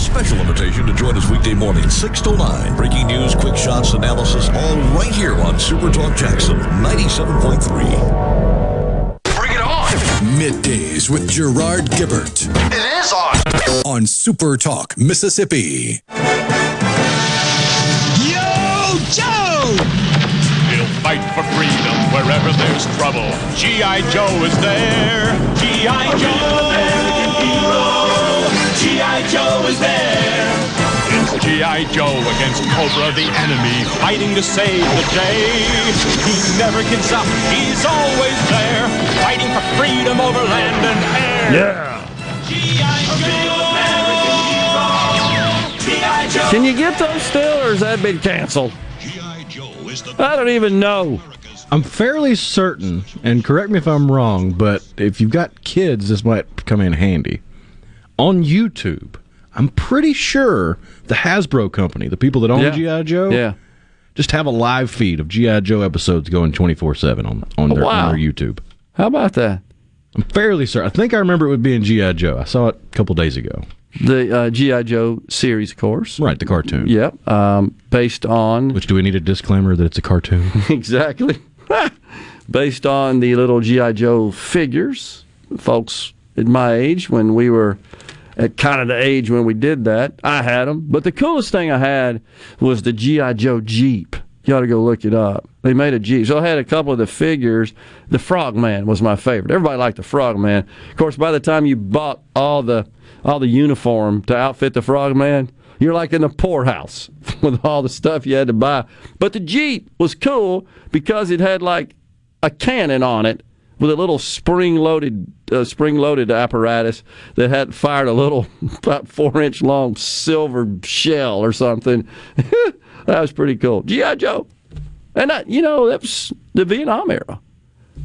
Speaker 10: special invitation to join us weekday morning, 6 to 9. Breaking news, quick shots, analysis, all right here on Super Talk Jackson 97.3.
Speaker 1: Bring it on! Middays with Gerard Gibert.
Speaker 45: It is on!
Speaker 1: On Super Talk, Mississippi.
Speaker 59: Yo, Joe! He'll fight for freedom wherever there's trouble. G.I. Joe is there. G.I. Joe! American hero! G.I. Joe is there. It's G.I. Joe against Cobra the enemy, fighting to save the day. He never gives up, he's always there, fighting for freedom over land and air.
Speaker 3: Yeah.
Speaker 59: G.I. Joe! G.I. Joe!
Speaker 3: Can you get those still, or has that been canceled? I don't even know.
Speaker 4: I'm fairly certain, and correct me if I'm wrong, but if you've got kids, this might come in handy. On YouTube, I'm pretty sure the Hasbro company, the people that own
Speaker 3: Yeah.
Speaker 4: GI Joe,
Speaker 3: Yeah.
Speaker 4: just have a live feed of GI Joe episodes going 24 seven on on
Speaker 3: Oh,
Speaker 4: their,
Speaker 3: wow.
Speaker 4: on their YouTube.
Speaker 3: How about that?
Speaker 4: I'm fairly certain. I think I remember it would be in GI Joe. I saw it a couple days ago.
Speaker 3: The uh, G.I. Joe series, of course.
Speaker 4: Right, the cartoon.
Speaker 3: Yep. Um, based on.
Speaker 4: Which do we need a disclaimer that it's a cartoon?
Speaker 3: exactly. based on the little G.I. Joe figures. Folks at my age, when we were at kind of the age when we did that, I had them. But the coolest thing I had was the G.I. Joe Jeep. You ought to go look it up. They made a Jeep. So I had a couple of the figures. The Frogman was my favorite. Everybody liked the Frogman. Of course, by the time you bought all the all the uniform to outfit the Frogman, you're like in the poorhouse with all the stuff you had to buy. But the Jeep was cool because it had like a cannon on it with a little spring-loaded uh, spring-loaded apparatus that had fired a little about four-inch long silver shell or something. that was pretty cool. GI Joe, and that, you know that was the Vietnam era.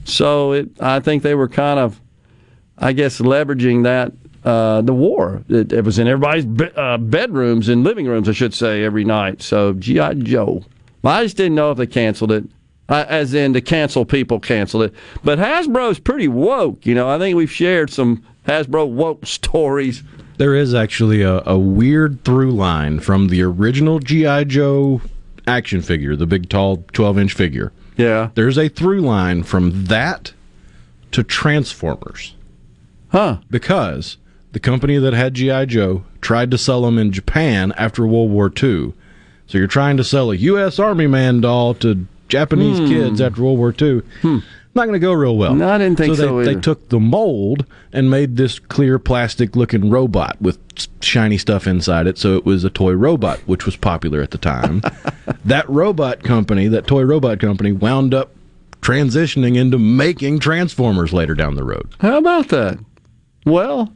Speaker 3: So it, I think they were kind of, I guess, leveraging that uh, the war. It, it was in everybody's be, uh, bedrooms and living rooms, I should say, every night. So GI Joe. I just didn't know if they canceled it. Uh, as in to cancel people cancel it. But Hasbro's pretty woke. You know, I think we've shared some Hasbro woke stories.
Speaker 4: There is actually a, a weird through line from the original G.I. Joe action figure, the big, tall 12 inch figure.
Speaker 3: Yeah.
Speaker 4: There's a through line from that to Transformers.
Speaker 3: Huh.
Speaker 4: Because the company that had G.I. Joe tried to sell them in Japan after World War II. So you're trying to sell a U.S. Army man doll to Japanese
Speaker 3: Hmm.
Speaker 4: kids after World War II. Not going to go real well.
Speaker 3: No, I didn't think
Speaker 4: so.
Speaker 3: so
Speaker 4: They, they took the mold and made this clear plastic looking robot with shiny stuff inside it. So it was a toy robot, which was popular at the time. that robot company, that toy robot company, wound up transitioning into making Transformers later down the road.
Speaker 3: How about that? Well,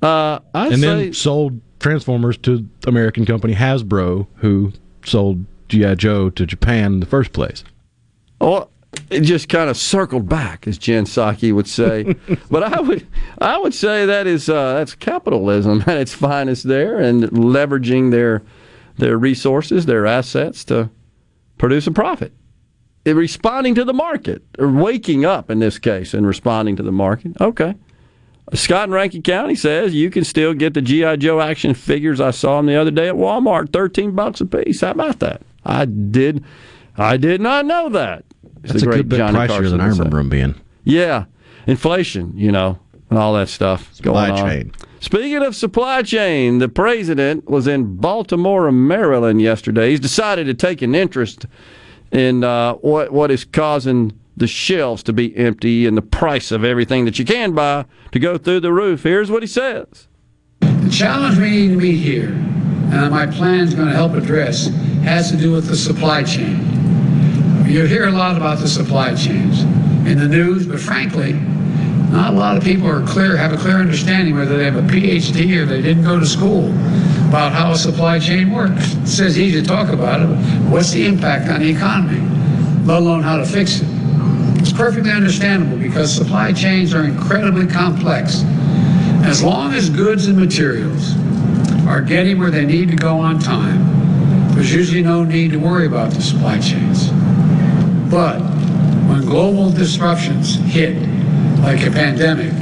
Speaker 3: Uh, I'd
Speaker 4: and
Speaker 3: say
Speaker 4: then sold Transformers to American company Hasbro, who sold GI Joe to Japan in the first place.
Speaker 3: Well, it just kind of circled back, as Jen Psaki would say. but I would, I would say that is uh, that's capitalism at its finest there, and leveraging their their resources, their assets to produce a profit. And responding to the market, or waking up in this case, and responding to the market. Okay. Scott in Rankin County says you can still get the GI Joe action figures I saw them the other day at Walmart, thirteen bucks a piece. How about that? I did, I did not know that. It's
Speaker 4: That's
Speaker 3: the
Speaker 4: a
Speaker 3: great
Speaker 4: good bit
Speaker 3: Johnny
Speaker 4: pricier
Speaker 3: Carson
Speaker 4: than I remember them being.
Speaker 3: Yeah, inflation, you know, and all that stuff
Speaker 4: Supply
Speaker 3: going on.
Speaker 4: chain.
Speaker 3: Speaking of supply chain, the president was in Baltimore, Maryland yesterday. He's decided to take an interest in uh, what what is causing the shelves to be empty and the price of everything that you can buy to go through the roof. Here's what he says.
Speaker 50: The challenge we need to meet here, and my plan is going to help address, has to do with the supply chain. You hear a lot about the supply chains in the news, but frankly, not a lot of people are clear, have a clear understanding whether they have a PhD or they didn't go to school about how a supply chain works. It says easy to talk about it, but what's the impact on the economy, let alone how to fix it? It's perfectly understandable because supply chains are incredibly complex. As long as goods and materials are getting where they need to go on time, there's usually no need to worry about the supply chains. But when global disruptions hit, like a pandemic,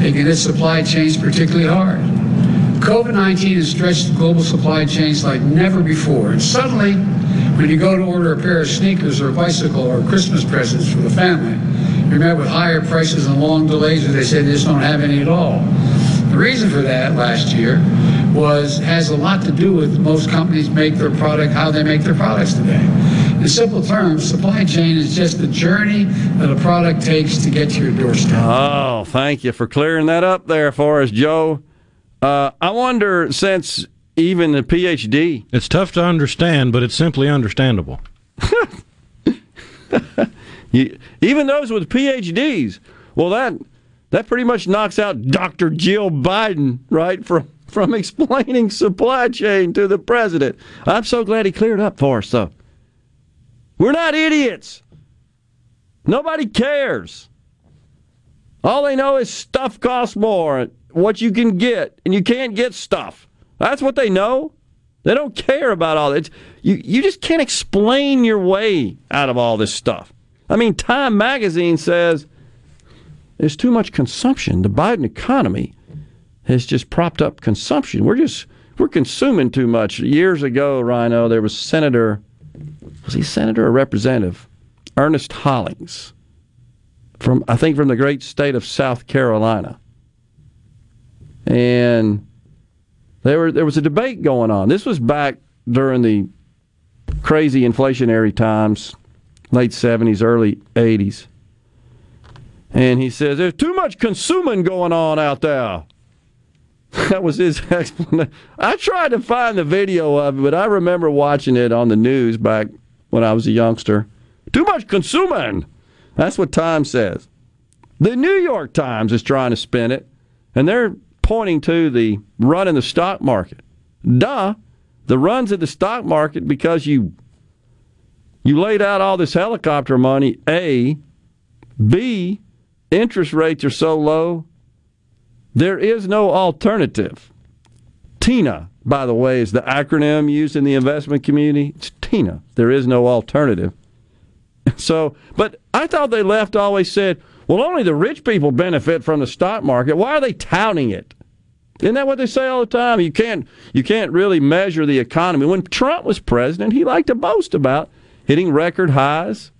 Speaker 50: they can hit supply chains particularly hard. COVID 19 has stretched global supply chains like never before. And suddenly, when you go to order a pair of sneakers or a bicycle or Christmas presents for the family, you're met with higher prices and long delays, or they say they just don't have any at all. The reason for that last year was has a lot to do with most companies make their product how they make their products today. In simple terms, supply chain is just the journey that a product takes to get to your doorstep.
Speaker 3: Oh, thank you for clearing that up there for us, Joe. Uh, I wonder, since even the PhD,
Speaker 4: It's tough to understand, but it's simply understandable.
Speaker 3: you, even those with PhDs, well, that that pretty much knocks out Dr. Jill Biden, right, from from explaining supply chain to the president. I'm so glad he cleared up for us, though. We're not idiots. Nobody cares. All they know is stuff costs more, what you can get, and you can't get stuff. That's what they know. They don't care about all that. You, you just can't explain your way out of all this stuff. I mean, Time magazine says there's too much consumption. The Biden economy has just propped up consumption. We're just we're consuming too much. Years ago, Rhino, there was Senator was he senator or representative? Ernest Hollings from I think from the great state of South Carolina. And there were there was a debate going on. This was back during the crazy inflationary times, late 70s, early 80s. And he says there's too much consuming going on out there. That was his explanation. I tried to find the video of it, but I remember watching it on the news back when I was a youngster. Too much consuming. That's what Time says. The New York Times is trying to spin it, and they're pointing to the run in the stock market. Duh. The runs in the stock market because you you laid out all this helicopter money, A. B, interest rates are so low, there is no alternative. TINA, by the way, is the acronym used in the investment community. It's TINA. There is no alternative. So, but I thought they left always said, well, only the rich people benefit from the stock market. Why are they touting it? Isn't that what they say all the time? You can't you can't really measure the economy. When Trump was president, he liked to boast about hitting record highs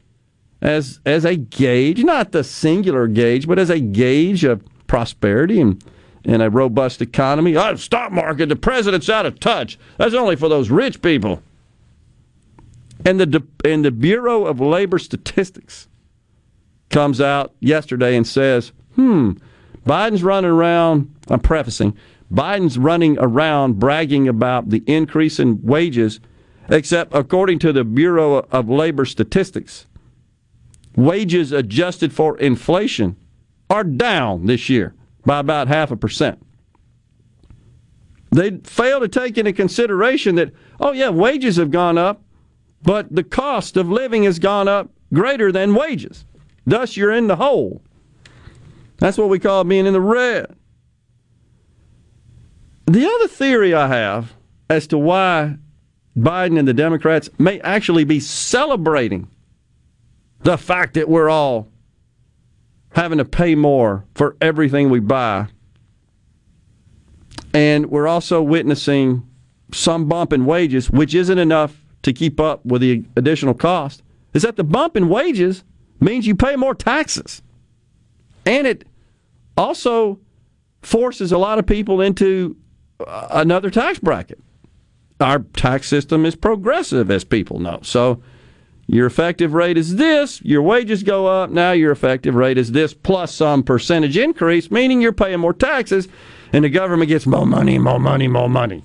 Speaker 3: as as a gauge, not the singular gauge, but as a gauge of prosperity and, and a robust economy. Oh, stock market, the president's out of touch. That's only for those rich people. And the and the Bureau of Labor Statistics comes out yesterday and says, "Hmm, Biden's running around. I'm prefacing. Biden's running around bragging about the increase in wages, except according to the Bureau of Labor Statistics, wages adjusted for inflation are down this year by about half a percent. They fail to take into consideration that, oh, yeah, wages have gone up, but the cost of living has gone up greater than wages. Thus, you're in the hole. That's what we call being in the red. The other theory I have as to why Biden and the Democrats may actually be celebrating the fact that we're all having to pay more for everything we buy. And we're also witnessing some bump in wages, which isn't enough to keep up with the additional cost, is that the bump in wages means you pay more taxes. And it also forces a lot of people into uh, another tax bracket. Our tax system is progressive, as people know. So your effective rate is this, your wages go up, now your effective rate is this plus some percentage increase, meaning you're paying more taxes, and the government gets more money, more money, more money.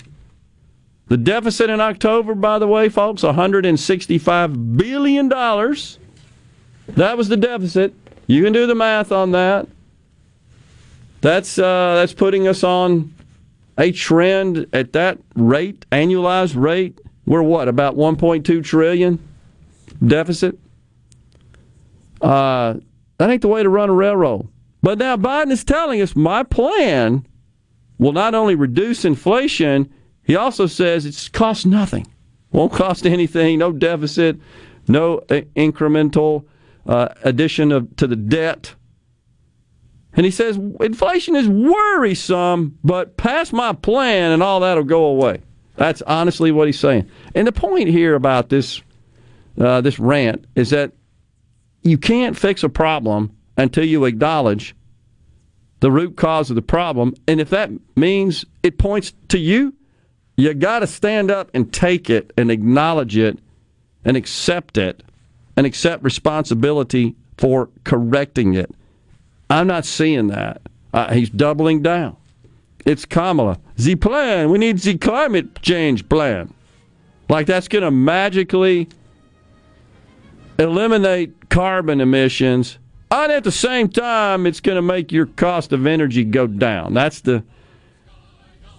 Speaker 3: The deficit in October, by the way, folks, $165 billion. That was the deficit. You can do the math on that. That's uh, that's putting us on a trend at that rate, annualized rate. We're what about 1.2 trillion deficit? Uh, that ain't the way to run a railroad. But now Biden is telling us my plan will not only reduce inflation, he also says it's cost nothing. Won't cost anything, no deficit, no uh, incremental uh, addition of, to the debt. And he says inflation is worrisome, but pass my plan and all that'll go away. That's honestly what he's saying. And the point here about this uh, this rant is that you can't fix a problem until you acknowledge the root cause of the problem. And if that means it points to you, you got to stand up and take it and acknowledge it and accept it and accept responsibility for correcting it. I'm not seeing that. Uh, he's doubling down. It's Kamala. The plan. We need the climate change plan. Like that's going to magically eliminate carbon emissions. And at the same time, it's going to make your cost of energy go down. That's the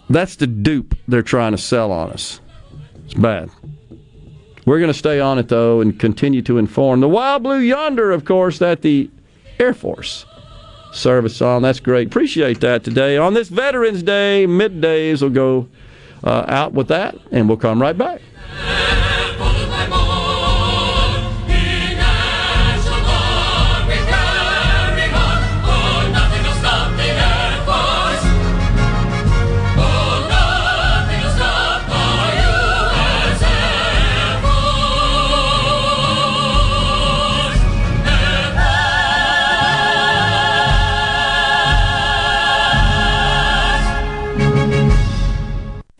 Speaker 3: that's the dupe they're trying to sell on us. It's bad. We're going to stay on it though and continue to inform the Wild Blue Yonder, of course, that the Air Force service on. That's great. Appreciate that today. On this Veterans Day, middays will go uh, out with that, and we'll come right back.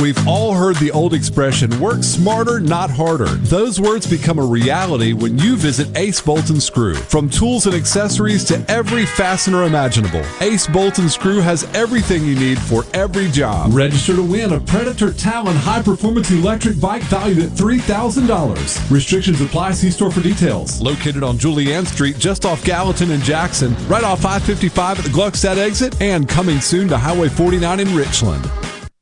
Speaker 60: We've all heard the old expression, work smarter, not harder. Those words become a reality when you visit Ace Bolt and Screw. From tools and accessories to every fastener imaginable, Ace Bolt and Screw has everything you need for every job. Register to win a Predator Talon high performance electric bike valued at $3,000. Restrictions apply. See store for details. Located on Julianne Street, just off Gallatin and Jackson, right off 555 at the Gluckstadt exit, and coming soon to Highway 49 in Richland.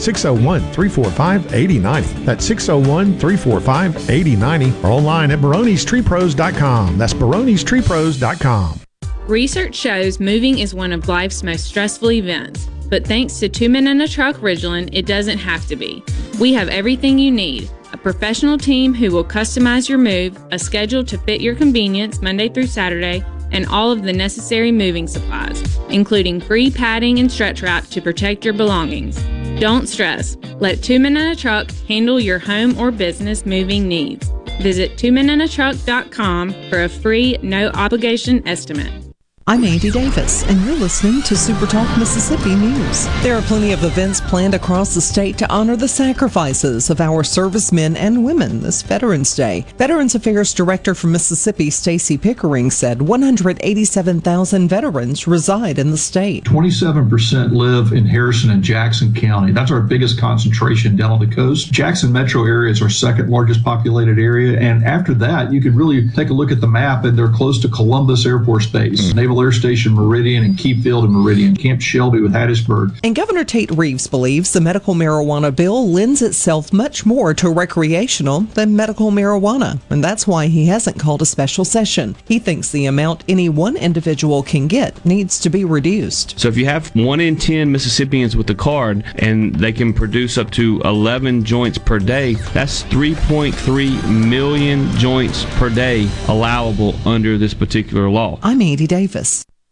Speaker 9: 601 345 8090. That's 601 345 8090 or online at baronestreepros.com. That's baronestreepros.com.
Speaker 26: Research shows moving is one of life's most stressful events, but thanks to Two Men and a Truck Ridgeland, it doesn't have to be. We have everything you need a professional team who will customize your move, a schedule to fit your convenience Monday through Saturday, and all of the necessary moving supplies, including free padding and stretch wrap to protect your belongings. Don't stress. Let Two Men in a Truck handle your home or business moving needs. Visit twomeninatruck.com for a free, no obligation estimate.
Speaker 14: I'm Andy Davis, and you're listening to Super Talk Mississippi News. There are plenty of events planned across the state to honor the sacrifices of our servicemen and women this Veterans Day. Veterans Affairs Director for Mississippi, Stacy Pickering, said 187,000 veterans reside in the state.
Speaker 61: 27% live in Harrison and Jackson County. That's our biggest concentration down on the coast. Jackson metro area is our second largest populated area. And after that, you can really take a look at the map, and they're close to Columbus Air Force Base, mm. Naval Air Station Meridian, and Key Field and Meridian, Camp Shelby with Hattiesburg.
Speaker 14: And Governor Tate Reeves believes the medical marijuana bill lends itself much more to recreational than medical marijuana, and that's why he hasn't called a special session. He thinks the amount any one individual can get needs to be reduced.
Speaker 62: So if you have one in 10 Mississippians with the card and they can produce up to 11 joints per day, that's 3.3 million joints per day allowable under this particular law.
Speaker 14: I'm Andy Davis.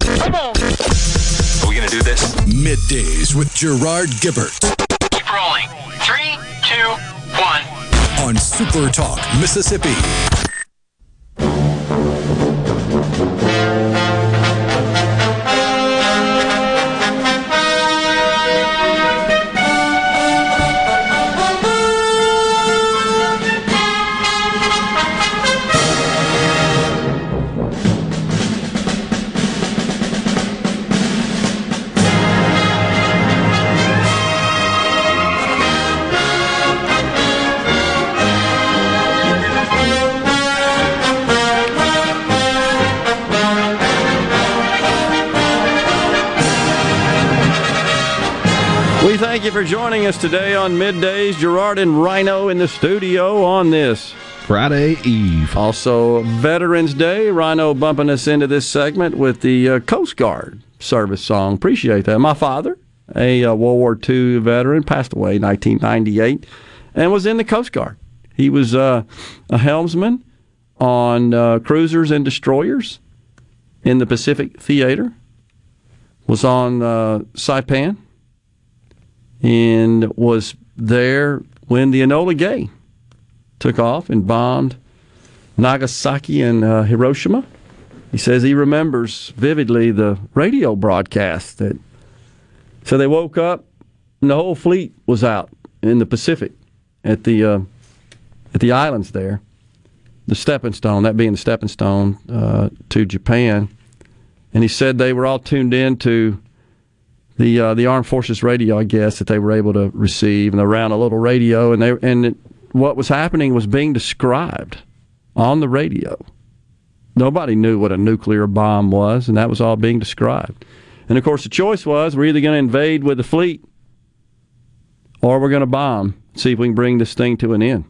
Speaker 63: Come on. Are we going to do this?
Speaker 1: Middays with Gerard Gibert.
Speaker 63: Keep rolling. Three, two, one.
Speaker 1: On Super Talk, Mississippi.
Speaker 3: Thank you for joining us today on Middays. Gerard and Rhino in the studio on this
Speaker 4: Friday Eve.
Speaker 3: Also, Veterans Day. Rhino bumping us into this segment with the uh, Coast Guard service song. Appreciate that. My father, a uh, World War II veteran, passed away in 1998 and was in the Coast Guard. He was uh, a helmsman on uh, cruisers and destroyers in the Pacific Theater, was on uh, Saipan, and was there when the Enola Gay took off and bombed Nagasaki and uh, Hiroshima. He says he remembers vividly the radio broadcast that. So they woke up and the whole fleet was out in the Pacific at the uh, at the islands there, the stepping stone, that being the stepping stone uh, to Japan. And he said they were all tuned in to the uh, the armed forces radio, I guess, that they were able to receive, and around a little radio, and they and it, what was happening was being described on the radio. Nobody knew what a nuclear bomb was, and that was all being described. And of course, the choice was we're either going to invade with the fleet or we're going to bomb, see if we can bring this thing to an end.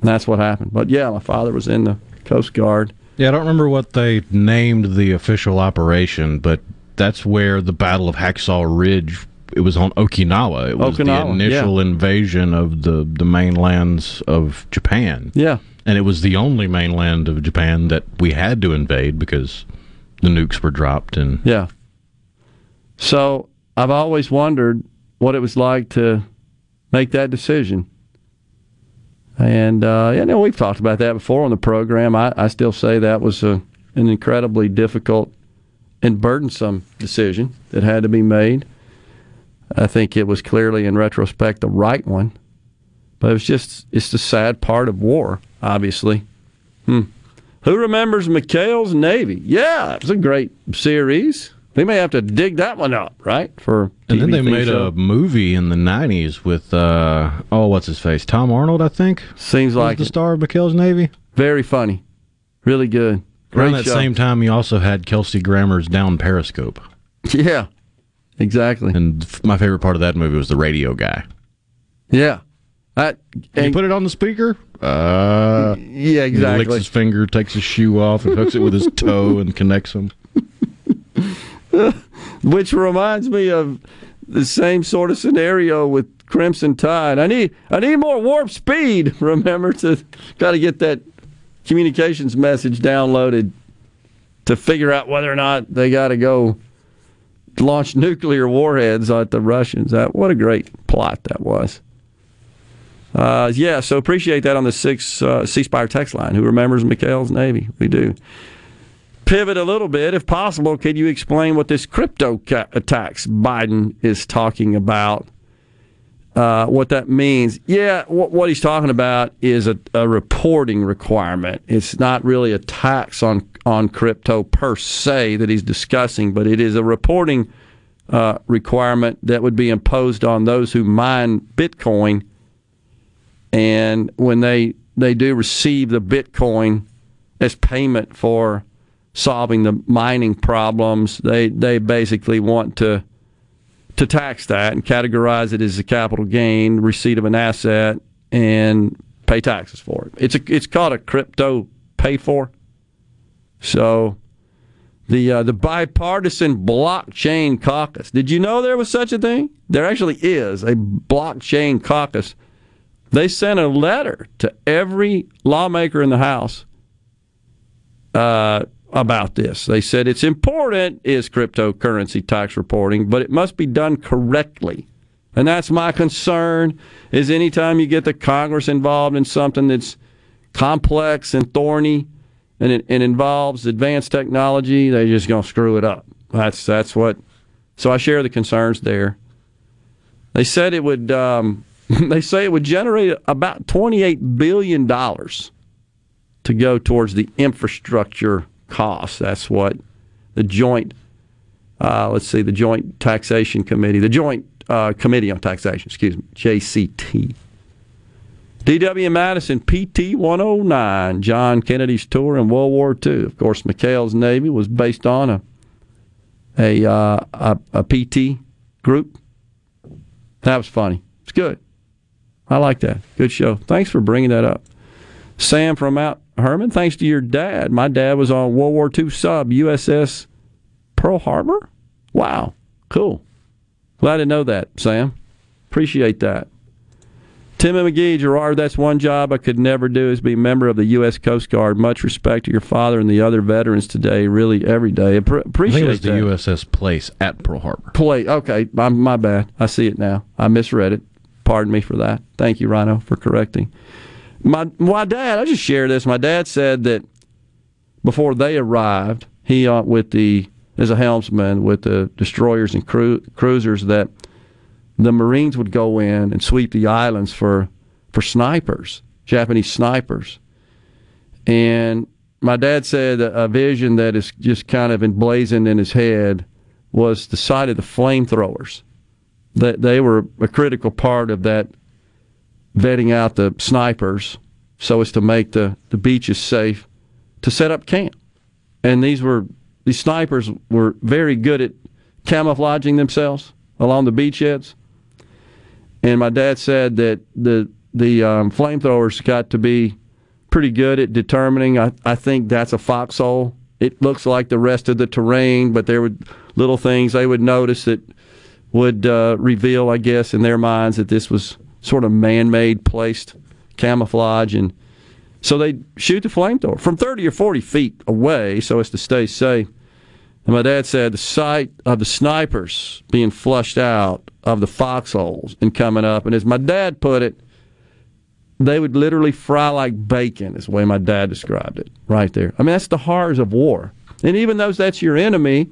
Speaker 3: And that's what happened. But yeah, my father was in the Coast Guard.
Speaker 4: Yeah, I don't remember what they named the official operation, but that's where the Battle of Hacksaw Ridge. It was on Okinawa. It was
Speaker 3: Okinawa,
Speaker 4: the initial
Speaker 3: yeah.
Speaker 4: invasion of the the mainlands of Japan.
Speaker 3: Yeah.
Speaker 4: and it was the only mainland of Japan that we had to invade because the nukes were dropped. And
Speaker 3: Yeah. So I've always wondered what it was like to make that decision. And uh, you know we've talked about that before on the program. I, I still say that was a, an incredibly difficult and burdensome decision that had to be made. I think it was clearly, in retrospect, the right one. But it was just it's the sad part of war, obviously. Hmm. Who remembers McHale's Navy? Yeah, it was a great series. They may have to dig that one up, right? For
Speaker 4: and then they made
Speaker 3: show.
Speaker 4: a movie in the '90s with uh, oh, what's his face? Tom Arnold, I think.
Speaker 3: Seems like
Speaker 4: the
Speaker 3: it.
Speaker 4: star of McHale's Navy.
Speaker 3: Very funny, really good.
Speaker 4: Around that
Speaker 3: show.
Speaker 4: same time, you also had Kelsey Grammer's Down Periscope.
Speaker 3: Yeah, exactly.
Speaker 4: And f- my favorite part of that movie was the radio guy.
Speaker 3: Yeah, that
Speaker 4: Can you put it on the speaker? Uh,
Speaker 3: yeah,
Speaker 4: He
Speaker 3: exactly.
Speaker 4: licks his finger, takes his shoe off, and hooks it with his toe and connects them.
Speaker 3: which reminds me of the same sort of scenario with Crimson Tide. I need I need more warp speed. Remember to got to get that communications message downloaded to figure out whether or not they got to go launch nuclear warheads at the Russians. That what a great plot that was. Uh, yeah, so appreciate that on the six uh, C Spire text line. Who remembers McHale's Navy? We do pivot a little bit, if possible. Could you explain what this crypto ca- attacks Biden is talking about? Uh, what that means? Yeah, what, he's talking about is a, a reporting requirement. It's not really a tax on on crypto per se that he's discussing, but it is a reporting uh, requirement that would be imposed on those who mine Bitcoin. And when they they do receive the Bitcoin as payment for solving the mining problems, they they basically want to to tax that and categorize it as a capital gain, receipt of an asset, and pay taxes for it. It's a it's called a crypto pay for. So the uh, the bipartisan blockchain caucus. Did you know there was such a thing? There actually is a blockchain caucus. They sent a letter to every lawmaker in the House uh, about this. They said it's important is cryptocurrency tax reporting, but it must be done correctly. And that's my concern is anytime you get the Congress involved in something that's complex and thorny and it, involves advanced technology, they just gonna screw it up. That's that's what so I share the concerns there. They said it would um, they say it would generate about twenty eight billion dollars to go towards the infrastructure costs. That's what the joint, uh, let's see, the Joint Taxation Committee, the Joint uh, Committee on Taxation, excuse me, JCT. DW Madison, PT 109, John Kennedy's tour in World War II. Of course, McHale's Navy was based on a a, uh, a, a PT group. That was funny. It's good. I like that. Good show. Thanks for bringing that up. Sam from Mount Hermon, thanks to your dad, my dad was on World War II sub USS Pearl Harbor. Wow, cool. Glad to know that, Sam. Appreciate that. Tim and Magee, Gerard, that's one job I could never do is be a member of the U.S. Coast Guard. Much respect to your father and the other veterans today, really every day. Appre-
Speaker 4: I
Speaker 3: appreciate
Speaker 4: think it was the. USS Place at Pearl Harbor.
Speaker 3: Place, Okay, my, my bad. I see it now. I misread it. Pardon me for that. Thank you, Rhino, for correcting. My my dad. I just share this. My dad said that before they arrived, he uh, with the as a helmsman with the destroyers and cru- cruisers that the Marines would go in and sweep the islands for for snipers, Japanese snipers. And my dad said a vision that is just kind of emblazoned in his head was the sight of the flamethrowers. That they were a critical part of that vetting out the snipers so as to make the, the beaches safe to set up camp. And these were these snipers were very good at camouflaging themselves along the beachheads. And my dad said that the the um, flamethrowers got to be pretty good at determining. I, I think that's a foxhole. It looks like the rest of the terrain, but there were little things they would notice that would uh, reveal, I guess, in their minds that this was sort of man-made placed camouflage, and so they shoot the flamethrower from 30 or 40 feet away so as to stay safe. And my dad said the sight of the snipers being flushed out of the foxholes and coming up, and as my dad put it, they would literally fry like bacon, is the way my dad described it, right there. I mean, that's the horrors of war. And even though that's your enemy,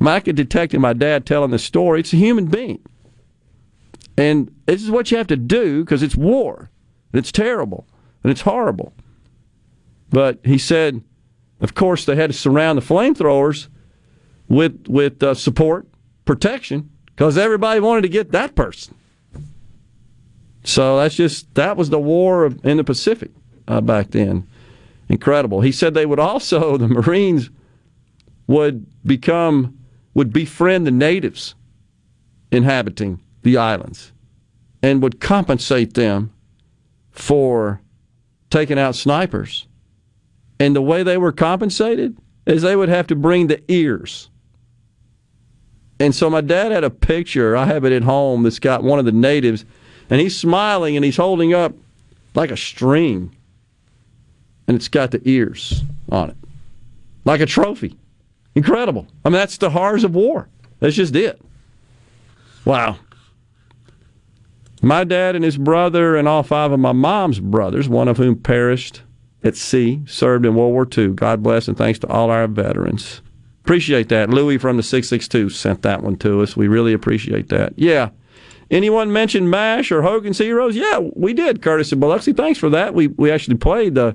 Speaker 3: I could detect in my dad telling the story, it's a human being. And this is what you have to do because it's war. And it's terrible. And it's horrible. But he said, of course, they had to surround the flamethrowers with, with uh, support, protection, because everybody wanted to get that person. So that's just that was the war of, in the Pacific uh, back then. Incredible. He said they would also the Marines would become would befriend the natives inhabiting the islands and would compensate them for taking out snipers. And the way they were compensated is they would have to bring the ears. And so my dad had a picture, I have it at home, that's got one of the natives, and he's smiling and he's holding up like a string. And it's got the ears on it, like a trophy. Incredible. I mean, that's the horrors of war. That's just it. Wow. My dad and his brother, and all five of my mom's brothers, one of whom perished at sea, served in World War II. God bless and thanks to all our veterans. Appreciate that. Louis from the 662 sent that one to us. We really appreciate that. Yeah. Anyone mention MASH or Hogan's Heroes? Yeah, we did, Curtis and Biloxi. Thanks for that. We, we actually played the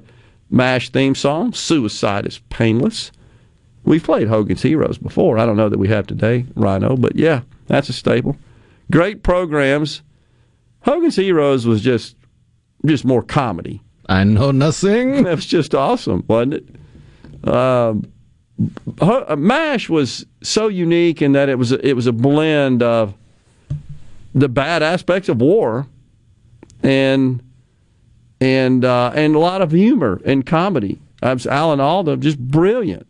Speaker 3: MASH theme song, Suicide is Painless. We've played Hogan's Heroes before. I don't know that we have today, Rhino, but yeah, that's a staple. Great programs. Hogan's Heroes was just just more comedy.
Speaker 4: I know nothing.
Speaker 3: That was just awesome, wasn't it? Um, Mash was so unique in that it was a, it was a blend of the bad aspects of war and and uh, and a lot of humor and comedy. I was Alan Alda just brilliant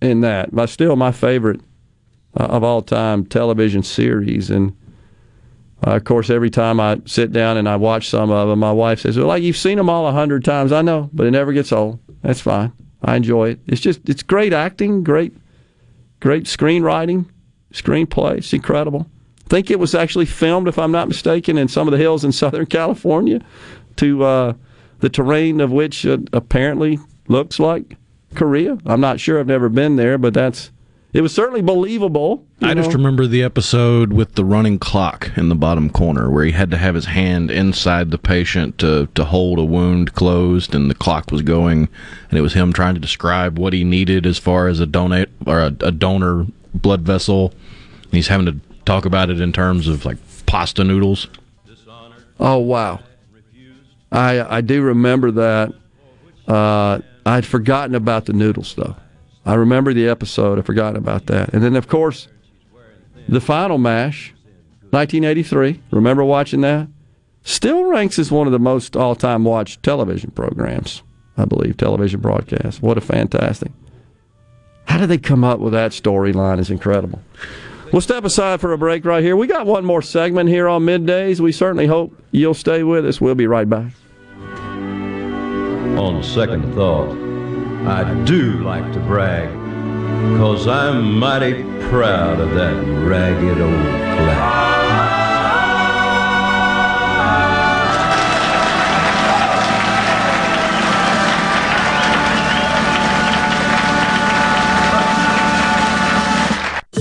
Speaker 3: in that. But still my favorite uh, of all time television series and. Uh, of course, every time I sit down and I watch some of them, my wife says, "Well, like you've seen them all a hundred times." I know, but it never gets old. That's fine. I enjoy it. It's just it's great acting, great, great screenwriting, screenplay. It's incredible. I think it was actually filmed, if I'm not mistaken, in some of the hills in Southern California, to uh, the terrain of which apparently looks like Korea. I'm not sure. I've never been there, but that's it was certainly believable.
Speaker 4: I just remember the episode with the running clock in the bottom corner where he had to have his hand inside the patient to, to hold a wound closed and the clock was going and it was him trying to describe what he needed as far as a donate or a, a donor blood vessel. And he's having to talk about it in terms of like pasta noodles.
Speaker 3: Oh wow, I I do remember that. Uh, I'd forgotten about the noodles though. I remember the episode. I'd forgotten about that. And then of course, the final mash, 1983. Remember watching that? Still ranks as one of the most all-time watched television programs. I believe, television broadcast. What a fantastic. How did they come up with that storyline? Is incredible. We'll step aside for a break right here. We got one more segment here on middays. We certainly hope you'll stay with us. We'll be right back.
Speaker 4: On second thought, I do like to brag, cause I'm mighty proud of that ragged old flag.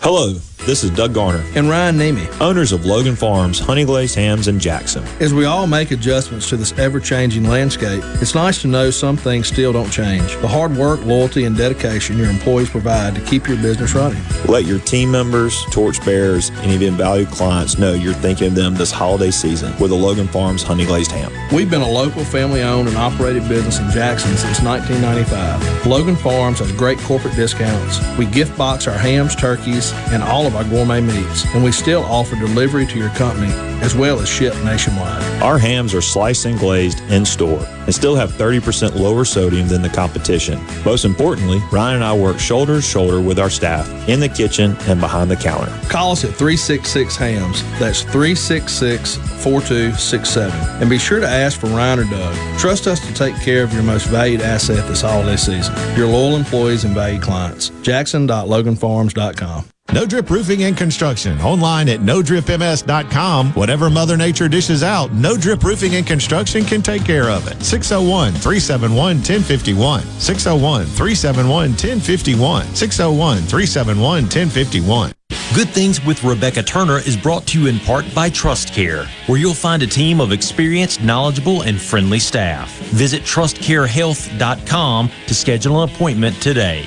Speaker 64: Hello, this is Doug Garner
Speaker 65: and Ryan Nemi,
Speaker 64: owners of Logan Farms, Honey Glazed Hams, and Jackson.
Speaker 65: As we all make adjustments to this ever changing landscape, it's nice to know some things still don't change. The hard work, loyalty, and dedication your employees provide to keep your business running.
Speaker 64: Let your team members, torchbearers, and even valued clients know you're thinking of them this holiday season with a Logan Farms Honey Glazed Ham.
Speaker 65: We've been a local family owned and operated business in Jackson since 1995. Logan Farms has great corporate discounts. We gift box our hams, turkeys, and all of our gourmet meats, and we still offer delivery to your company as well as ship nationwide.
Speaker 64: Our hams are sliced and glazed in store and still have 30% lower sodium than the competition. Most importantly, Ryan and I work shoulder to shoulder with our staff in the kitchen and behind the counter.
Speaker 65: Call us at 366 Hams. That's 366 4267. And be sure to ask for Ryan or Doug. Trust us to take care of your most valued asset this holiday season your loyal employees and valued clients. Jackson.loganfarms.com.
Speaker 9: No Drip Roofing and Construction. Online at nodripms.com. Whatever Mother Nature dishes out, No Drip Roofing and Construction can take care of it. 601 371 1051. 601 371 1051. 601 371 1051.
Speaker 6: Good Things with Rebecca Turner is brought to you in part by Trust Care, where you'll find a team of experienced, knowledgeable, and friendly staff. Visit trustcarehealth.com to schedule an appointment today.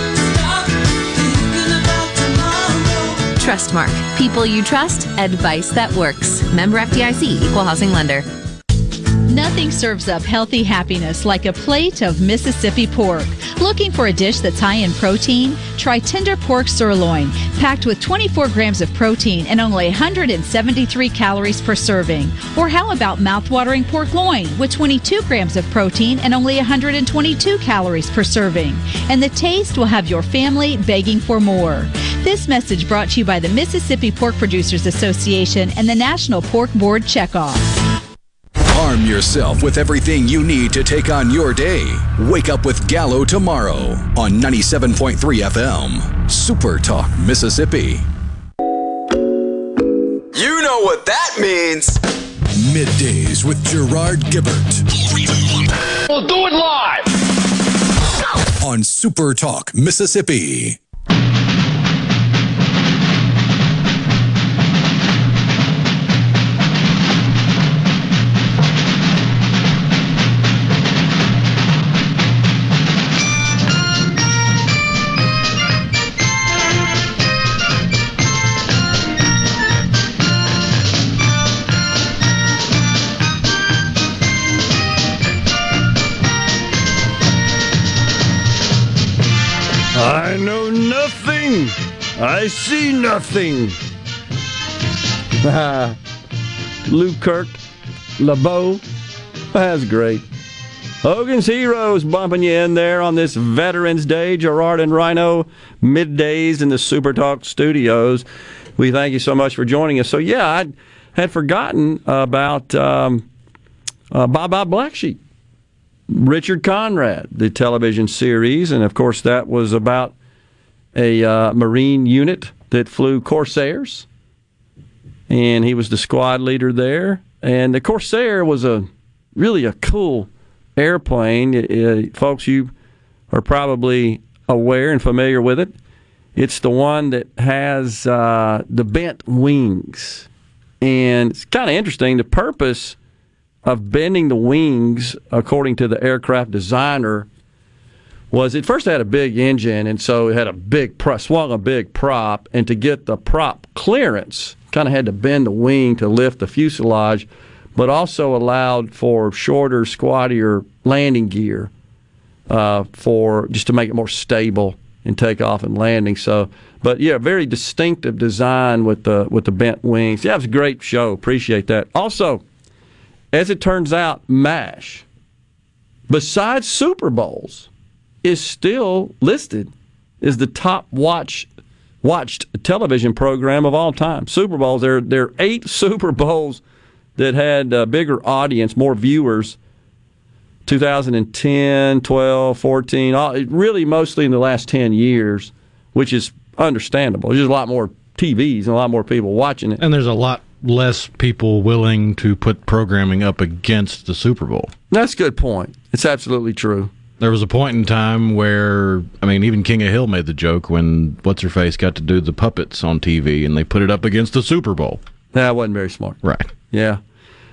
Speaker 34: Trustmark. People you trust, advice that works. Member FDIC, Equal Housing Lender.
Speaker 66: Nothing serves up healthy happiness like a plate of Mississippi pork. Looking for a dish that's high in protein? Try tender pork sirloin, packed with 24 grams of protein and only 173 calories per serving. Or how about mouthwatering pork loin with 22 grams of protein and only 122 calories per serving? And the taste will have your family begging for more. This message brought to you by the Mississippi Pork Producers Association and the National Pork Board Checkoff.
Speaker 1: Arm yourself with everything you need to take on your day. Wake up with Gallo tomorrow on 97.3 FM. Super Talk, Mississippi.
Speaker 67: You know what that means.
Speaker 1: Middays with Gerard Gibert.
Speaker 68: We'll do it live
Speaker 1: on Super Talk, Mississippi.
Speaker 3: I know nothing. I see nothing. Newkirk, LeBeau. That's great. Hogan's Heroes bumping you in there on this Veterans Day. Gerard and Rhino, middays in the Super Talk studios. We thank you so much for joining us. So, yeah, I had forgotten about um, uh, Baa Baa Black Sheep. Richard Conrad, the television series, and of course that was about a uh, Marine unit that flew Corsairs, and he was the squad leader there. And the Corsair was a really a cool airplane, folks. You are probably aware and familiar with it. It's the one that has uh, the bent wings, and it's kind of interesting. The purpose of bending the wings, according to the aircraft designer, was it first had a big engine, and so it had a big prop, swung a big prop, and to get the prop clearance, kind of had to bend the wing to lift the fuselage, but also allowed for shorter, squattier landing gear uh, for just to make it more stable in takeoff and landing. So, but yeah, very distinctive design with the with the bent wings. Yeah, it was a great show. Appreciate that. Also as it turns out, MASH, besides Super Bowls, is still listed as the top watch watched television program of all time. Super Bowls. There, there are eight Super Bowls that had a bigger audience, more viewers. 2010, 12, 14, all, really mostly in the last 10 years, which is understandable. There's just a lot more TVs and a lot more people watching it.
Speaker 4: And there's a lot less people willing to put programming up against the Super Bowl.
Speaker 3: That's a good point. It's absolutely true.
Speaker 4: There was a point in time where, I mean, even King of Hill made the joke when What's Her Face got to do the puppets on TV and they put it up against the Super Bowl.
Speaker 3: That wasn't very smart.
Speaker 4: Right.
Speaker 3: Yeah.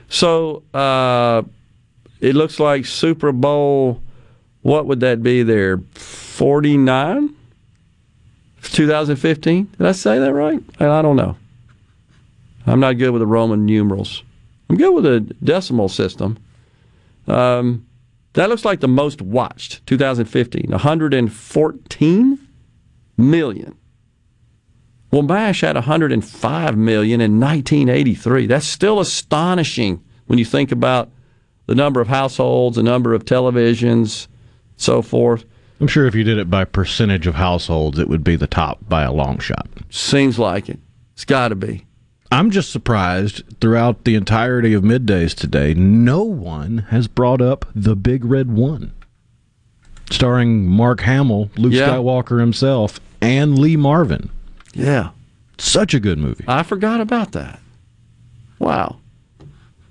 Speaker 3: So uh, it looks like Super Bowl, what would that be there? 49? 2015? Did I say that right? I don't know. I'm not good with the Roman numerals. I'm good with the decimal system. Um, that looks like the most watched 2015, 114 million. Well, MASH had 105 million in 1983. That's still astonishing when you think about the number of households, the number of televisions, so forth.
Speaker 4: I'm sure if you did it by percentage of households, it would be the top by a long shot.
Speaker 3: Seems like it. It's got to be.
Speaker 4: I'm just surprised throughout the entirety of middays today, no one has brought up The Big Red One, starring Mark Hamill, Luke
Speaker 3: Yeah.
Speaker 4: Skywalker himself, and Lee Marvin.
Speaker 3: Yeah.
Speaker 4: Such a good movie.
Speaker 3: I forgot about that. Wow.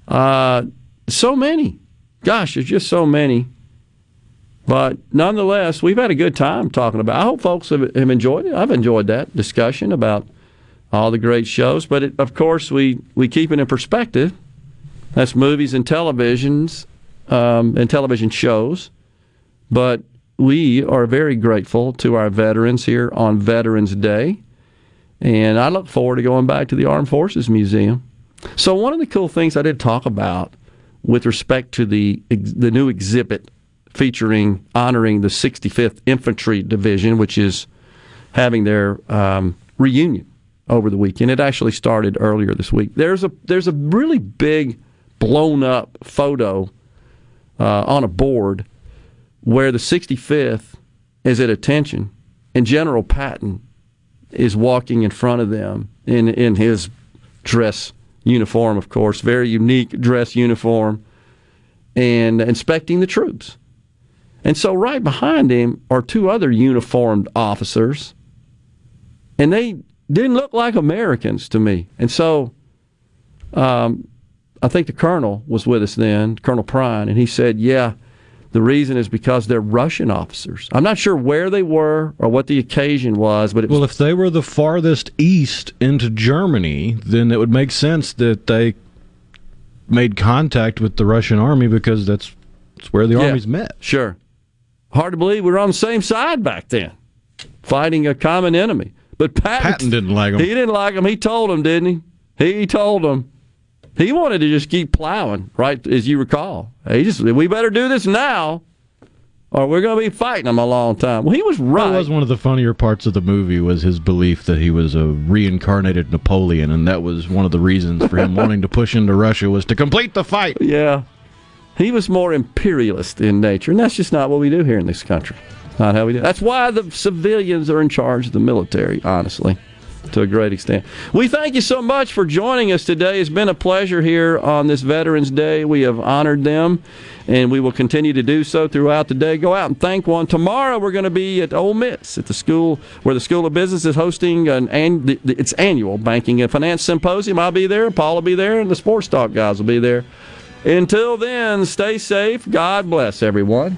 Speaker 3: Uh, so many. Gosh, there's just so many. But nonetheless, we've had a good time talking about. I hope folks have, have enjoyed it. I've enjoyed that discussion about all the great shows. But it, of course, we we keep it in perspective. That's movies and televisions um, and television shows. But we are very grateful to our veterans here on Veterans Day. And I look forward to going back to the Armed Forces Museum. So one of the cool things I did talk about with respect to the the new exhibit featuring honoring the 65th Infantry Division, which is having their um, reunion over the weekend. It actually started earlier this week. There's a there's a really big blown up photo uh, on a board where the 65th is at attention, and General Patton is walking in front of them in in his dress uniform, of course, very unique dress uniform, and inspecting the troops. And so, right behind him are two other uniformed officers, and they didn't look like Americans to me. And so, um, I think the colonel was with us then, Colonel Prine, and he said, "Yeah." The reason is because they're Russian officers. I'm not sure where they were or what the occasion was, but it was
Speaker 4: Well, if they were the farthest east into Germany, then it would make sense that they made contact with the Russian army because that's, that's where the
Speaker 3: Yeah,
Speaker 4: armies met.
Speaker 3: Sure. Hard to believe we were on the same side back then, fighting a common enemy. But Patton,
Speaker 4: Patton didn't like him.
Speaker 3: He didn't like him. He told him, didn't he? He told him. He wanted to just keep plowing, right? As you recall, he just we better do this now. or we're going to be fighting them a long time. Well, he was right.
Speaker 4: That was one of the funnier parts of the movie was his belief that he was a reincarnated Napoleon, and that was one of the reasons for him wanting to push into Russia was to complete the fight.
Speaker 3: Yeah. He was more imperialist in nature, and that's just not what we do here in this country. Not how we do. That's why the civilians are in charge of the military, honestly, to a great extent. We thank you so much for joining us today. It's been a pleasure here on this Veterans Day. We have honored them, and we will continue to do so throughout the day. Go out and thank one. Tomorrow we're going to be at Ole Miss at the school where the School of Business is hosting an, an its annual banking and finance symposium. I'll be there. Paul will be there, and the sports talk guys will be there. Until then, stay safe. God bless everyone.